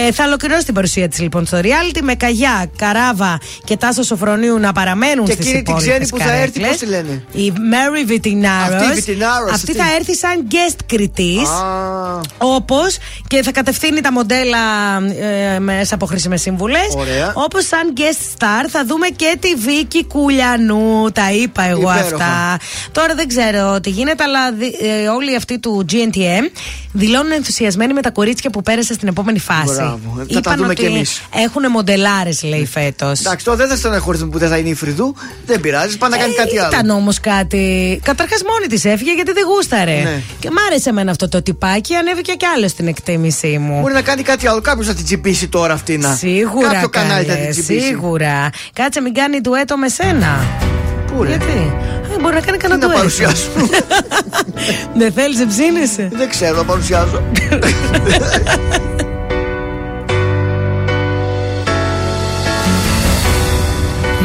Ε, θα ολοκληρώσει την παρουσία της λοιπόν στο reality με Καγιά, Καράβα και Τάσος Σοφρονίου να παραμένουν Και στις εκείνη την υπόλοιπες ξένη που θα έρθει, καρέκλες. πώς τη λένε; Η Mary Vitinaros. Αυτή η Vitinaros, Αυτή αυτή. θα έρθει σαν guest κριτής. Α. Όπως και θα κατευθύνει τα μοντέλα ε, μέσα από χρήσιμες σύμβουλες. Ωραία. Όπως σαν guest star θα δούμε και τη Βίκη Κουλιανού. Τα είπα εγώ Υπέροχα. αυτά. Τώρα δεν ξέρω τι γίνεται, αλλά δι- ε, όλοι αυτοί του GNTM δηλώνουν ενθουσιασμένοι με τα κορίτσια που πέρασε στην επόμενη φάση. Μπράβο. Θα τα Είπαν δούμε ότι κι εμείς. Έχουν μοντελάρες, λέει φέτος. Εντάξει, τώρα δεν θα στεναχωρηθούμε που δεν θα είναι η Φρυδού. Δεν πειράζει, πάει να κάνει κάτι άλλο. Ε, Ήταν όμως κάτι. Καταρχάς μόνη της έφυγε γιατί δεν γούσταρε. Ναι. Και μ' άρεσε εμένα αυτό το τυπάκι, ανέβηκε κι άλλο στην εκτίμησή μου. Μπορεί να κάνει κάτι άλλο. Κάποιος θα την τσιπήσει τώρα αυτή να. Σίγουρα. Κάποιο κανάλι θα καλέ, την τσιπήσει. Σίγουρα. Κάτσε, μην κάνει ντουέτο με σένα. Πού ρε; Γιατί; Ε, μπορεί να κάνει κανένα Τι να ντουέτο. παρουσιάσω; *laughs* Δεν θέλεις, δεν ψήνεσαι; Δεν ξέρω να παρουσιάζω. *laughs*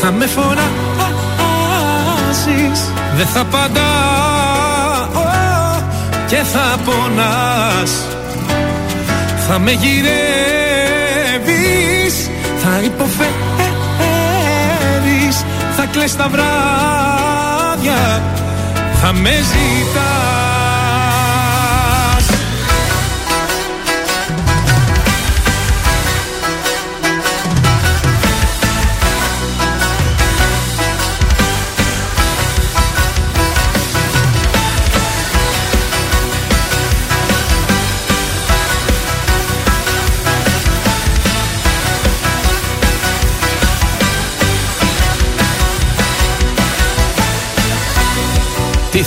Θα με φωνάζεις. Δεν θα απαντάω Και θα πονάς. Θα με γυρεύεις Θα υποφέρεις. Θα κλαις τα βράδια Θα με ζητάς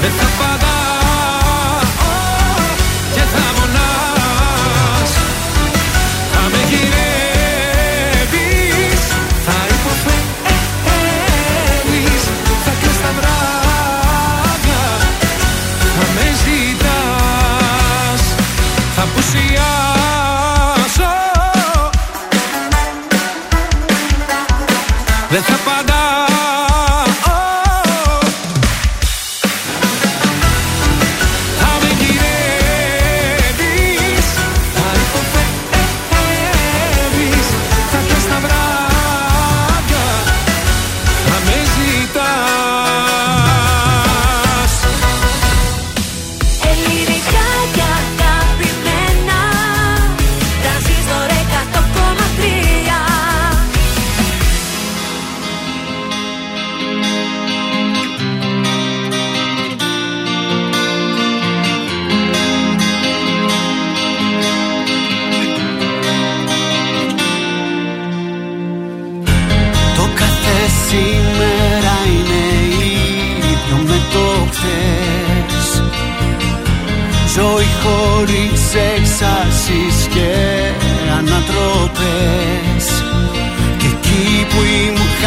φωνάζεις Δεν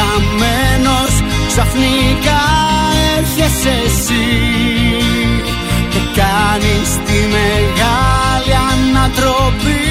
χαμένος ξαφνικά έρχεσαι εσύ Και κάνεις τη μεγάλη ανατροπή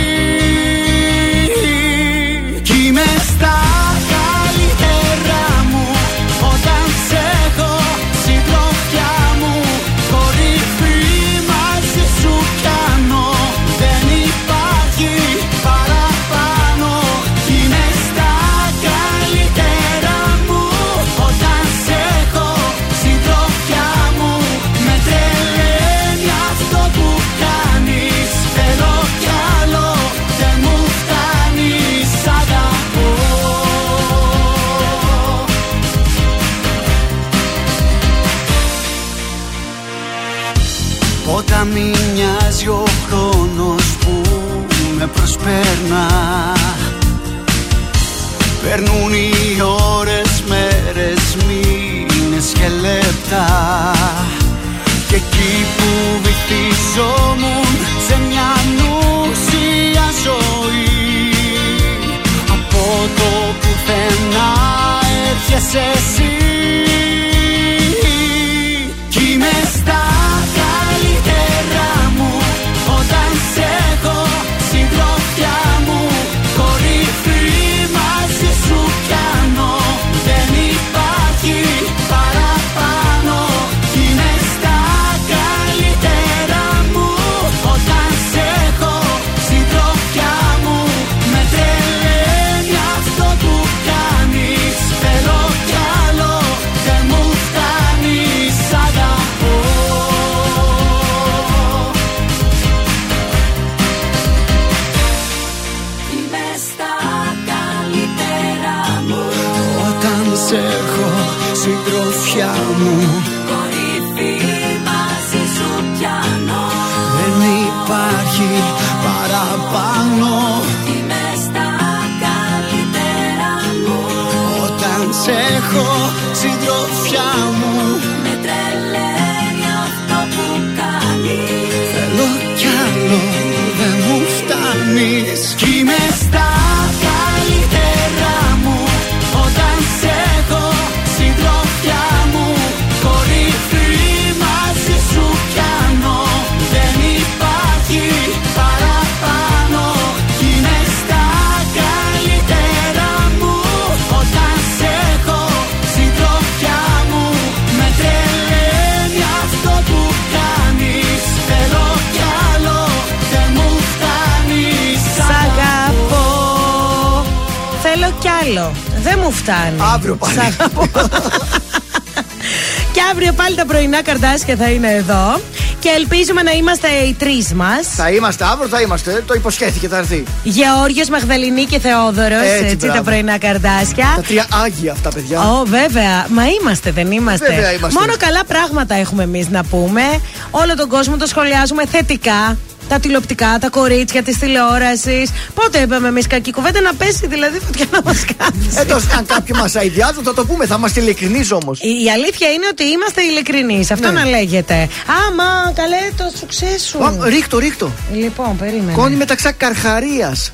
πρωινά καρτάσια θα είναι εδώ. Και ελπίζουμε να είμαστε οι τρεις μας. Θα είμαστε αύριο, θα είμαστε. Το υποσχέθηκε, θα έρθει. Γεώργιος, Μαγδαληνή και Θεόδωρος. Έτσι, Έτσι, μπράβο. τα πρωινά καρτάσια. Τα τρία άγια αυτά, παιδιά. Ω, βέβαια. Μα είμαστε, δεν είμαστε. Βέβαια είμαστε. Μόνο καλά πράγματα έχουμε εμείς να πούμε. Όλο τον κόσμο το σχολιάζουμε θετικά. Τα τηλεοπτικά, τα κορίτσια της τηλεόρασης. Πότε είπαμε εμείς κακή κουβέντα να πέσει δηλαδή φωτιά να μας κάνει. Έτω, αν κάποιοι μας αειδιάζουν, θα το πούμε. Θα είμαστε ειλικρινείς όμως. Η αλήθεια είναι ότι είμαστε ειλικρινείς. Αυτό Ναι. να λέγεται. Άμα, καλέ το σουξέ σου. Ρίχτω, ρίχτω. Λοιπόν, περίμενε. Κόνη μεταξά Καρχαρίας.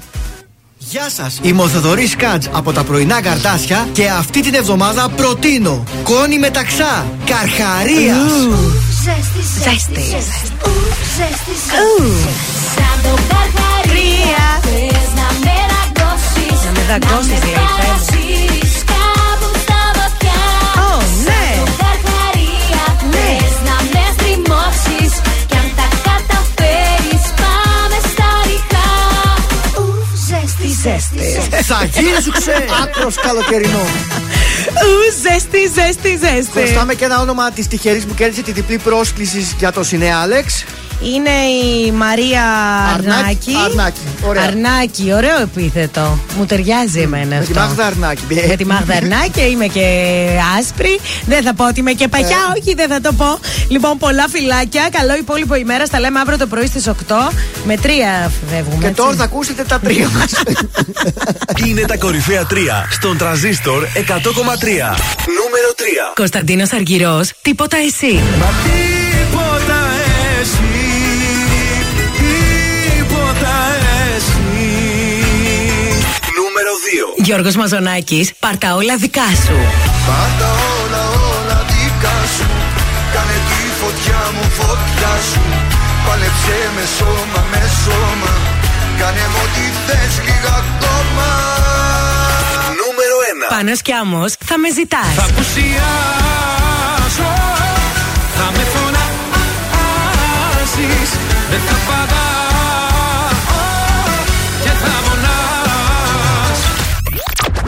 Γεια σας. Είμαι ο Θοδωρής Κάτζ από τα πρωινά καρτάσια και αυτή την εβδομάδα προτείνω Κόνη μεταξά Καρχαρίας. Ζέστη, Ζέστη. Ου, ζέστη, Ου. ζέστη. Σαν το καρχαρία Θες να με δαγκώσεις Να με δαγκώσεις, λέει, θέλει. σπάσεις κάπου στα βαθιά Ω, ναι. Σαν το καρχαρία Θες να με στριμώξεις Κι αν τα καταφέρεις πάμε στα ριχά Ου, ζέστη, ζέστη, ζέστη. Θα γίνει σου ξέ. Άκρος καλοκαιρινό. Ου, ζέστη, ζέστη, ζέστη. Χρωστάμε και ένα όνομα της τυχερής που κέρδισε τη διπλή πρόσκληση για το Σινεάλεξ. Είναι η Μαρία Αρνάκη. Αρνάκη. Αρνάκη, ωραία. Αρνάκη, ωραίο επίθετο. Μου ταιριάζει εμένα Με αυτό. τη Μάγδα Αρνάκη. Με τη Μάγδα Αρνάκη, είμαι και άσπρη. Δεν θα πω ότι είμαι και παχιά, Ε. όχι, δεν θα το πω. Λοιπόν, πολλά φυλάκια. Καλό υπόλοιπο ημέρα. Τα λέμε αύριο το πρωί στις 8. Με τρία φεύγουμε. Και έτσι. τώρα θα ακούσετε τα τρία μας. *laughs* Είναι τα κορυφαία τρία στον τραζίστορ 100,3. Νούμερο 3. Κωνσταντίνος Αργυρός, τίποτα εσύ. Μα Γιώργος Μαζονάκης, πάρτα όλα δικά σου. Πάντα όλα όλα δικά σου. Κάνε τη φωτιά μου φωτιά σου. Πάλεψε με σώμα με σώμα. Κάνε μου ό,τι θες λίγα ακόμα. Νούμερο 1. Πάνος κι άμμος, θα με ζητάς. Θα απουσιάσω. Θα με φωνάζεις Δεν θα παγάω